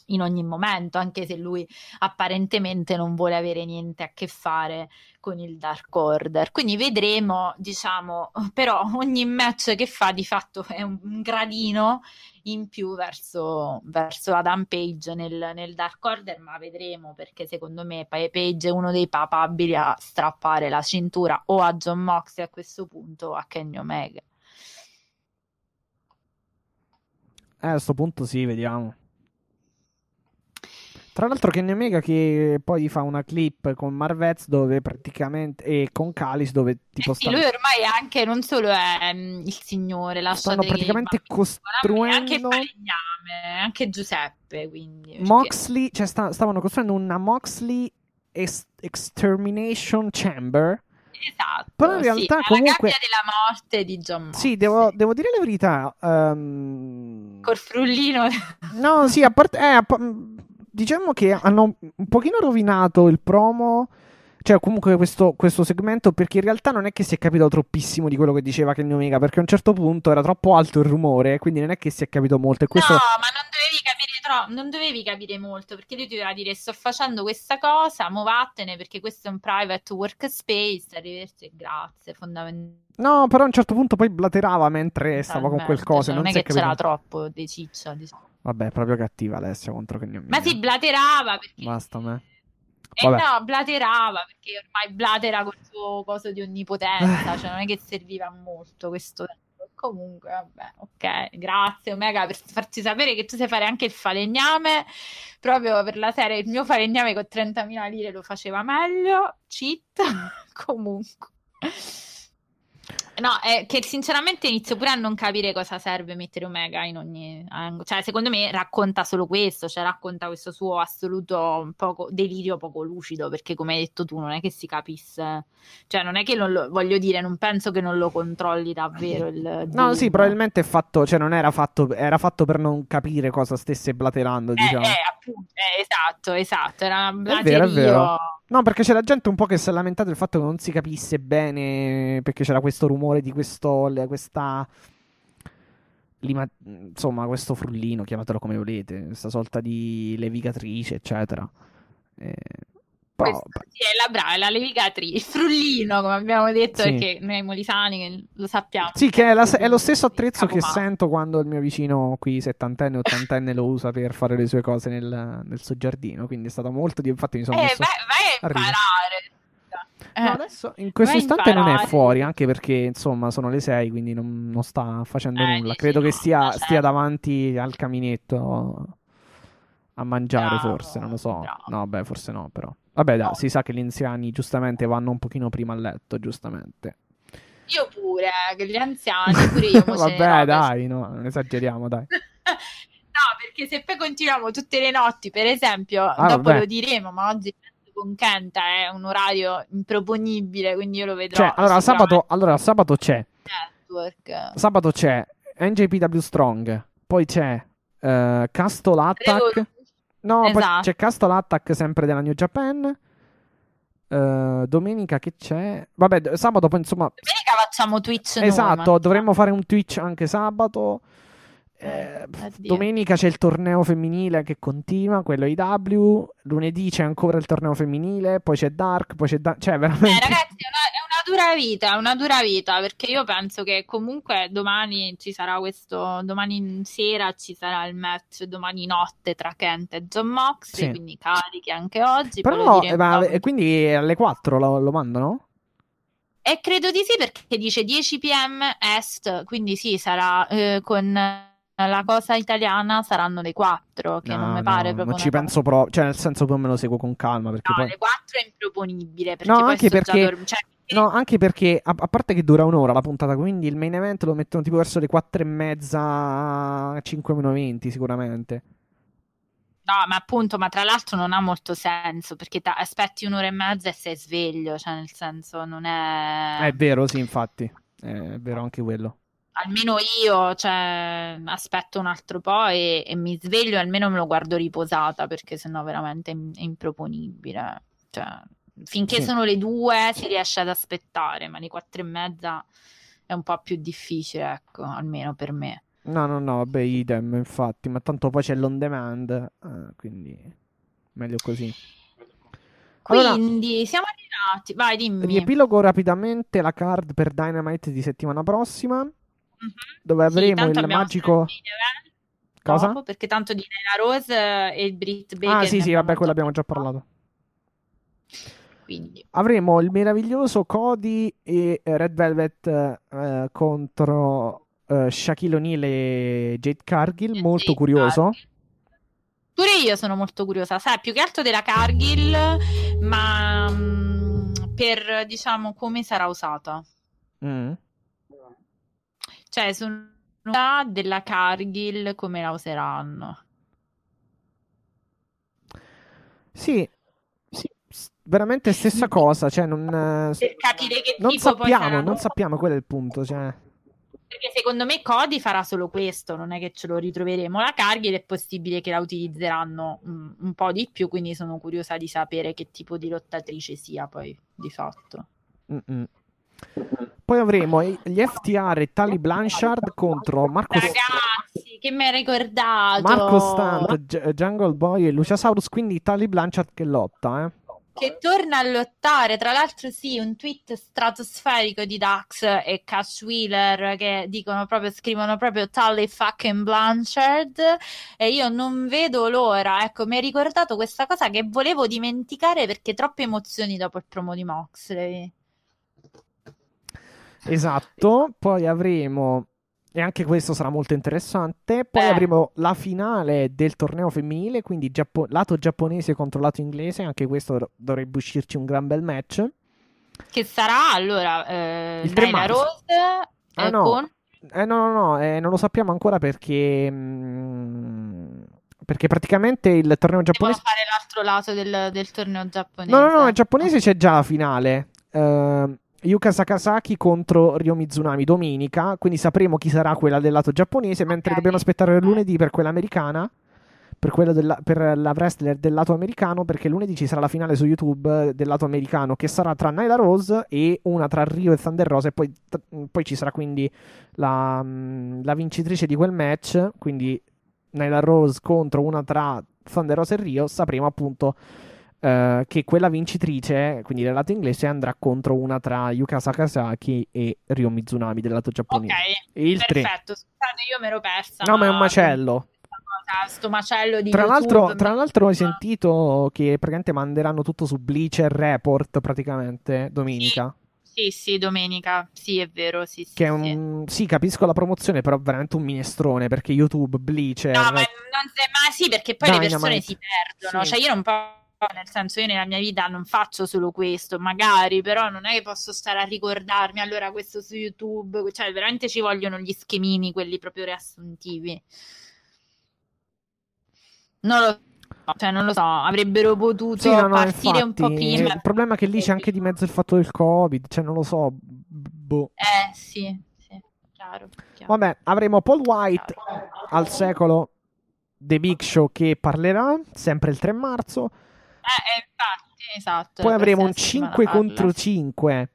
in ogni momento, anche se lui apparentemente non vuole avere niente a che fare con il Dark Order. Quindi vedremo, diciamo, (laughs) però ogni match che fa di fatto è un, gradino in più verso, verso Adam Page nel, nel Dark Order, ma vedremo perché secondo me Pa- Page è uno dei papabili a strappare la cintura o a John Moxley a questo punto o a Kenny Omega. Eh, a questo punto sì, vediamo. Tra l'altro Kenny Omega che poi fa una clip con Marvez dove praticamente e con Calis dove tipo Sì, stanno, lui ormai è anche non solo è mm, il signore, lasciate stanno praticamente il anche costruendo falegname, è anche Giuseppe, quindi perché- Moxley, cioè sta- stavano costruendo una Moxley es- Extermination Chamber. Esatto, Però in sì, realtà è comunque- la gabbia della morte di John Moxley. Sì, devo, devo dire la verità. ehm, Col frullino No, sì, a parte... eh, a pa- diciamo che hanno un pochino rovinato il promo, cioè comunque questo, questo segmento, perché in realtà non è che si è capito troppissimo di quello che diceva Kenny Omega, perché a un certo punto era troppo alto il rumore, quindi non è che si è capito molto. Questo... No, ma non dovevi capire troppo, non dovevi capire molto, perché lui ti doveva dire sto facendo questa cosa, mo vattene perché questo è un private workspace, arrivederci grazie, fondamentalmente. No, però a un certo punto poi blaterava mentre stava con quel coso. Cioè, non non è che c'era troppo di ciccia, diciamo. Vabbè, proprio cattiva Alessia contro Omega. Ma si blaterava perché Basta me. Eh Vabbè. no, blaterava perché ormai blatera col suo coso di onnipotenza, (laughs) cioè non è che serviva molto questo. Comunque, vabbè, ok, grazie Omega per farci sapere che tu sai fare anche il falegname, proprio per la serie il mio falegname con 30.000 lire lo faceva meglio, cheat, (laughs) comunque. No, è che sinceramente inizio pure a non capire cosa serve mettere Omega in ogni angolo. Cioè, secondo me racconta solo questo, cioè racconta questo suo assoluto poco, delirio poco lucido, perché come hai detto tu non è che si capisse, cioè non è che non lo, voglio dire, non penso che non lo controlli davvero il No, sì, probabilmente è fatto, cioè non era fatto, era fatto per non capire cosa stesse blaterando, Eh, diciamo. eh, appunto, eh, esatto, esatto, era un È vero, è vero. No, perché c'era gente un po' che si è lamentato del fatto che non si capisse bene, perché c'era questo rumore di questo, questa, lima- insomma, questo frullino, chiamatelo come volete, questa sorta di levigatrice, eccetera. Eh, però, Questo, sì, è la brava, è la levigatrice, il frullino, come abbiamo detto, Sì. perché noi molisani che lo sappiamo. sì, che è, la- è lo stesso attrezzo che sento quando il mio vicino qui, settantenne, ottantenne, lo usa per fare le sue cose nel, nel suo giardino, quindi è stato molto di... Infatti mi sono Eh, messo... vai, vai a imparare. No, Eh. adesso in questo istante non è imparare. fuori, anche perché insomma sono le 6, quindi non, non sta facendo Eh, nulla. Credo che no, stia, ma stia certo. davanti al caminetto a mangiare, Bravo, forse, non lo so. bravo. No, beh, forse no, però. Vabbè, dai, No. si sa che gli anziani giustamente vanno un pochino prima a letto, giustamente. Io pure, eh, che gli anziani, (laughs) pure io. Vabbè, dai, no, non esageriamo, dai. (laughs) No, perché se poi continuiamo tutte le notti, per esempio, Ah, dopo vabbè. lo diremo, ma oggi con Kenta è un orario improponibile, quindi io lo vedrò. Cioè, allora, sabato, allora, sabato c'è. Network. Sabato c'è NJPW Strong, poi c'è eh, Castle Attack. No, poi Esatto. c'è Castle Attack sempre della New Japan. Eh, domenica che c'è? Vabbè, sabato poi insomma. Domenica facciamo Twitch esatto, ma- dovremmo fare un Twitch anche sabato. Eh, domenica c'è il torneo femminile che continua, quello IW. Lunedì c'è ancora il torneo femminile, poi c'è Dark, poi c'è Da- cioè Eh, veramente ragazzi, è una dura vita, una dura vita, perché io penso che comunque domani ci sarà questo, domani sera ci sarà il match, domani notte tra Kent e John Moxley, Sì. quindi carichi anche oggi. Però diremo eh, ma- dopo. e quindi alle 4 lo, lo mandano? E credo di sì perché dice 10 pm est, quindi sì, sarà eh, con la cosa italiana saranno le quattro, che non No, mi pare no, proprio non ci penso proprio, cioè nel senso poi me lo seguo con calma perché No, poi... le 4 è improponibile perché No, anche perché- dorm- cioè, No, anche perché a, a parte che dura un'ora la puntata, quindi il main event lo mettono tipo verso le 4 e mezza, 5 meno 20 sicuramente. no, ma appunto, ma tra l'altro non ha molto senso perché ta- aspetti un'ora e mezza e sei sveglio, cioè nel senso non è... È vero, sì, infatti. È vero anche quello. Almeno io, cioè, aspetto un altro po' e, e mi sveglio almeno me lo guardo riposata perché sennò veramente è, è improponibile. Cioè, finché Sì. sono le due si riesce ad aspettare, ma le quattro e mezza è un po' più difficile, ecco, almeno per me. No, no, no, vabbè, idem, infatti, ma tanto poi c'è l'on demand, eh, quindi meglio così. Allora, Quindi siamo arrivati, vai, dimmi. riepilogo rapidamente la card per Dynamite di settimana prossima, Mhm. dove Sì, avremo tanto il magico... event Cosa? dopo, perché tanto di Nella Rose e il Brit Baker Ah, sì, sì, vabbè, quello abbiamo già parlato. Quindi, Avremo il meraviglioso Cody e eh, Red Velvet eh, contro eh, Shaquille O'Neal e Jade Cargill, molto Jade curioso. Cargill. Pure io sono molto curiosa, sai, più che altro della Cargill, ma mm, per, diciamo, come sarà usata. Mm. Cioè, sono della Cargill come la useranno. Sì, veramente stessa cosa, cioè non, eh, Per capire che non sappiamo, non sappiamo, quello è il punto, cioè. Perché secondo me Cody farà solo questo, non è che ce lo ritroveremo. La Cargill è possibile che la utilizzeranno mm, un po' di più, quindi sono curiosa di sapere che tipo di lottatrice sia poi di fatto. Mm-mm. Poi avremo gli FTR e Tali Blanchard contro Marco, Ragazzi, che mi hai ricordato? Marco Stunt, Jungle Boy e Luciasaurus, quindi Tali Blanchard che lotta, eh. Che torna a lottare, tra l'altro sì, un tweet stratosferico di Dax e Cash Wheeler che dicono proprio, scrivono proprio Tully fucking Blanchard e io non vedo l'ora, ecco, mi hai ricordato questa cosa che volevo dimenticare perché troppe emozioni dopo il promo di Moxley. Esatto, poi avremo, e anche questo sarà molto interessante, poi Eh. avremo la finale del torneo femminile, quindi giappo- lato giapponese contro lato inglese, anche questo dov- dovrebbe uscirci un gran bel match. Che sarà allora eh, Il 3 Nyla marzo. Rose Ah, eh, no. con Eh no, no, no, eh, non lo sappiamo ancora perché... mm, perché praticamente il torneo giapponese... fare l'altro lato del, del torneo giapponese. No, no, no, il giapponese c'è già la finale. Ehm, Yuka Sakazaki contro Ryo Mizunami domenica, quindi sapremo chi sarà quella del lato giapponese, mentre Ok. dobbiamo aspettare lunedì per quella americana, per, quella della- per la wrestler del lato americano, perché lunedì ci sarà la finale su YouTube del lato americano, che sarà tra Nyla Rose e una tra Rio e Thunder Rosa, e poi, poi ci sarà quindi la, mm, la vincitrice di quel match, quindi Nyla Rose contro una tra Thunder Rosa e Rio, sapremo appunto eh, che quella vincitrice, quindi del lato inglese, andrà contro una tra Yuka Sakazaki e Ryo Mizunami del lato Ok, giapponese. E il 3. perfetto. Scusate, io mi ero persa. No, ma è un macello. Sto macello di Tra YouTube, l'altro, tra l'altro hai sentito che praticamente manderanno tutto su Bleacher Report praticamente domenica. Sì, sì, domenica. Sì, è vero, sì, sì, Che è sì. un... Sì, capisco la promozione, però veramente un minestrone perché YouTube, Bleacher... No, ma, non se- ma sì, perché poi le persone Dynamite. si perdono. Sì. Cioè, io non posso, nel senso, io nella mia vita non faccio solo questo, magari, però non è che posso stare a ricordarmi allora questo su YouTube. Cioè, veramente ci vogliono gli schemini, quelli proprio riassuntivi. Non lo so, cioè, non lo so, avrebbero potuto Sì, no, no, partire un po' infatti, prima. Il problema è che lì c'è anche di mezzo il fatto del Covid, cioè non lo so. Boh. Eh, sì, sì, chiaro. chiaro. Vabbè, avremo Paul White al secolo The Big Show che parlerà, sempre il 3 marzo. Eh, eh, infatti, esatto. Poi avremo un prossima 5 settimana contro 5,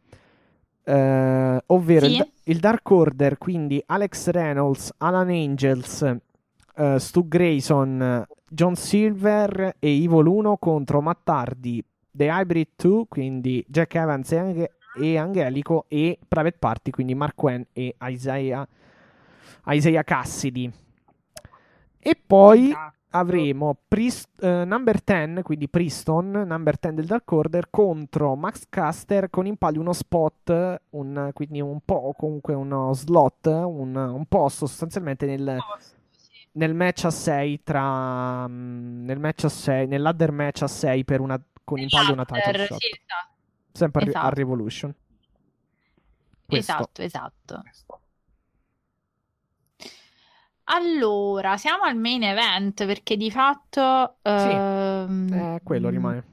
eh, ovvero Sì. il, il Dark Order, quindi Alex Reynolds, Alan Angels, eh, Stu Grayson, John Silver e Evil 1 contro Matt Hardy, The Hybrid 2, quindi Jack Evans e, Ange- e Angelico e Private Party, quindi Mark Quinn e Isaiah, Isaiah Cassidy. E poi Esatto. Avremo Pris- eh, number 10, quindi Priston, number 10 del Dark Order, contro Max Caster con in palio uno spot, un, quindi un po' comunque uno slot, un, un posto sostanzialmente nel, nel match a 6 tra mm, nel match a 6 nell'ladder match a 6 per una con in palio una title shot sì, esatto. sempre a- a esatto. Revolution Questo. Esatto, esatto. Allora, siamo al main event perché di fatto, ehm, eh, quello rimane.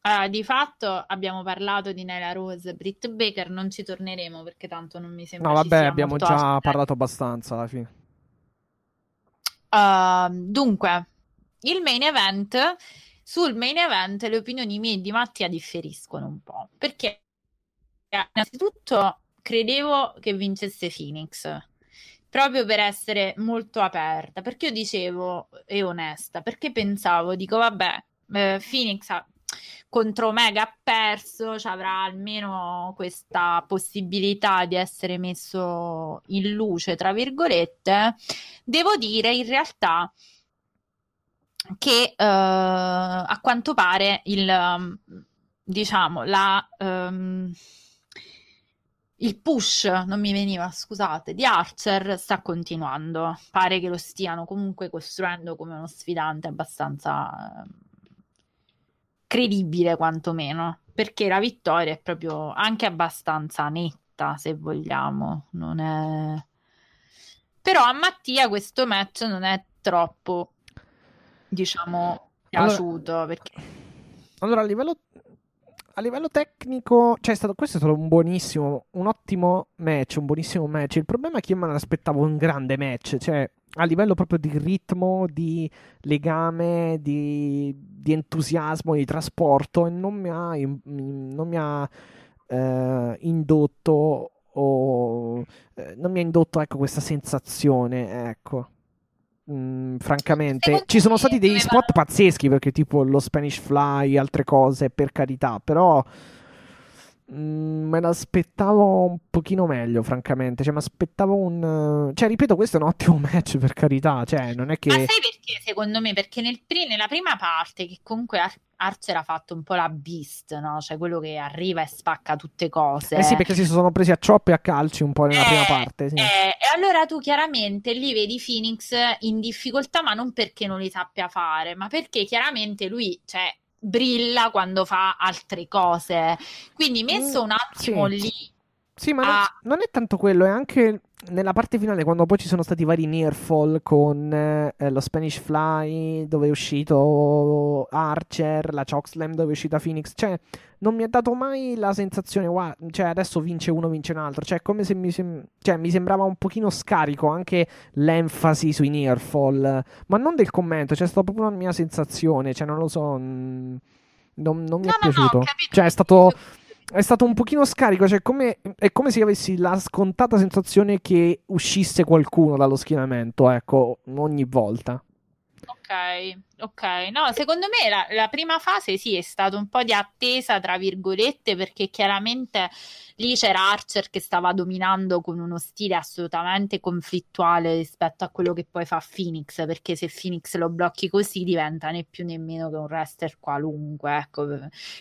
Allora, di fatto abbiamo parlato di Nyla Rose e Britt Baker, non ci torneremo perché tanto non mi sembra no vabbè abbiamo già da parlato abbastanza alla fine. Ehm, dunque, il main event, sul main event le opinioni mie e di Mattia differiscono un po', perché innanzitutto credevo che vincesse Phoenix, proprio per essere molto aperta, perché io dicevo, e onesta, perché pensavo, dico, vabbè, eh, Phoenix ha- contro Omega ha perso, ci avrà almeno questa possibilità di essere messo in luce, tra virgolette. Devo dire in realtà che eh, a quanto pare il diciamo la um, il push non mi veniva, scusate, di Archer sta continuando. Pare che lo stiano comunque costruendo come uno sfidante abbastanza ehm, credibile, quantomeno. Perché la vittoria è proprio anche abbastanza netta, se vogliamo. Non è. Però a Mattia questo match non è troppo, diciamo, Allora- piaciuto. Perché Allora, a livello, a livello tecnico, cioè, è stato, questo è stato un buonissimo, un ottimo match, un buonissimo match. Il problema è che io me l'aspettavo un grande match, cioè, a livello proprio di ritmo, di legame, di, di entusiasmo, di trasporto, e non mi ha, in- non mi ha eh, indotto o eh, non mi ha indotto, ecco, questa sensazione, ecco. Mm, francamente, Secondo ci sono stati doveva- spot pazzeschi perché tipo lo Spanish Fly, altre cose, per carità, però me l'aspettavo un pochino meglio, francamente, cioè mi aspettavo un cioè ripeto, questo è un ottimo (laughs) match per carità, cioè non è Ma che sai perché secondo me? Perché nel pri- nella prima parte, che comunque Ar- Archer ha fatto un po' la beast, no? Cioè quello che arriva e spacca tutte cose. Eh sì, perché si sono presi a ciop e a calci un po' nella Eh, prima parte, sì. eh, e allora tu chiaramente lì vedi Phoenix in difficoltà, ma non perché non li sappia fare, ma perché chiaramente lui, cioè, brilla quando fa altre cose. Quindi messo Mm, un attimo sì. lì Sì, ma non, Ah. non è tanto quello, è anche nella parte finale, quando poi ci sono stati vari nearfall con eh, lo Spanish Fly, dove è uscito Archer, la Chokeslam, dove è uscita Phoenix. Cioè, non mi ha dato mai la sensazione, "Guarda, cioè, adesso vince uno, vince un altro. Cioè, come se mi, sem- cioè, mi sembrava un pochino scarico anche l'enfasi sui nearfall, ma non del commento, cioè, è stata proprio una mia sensazione. Cioè, non lo so, mm, non, non mi No, è no, no, piaciuto. capito. Cioè, è stato è stato un pochino scarico, cioè come, è come se avessi la scontata sensazione che uscisse qualcuno dallo schieramento, ecco, ogni volta. Ok, ok. No, secondo me la, la prima fase sì è stata un po' di attesa, tra virgolette, perché chiaramente lì c'era Archer che stava dominando con uno stile assolutamente conflittuale rispetto a quello che poi fa Phoenix, perché se Phoenix lo blocchi così diventa né più né meno che un wrestler qualunque, ecco,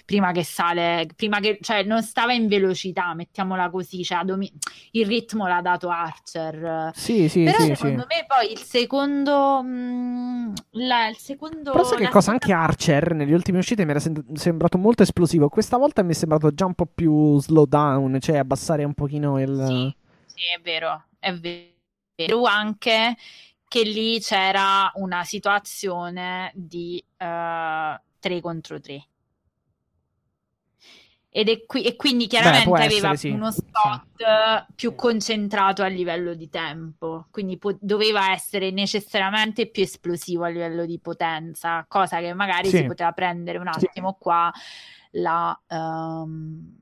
prima che sale, prima che, cioè non stava in velocità, mettiamola così, cioè domi- il ritmo l'ha dato Archer. Sì, sì, Però sì, sì. secondo me poi il secondo, mm, la- il secondo Però sai che cosa? seconda- Anche Archer nelle ultime uscite mi era sem- sembrato molto esplosivo. Questa volta mi è sembrato già un po' più slow down, cioè abbassare un pochino il... Sì, sì, è vero, è vero anche che lì c'era una situazione di 3 contro 3. Ed è qui- e quindi chiaramente può aveva essere, sì. uno spot più concentrato a livello di tempo, quindi po- doveva essere necessariamente più esplosivo a livello di potenza, cosa che magari Sì. si poteva prendere un Sì. attimo qua la ehm,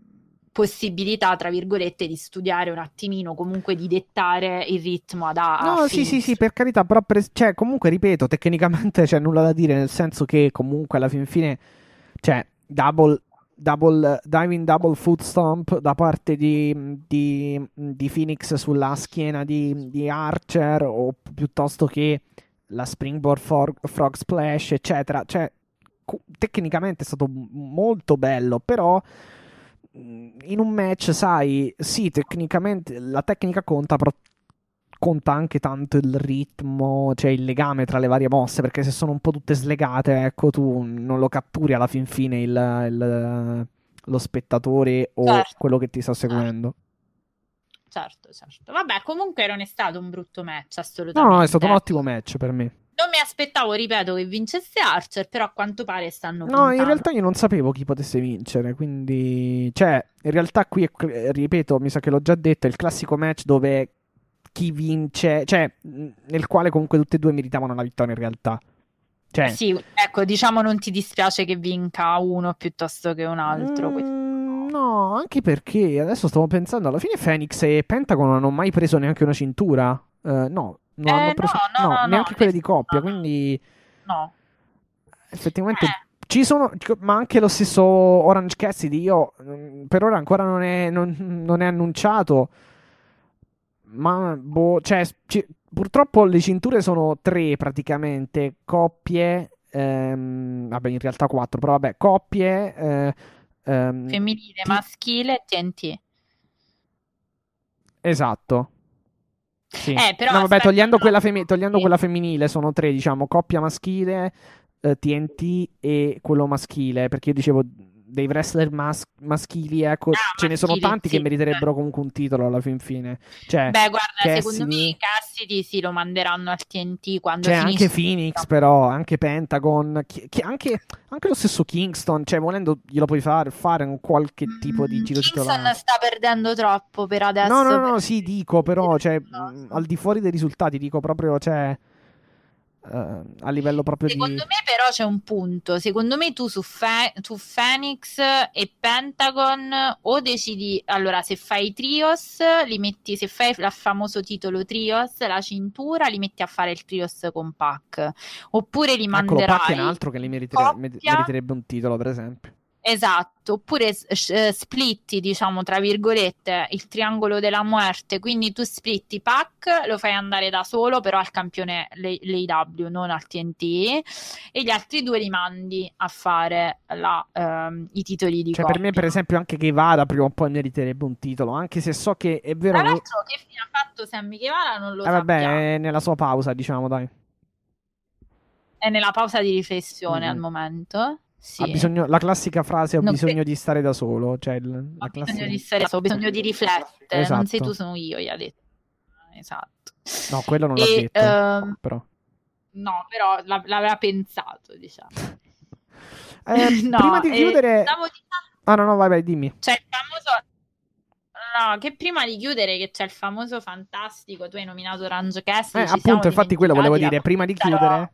possibilità, tra virgolette, di studiare un attimino, comunque di dettare il ritmo ad a No, sì, sì, sì, per carità, però per- cioè, comunque, ripeto, tecnicamente c'è nulla da dire, nel senso che comunque alla fin fine, cioè, double, double, diving double foot stomp da parte di, di, di Phoenix sulla schiena di, di Archer o piuttosto che la springboard for- frog splash, eccetera, cioè, tecnicamente è stato molto bello, però mh, in un match, sai, sì, tecnicamente la tecnica conta, però conta anche tanto il ritmo, cioè il legame tra le varie mosse, perché se sono un po' tutte slegate, ecco, tu non lo catturi alla fin fine il, il, lo spettatore o certo. quello che ti sta seguendo. Certo, certo. Vabbè, comunque non è stato un brutto match, assolutamente. No, no, è stato un ottimo match per me. Non mi aspettavo, ripeto, che vincesse Archer, però a quanto pare stanno No, puntando. in realtà io non sapevo chi potesse vincere, quindi... Cioè, in realtà qui, ripeto, mi sa che l'ho già detto, è il classico match dove chi vince... Cioè, nel quale comunque tutte e due meritavano la vittoria in realtà. Cioè... Sì, ecco, diciamo non ti dispiace che vinca uno piuttosto che un altro. Mm, no, anche perché adesso stavo pensando, alla fine Phoenix e Pentagon non hanno mai preso neanche una cintura. Uh, no, non eh, hanno preso no, no, no, neanche quelle di coppia, quindi no. Effettivamente eh. ci sono, ma anche lo stesso Orange Cassidy, io mm, per ora ancora non è, non, non è annunciato. Ma boh, cioè, ci, purtroppo le cinture sono tre praticamente, coppie, ehm, vabbè in realtà quattro, però vabbè, coppie, eh, ehm, femminile, t- maschile e TNT. Esatto. Sì. Eh, però no, vabbè, aspetta, togliendo, no. quella, femi- togliendo quella femminile sono tre, diciamo, coppia maschile, eh, TNT e quello maschile, perché io dicevo dei wrestler mas- maschili, ecco, Ah, ce ne sono maschili, tanti sì. che meriterebbero comunque un titolo alla fin fine. Cioè, Beh, guarda, Cassidy- secondo me Cassidy sì, lo manderanno al TNT quando C'è finisce. anche Phoenix, però, anche Pentagon, chi- chi- anche, anche lo stesso Kingston, cioè volendo glielo puoi fare, fare un qualche tipo di Mm, giro Kingston titolare. sta perdendo troppo per adesso. No, no, no, per- sì, dico, però, cioè, No. al di fuori dei risultati, dico proprio, cioè, eh, a livello proprio Secondo di... me però c'è un punto, secondo me tu su, Fe- su Phoenix e Pentagon o decidi, allora se fai Trios, li metti, se fai il famoso titolo Trios, la cintura, li metti a fare il Trios con Pac, oppure li Eccolo, manderai... Pac è un altro che li meritere- coppia. mer- meriterebbe un titolo, per esempio. Esatto, oppure eh, splitti, diciamo, tra virgolette, il triangolo della muerte, quindi tu splitti Pac, lo fai andare da solo, però al campione l'AEW, non al TNT, e gli altri due li mandi a fare la, ehm, i titoli di Cioè, per me, coppia. per esempio, anche Guevara prima o poi meriterebbe un titolo, anche se so che è vero... Tra che- l'altro, che fine ha fatto Sammy Guevara non lo Eh, vabbè, sappiamo, è nella sua pausa, diciamo, dai. è nella pausa di riflessione Mm. al momento. Sì. Ha bisogno, la classica frase ho Non bisogno pe- di stare da solo, cioè la ho bisogno classica... di stare, ho bisogno di riflettere, non sei Esatto. tu, sono io, gli ha detto. Esatto. No, quello non l'ha E, detto, ehm, però. No, però l'av- l'aveva pensato, diciamo. (laughs) Eh, (laughs) No, prima di eh, chiudere... stavo dicendo- Ah, no, no, vai, vai, dimmi. c'è il famoso... No, che prima di chiudere che c'è il famoso fantastico, tu hai nominato Range Cast. Eh, appunto, infatti quello volevo dire, prima di chiudere...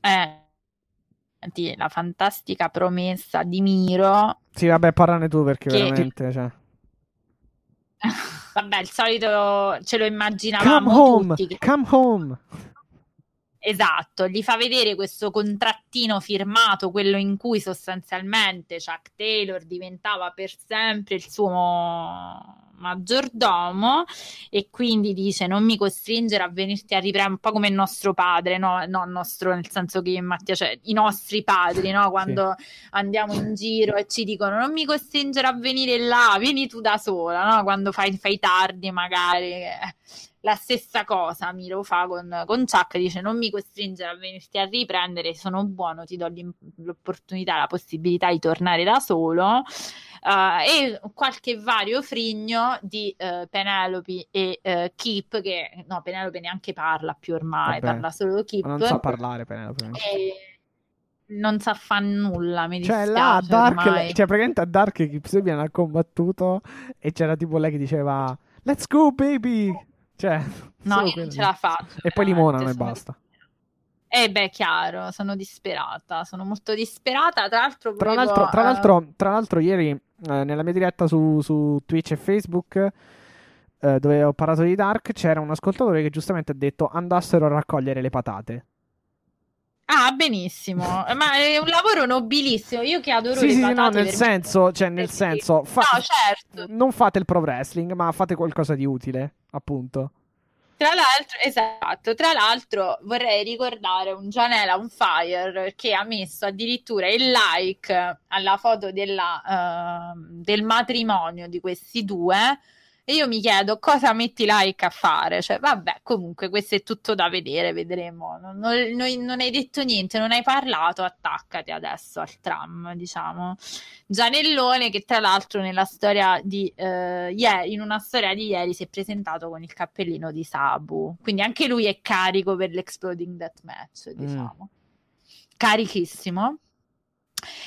Eh, senti, la fantastica promessa di Miro. Sì, vabbè, parlane tu perché Che- veramente, cioè... (laughs) Vabbè, il solito ce lo Come immaginavamo home, tutti. come home. Esatto, gli fa vedere questo contrattino firmato, quello in cui sostanzialmente Chuck Taylor diventava per sempre il suo maggiordomo e quindi dice non mi costringere a venirti a riprendere un po' come il nostro padre, no, no nostro nel senso che Mattia, cioè i nostri padri, no? quando andiamo in giro e ci dicono non mi costringere a venire là, vieni tu da sola, no? quando fai, fai tardi magari. eh la stessa cosa mi lo fa con, con Chuck, dice non mi costringere a venirti a riprendere, sono buono, ti do l'opportunità, la possibilità di tornare da solo eh, e qualche vario frigno di eh, Penelope e eh, Keep che no, Penelope neanche parla più ormai, Vabbè, parla solo Keep Ma non sa parlare, Penelope. e non sa fare nulla, mi Cioè, dispiace là a Dark, ormai. cioè, praticamente a Dark Kipseby hanno combattuto e c'era tipo lei che diceva Let's go, baby! Cioè, no, io quello. non ce la faccio E poi limonano e basta. Eh beh, chiaro, sono disperata, sono molto disperata. Tra l'altro, Tra volevo, l'altro, tra eh, l'altro, tra l'altro ieri eh, nella mia diretta su, su Twitch e Facebook eh, dove ho parlato di Dark c'era un ascoltatore che giustamente ha detto andassero a raccogliere le patate. Ah, benissimo, (laughs) ma è un lavoro nobilissimo. Io che adoro Sì, le sì, sì, no, patate nel senso, cioè nel senso, fa- No, certo. non fate il pro wrestling, ma fate qualcosa di utile, appunto. Tra l'altro, esatto, tra l'altro vorrei ricordare un Gianella on fire che ha messo addirittura il like alla foto della, ehm, del matrimonio di questi due E io mi chiedo cosa metti like a fare. Cioè, vabbè, comunque questo è tutto da vedere, vedremo. Non, non, non hai detto niente, non hai parlato, attaccati adesso al tram, diciamo. Gianellone che tra l'altro nella storia di eh, ieri, in una storia di ieri si è presentato con il cappellino di Sabu. Quindi anche lui è carico per l'Exploding Deathmatch, diciamo. Mm. Carichissimo.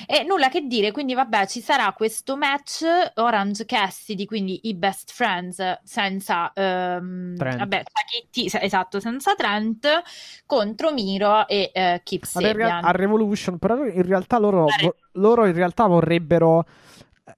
E nulla che dire, quindi vabbè, ci sarà questo match Orange Cassidy, quindi i best friends senza um, vabbè, Sacchetti, esatto, senza Trent contro Miro e uh, Kip Sabian. A Revolution, però in realtà loro, vo- loro in realtà vorrebbero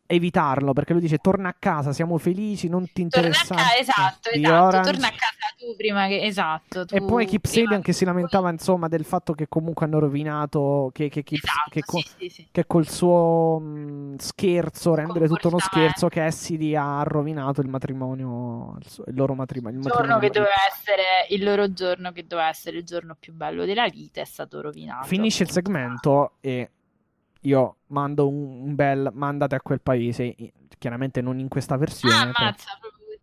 evitarlo perché lui dice torna a casa, siamo felici, non ti interessa. Torna a casa, esatto, esatto. torna a casa tu prima che esatto. e poi Kip Sabian che si lamentava insomma del fatto che comunque hanno rovinato che, che, Kip, esatto, che, co- sì, sì. che col suo mh, scherzo, rendere tutto uno scherzo, Cassidy ha rovinato il matrimonio, il, suo, il loro matrimonio. Il, il giorno che doveva essere il loro giorno che doveva essere il giorno più bello della vita è stato rovinato. Finisce il segmento e io mando un, un, bel mandate a quel paese, chiaramente non in questa versione. Ah, ammazza, proprio. (laughs)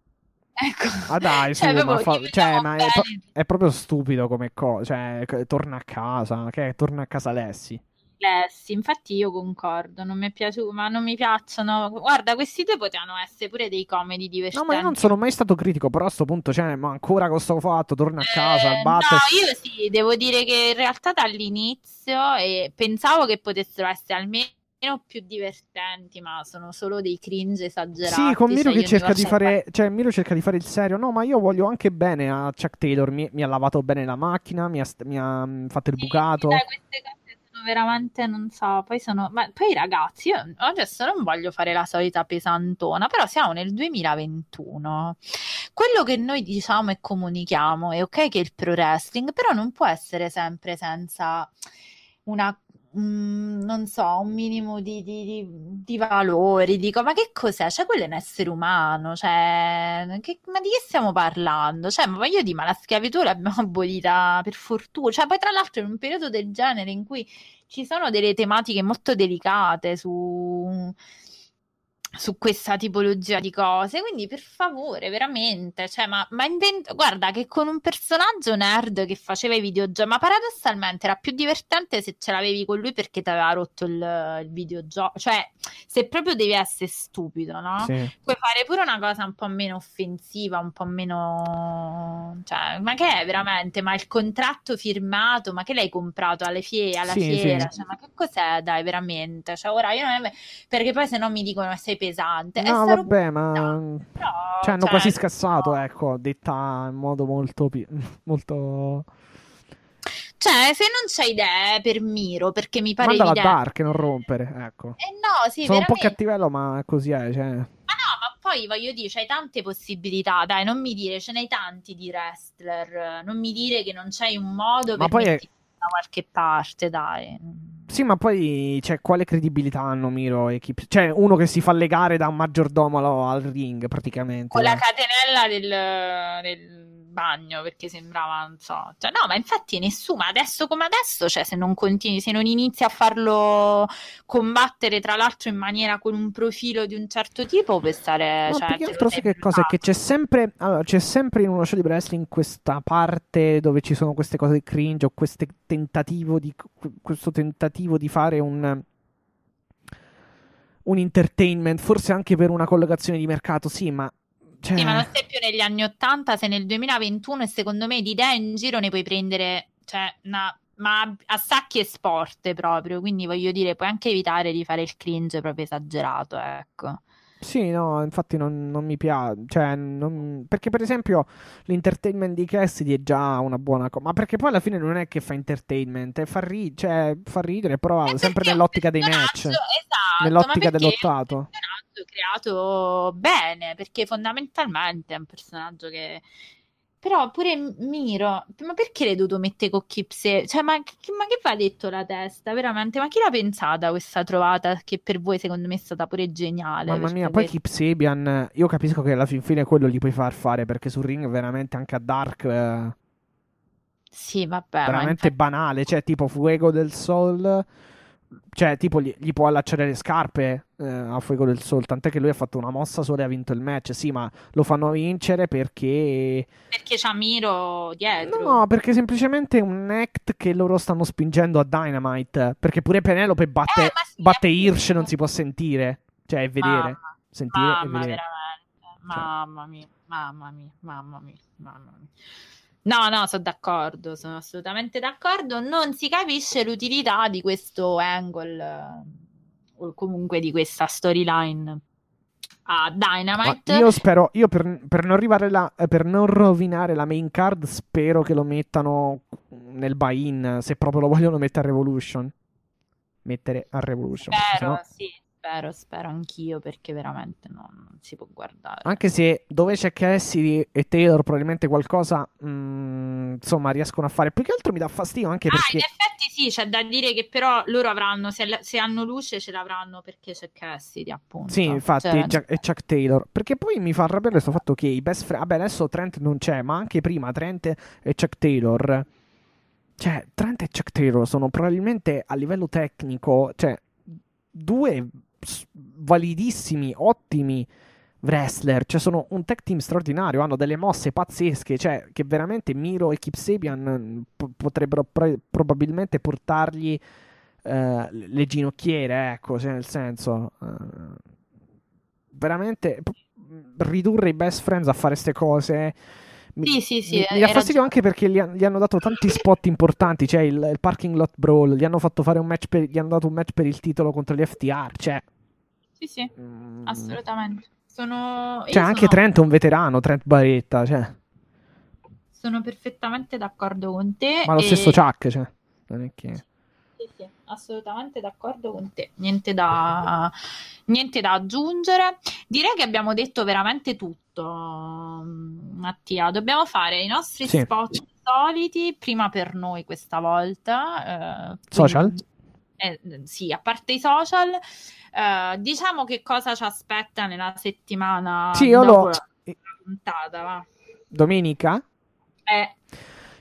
Ecco. Ah dai, su, cioè, ma, fa... cioè, ma è, è, proprio stupido come cosa. Cioè, torna a casa, che torna a casa Lessi complessi. Infatti, io concordo, non mi è piaciuto, ma non mi piacciono. Guarda, questi due potevano essere pure dei comedy divertenti. No, ma io non sono mai stato critico, però a questo punto, cioè, ma ancora con sto fatto, torna a casa, eh, batte. No, io sì, devo dire che in realtà dall'inizio e pensavo che potessero essere almeno più divertenti, ma sono solo dei cringe esagerati. Sì, con Miro cioè, che cerca di fare, cioè Miro cerca di fare il serio. No, ma io voglio anche bene a Chuck Taylor. Mi, mi ha lavato bene la macchina, mi ha, mi ha mm, fatto il bucato. Sì, dai, queste cose veramente non so, poi sono, ma poi ragazzi, io adesso non voglio fare la solita pesantona, però siamo nel 2021. Quello che noi diciamo e comunichiamo è ok che il pro wrestling, però non può essere sempre senza una Mm, non so, un minimo di, di, di, valori, dico, ma che cos'è? Cioè, quello è un essere umano, cioè, che, ma di che stiamo parlando? Cioè, ma voglio dire, ma la schiavitù l'abbiamo (laughs) abolita per fortuna, cioè, poi tra l'altro in un periodo del genere in cui ci sono delle tematiche molto delicate su su questa tipologia di cose. Quindi, per favore, veramente, cioè, ma, ma invento, guarda che con un personaggio nerd che faceva i videogiochi, ma paradossalmente era più divertente se ce l'avevi con lui perché ti aveva rotto il, il videogioco. Cioè, se proprio devi essere stupido, no? Sì. Puoi fare pure una cosa un po' meno offensiva, un po' meno. Cioè, ma che è veramente? Ma il contratto firmato, ma che l'hai comprato alle fie- alla sì, fiera? Sì. Cioè, ma che cos'è, dai, veramente? Cioè, ora io non è... Perché poi se no mi dicono sei pesante. No, vabbè, ma però, cioè, hanno cioè, quasi scassato, no. ecco, detta in modo molto molto cioè, se non c'hai idee per Miro, perché mi pare Mandala evidente... Dark, non rompere, ecco. Eh no, sì, Sono veramente... un po' cattivello, ma così è, cioè... Ma no, ma poi voglio dire, c'hai tante possibilità, dai, non mi dire, ce n'hai tanti di wrestler, non mi dire che non c'hai un modo ma per poi è... da qualche parte, dai. Sì, ma poi cioè, quale credibilità hanno Miro e Kip? Cioè, uno che si fa legare da un maggiordomo al ring, praticamente. Con la catenella del, del bagno perché sembrava, non so, cioè, no, ma infatti nessuno, adesso come adesso, cioè, se non continui, se non inizi a farlo combattere, tra l'altro in maniera con un profilo di un certo tipo, per stare. No, cioè, più altro sai che cosa? È che c'è sempre, allora, c'è sempre in uno show di wrestling questa parte dove ci sono queste cose cringe o queste tentativo di, questo tentativo di fare un un entertainment, forse anche per una collocazione di mercato, sì, ma cioè... Sì, ma non sei più negli anni Ottanta, sei nel 2021 e secondo me di idee in giro ne puoi prendere, cioè, una, ma a sacchi e sport proprio, quindi voglio dire, puoi anche evitare di fare il cringe proprio esagerato, ecco. Sì, no, infatti non, non mi piace, cioè, non... perché per esempio l'entertainment di Cassidy è già una buona cosa, ma perché poi alla fine non è che fa entertainment, fa, ri- cioè, fa ridere, però sempre nell'ottica dei match, esatto, nell'ottica dell'ottato. creato bene, perché fondamentalmente è un personaggio che... Però pure Miro, ma perché l'hai dovuto mettere con Kipse? Cioè, ma, ma che va detto la testa, veramente? Ma chi l'ha pensata questa trovata che per voi secondo me è stata pure geniale? Mamma mia, poi Kip Sabian, io capisco che alla fin fine quello gli puoi far fare, perché sul ring veramente anche a Dark... Eh, sì, vabbè. Veramente infatti... banale, cioè tipo Fuego del Sol cioè, tipo, gli, gli può allacciare le scarpe eh, a Fuego del Sol. Tant'è che lui ha fatto una mossa sola e ha vinto il match. Sì, ma lo fanno vincere perché. Perché c'ha Miro dietro. No, perché semplicemente è un act che loro stanno spingendo a Dynamite. Perché pure Penelope batte, Eh, sì, batte Hirsch, non si può sentire. Cioè, è vedere. Mamma, Sentire e mamma, vedere. veramente. Mamma mia, mamma mia, mamma mia, mamma mia. No, no, sono d'accordo, sono assolutamente d'accordo. Non si capisce l'utilità di questo angle eh, o comunque di questa storyline a Ma Dynamite. io spero, io per, per non arrivare là, eh, per non rovinare la main card, spero che lo mettano nel buy-in. Se proprio lo vogliono mettere a Revolution. Mettere a Revolution. Spero, sennò- sì, spero, spero anch'io perché veramente no, non si può guardare. Anche se dove c'è Cassidy e Taylor, probabilmente qualcosa, mm, insomma, riescono a fare. Più che altro mi dà fastidio anche Ah, in perché. effetti sì, c'è da dire che però loro avranno, se, se hanno luce ce l'avranno perché c'è Cassidy, appunto. Sì, infatti, Cioè, Jack- e Chuck Taylor. Perché poi mi fa arrabbiare questo fatto che i best friend. Vabbè, adesso Trent non c'è, ma anche prima Trent e Chuck Taylor. Cioè, Trent e Chuck Taylor sono probabilmente a livello tecnico, cioè, due validissimi, ottimi wrestler. Cioè, sono un tech team straordinario. Hanno delle mosse pazzesche. Cioè, che veramente Miro e Kip Sabian mm, po- potrebbero pre- probabilmente portargli eh, le ginocchiere, ecco, cioè, nel senso. eh, veramente p- ridurre i best friends a fare queste cose. Mi, Sì, sì, sì, mi- mi hai dà fastidio anche perché gli, gli hanno dato tanti spot importanti. Cioè, il, il parking lot brawl. Gli hanno fatto fare un match per, gli hanno dato un match per il titolo contro gli FTR. Cioè, Sì, sì, mm, assolutamente. Sono, io Cioè, anche sono- Trent è un veterano. Trent Baretta. Cioè, sono perfettamente d'accordo con te. ma lo e- stesso Chuck. Cioè, non è che. Sì, sì, assolutamente d'accordo con te. Niente da, niente da aggiungere. Direi che abbiamo detto veramente tutto, Mattia. Dobbiamo fare i nostri Sì. spot soliti, prima per noi questa volta. eh, Social? quindi- eh, sì, a parte i social, eh, diciamo che cosa ci aspetta nella settimana Sì, io la puntata, va. Domenica. Eh,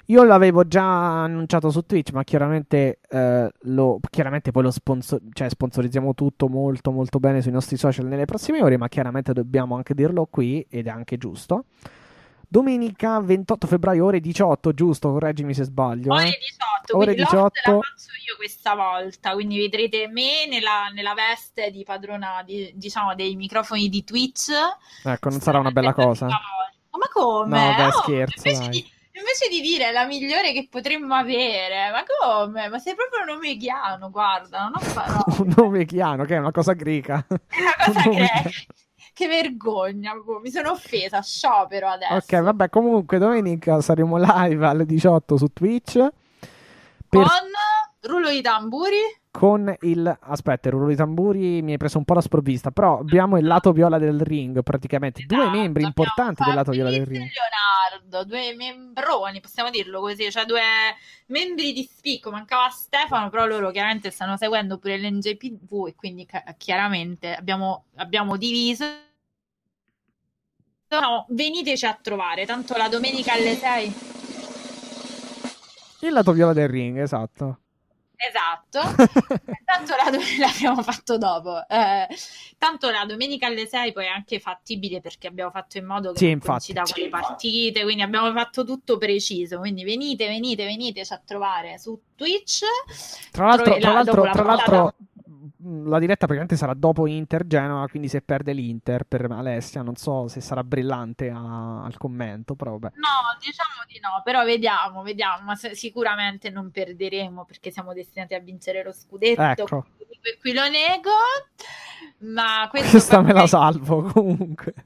Io l'avevo già annunciato su Twitch, ma chiaramente, eh, lo, chiaramente poi lo sponsor- cioè, sponsorizziamo tutto molto molto bene sui nostri social nelle prossime ore, ma chiaramente dobbiamo anche dirlo qui ed è anche giusto. Domenica 28 febbraio ore 18, giusto? Correggimi se sbaglio. Ore eh. 18, Ore quindi l'host 18. la faccio io questa volta, quindi vedrete me nella, nella veste di padrona di- diciamo dei microfoni di Twitch. Ecco, non sarà una bella cosa. Ma come? No, dai, Oh, scherzo, invece. Di, invece di dire la migliore che potremmo avere, ma come? Ma sei proprio un omechiano, guarda, non ho (laughs) parole. Un nome chiano, che è una cosa greca. (laughs) È una cosa Un greca. Che vergogna, mi sono offesa, sciopero adesso. Ok, vabbè, comunque domenica saremo live alle 18 su Twitch. Per- Con rullo di tamburi. con il aspetta, il rullo di tamburi mi hai preso un po' la sprovvista, però abbiamo il lato viola del ring, praticamente due Esatto, membri abbiamo importanti del lato viola del ring. Leonardo, due membroni, possiamo dirlo così, cioè due membri di spicco. Mancava Stefano, però loro chiaramente stanno seguendo pure l'NJPV e quindi chiaramente abbiamo, abbiamo diviso. No, veniteci a trovare, tanto la domenica alle 6. Il lato viola del ring, esatto. Esatto. (laughs) Tanto la dom- (laughs) l'abbiamo fatto dopo. Eh, tanto la domenica alle 6 poi è anche fattibile perché abbiamo fatto in modo che Sì, infatti. coincida con le partite, quindi abbiamo fatto tutto preciso. Quindi venite, venite, veniteci a trovare su Twitch. Tra l'altro, Trovi- tra la- l'altro, la tra l'altro la diretta praticamente sarà dopo Inter Genoa, quindi se perde l'Inter per Alessia, non so se sarà brillante a- al commento, però vabbè. No, diciamo di no, però vediamo, vediamo, ma sicuramente non perderemo perché siamo destinati a vincere lo scudetto. Ecco. Qui lo nego, ma Questa me la salvo (laughs) comunque. (laughs)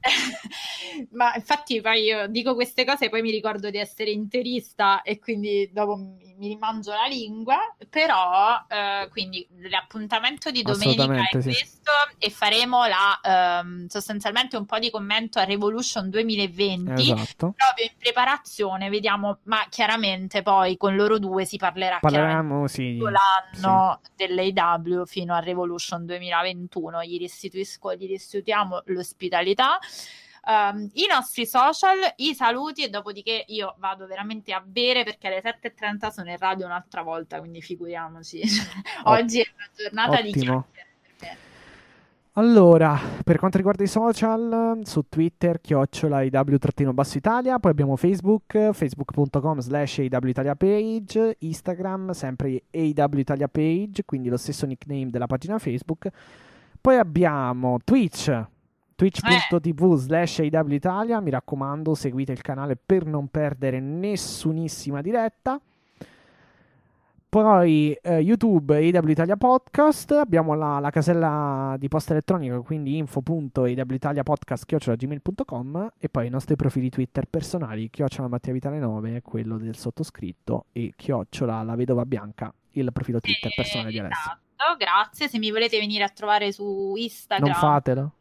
Ma infatti poi io dico queste cose e poi mi ricordo di essere interista e quindi dopo mi, mi rimangio la lingua, però eh, quindi l'appuntamento di domenica è sì. questo e faremo la, ehm, sostanzialmente un po' di commento a Revolution 2020 Esatto. proprio in preparazione, vediamo, ma chiaramente poi con loro due si parlerà chiaramente Parleremo, sì. l'anno dell'AW fino a Revolution 2021. Gli restituisco, gli restituiamo l'ospitalità. Um, i nostri social, i saluti e dopodiché io vado veramente a bere perché alle 7.30 sono in radio un'altra volta, quindi figuriamoci. (laughs) Oggi è una giornata Ottimo. di chiacchiere. Allora, per quanto riguarda i social, su Twitter, chiocciola IW-Basso Italia, poi abbiamo Facebook, facebook.com slash Italia page, Instagram, sempre Italia page, quindi lo stesso nickname della pagina Facebook. Poi abbiamo Twitch, twitch.tv slash IW Italia, mi raccomando seguite il canale per non perdere nessunissima diretta. Poi eh, YouTube EW Italia Podcast, abbiamo la, la, casella di posta elettronica, quindi info.ewitaliapodcast.gmail.com e poi i nostri profili Twitter personali, chiocciola Mattia Vitale 9, quello del sottoscritto, e chiocciola la vedova bianca, il profilo Twitter personale di Alessio. Esatto, grazie. Se mi volete venire a trovare su Instagram... Non fatelo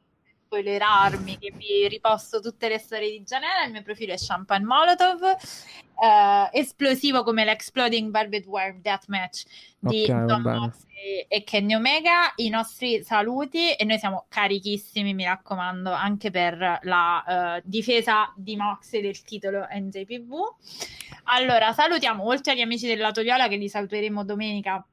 spoilerarmi che vi riposto tutte le storie di Janela. Il mio profilo è Champagne Molotov, eh, esplosivo come l'Exploding Velvet Worm Deathmatch di Ok, va Don bene. Moxley e Kenny Omega. I nostri saluti e noi siamo carichissimi, mi raccomando, anche per la eh, difesa di Moxley del titolo NJPV. Allora, salutiamo oltre agli amici del Lato Viola che li saluteremo domenica.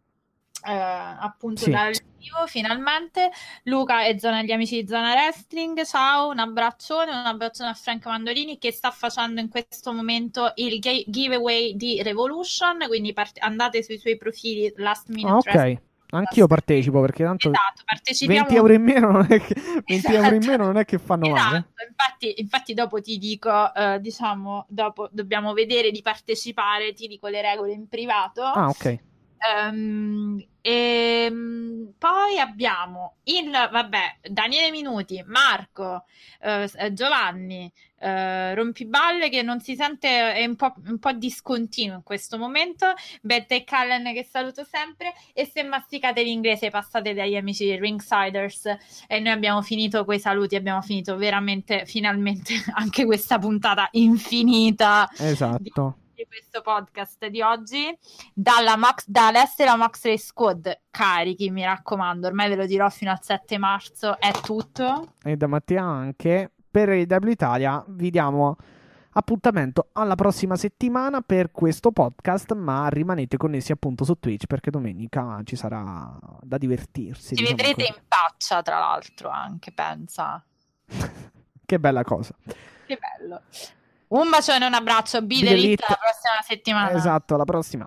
Eh, appunto Sì. dal vivo finalmente Luca e Zona, gli amici di Zona Wrestling ciao, un abbraccione un abbraccione a Frank Mandolini che sta facendo in questo momento il ga- giveaway di Revolution quindi part- andate sui suoi profili last minute Ah, Wrestling. ok. Anch'io partecipo perché tanto esatto, partecipiamo 20 euro in meno non è che, 20 Esatto. euro in meno non è che fanno male. Esatto, infatti, infatti dopo ti dico, eh, diciamo, dopo dobbiamo vedere di partecipare, ti dico le regole in privato. Ah, ok. Ehm, ehm, poi abbiamo il, vabbè, Daniele Minuti, Marco, eh, eh, Giovanni, eh, Rompiballe che non si sente, è un po', un po' discontinuo in questo momento, Betta e Callen che saluto sempre e se masticate l'inglese passate dagli amici di Ringsiders e noi abbiamo finito quei saluti, abbiamo finito veramente, finalmente (laughs) anche questa puntata infinita Esatto. di questo podcast di oggi dalla Max, dall'Estera Maxley Squad carichi mi raccomando ormai ve lo dirò fino al 7 marzo è tutto E da Mattia anche. Per AW Italia vi diamo appuntamento alla prossima settimana per questo podcast, ma rimanete connessi appunto su Twitch perché domenica ci sarà da divertirsi. ci diciamo vedrete così. in faccia tra l'altro anche pensa (laughs) Che bella cosa. che bello un bacione un abbraccio Be Be the the Lit Lit. la prossima settimana Esatto, alla prossima.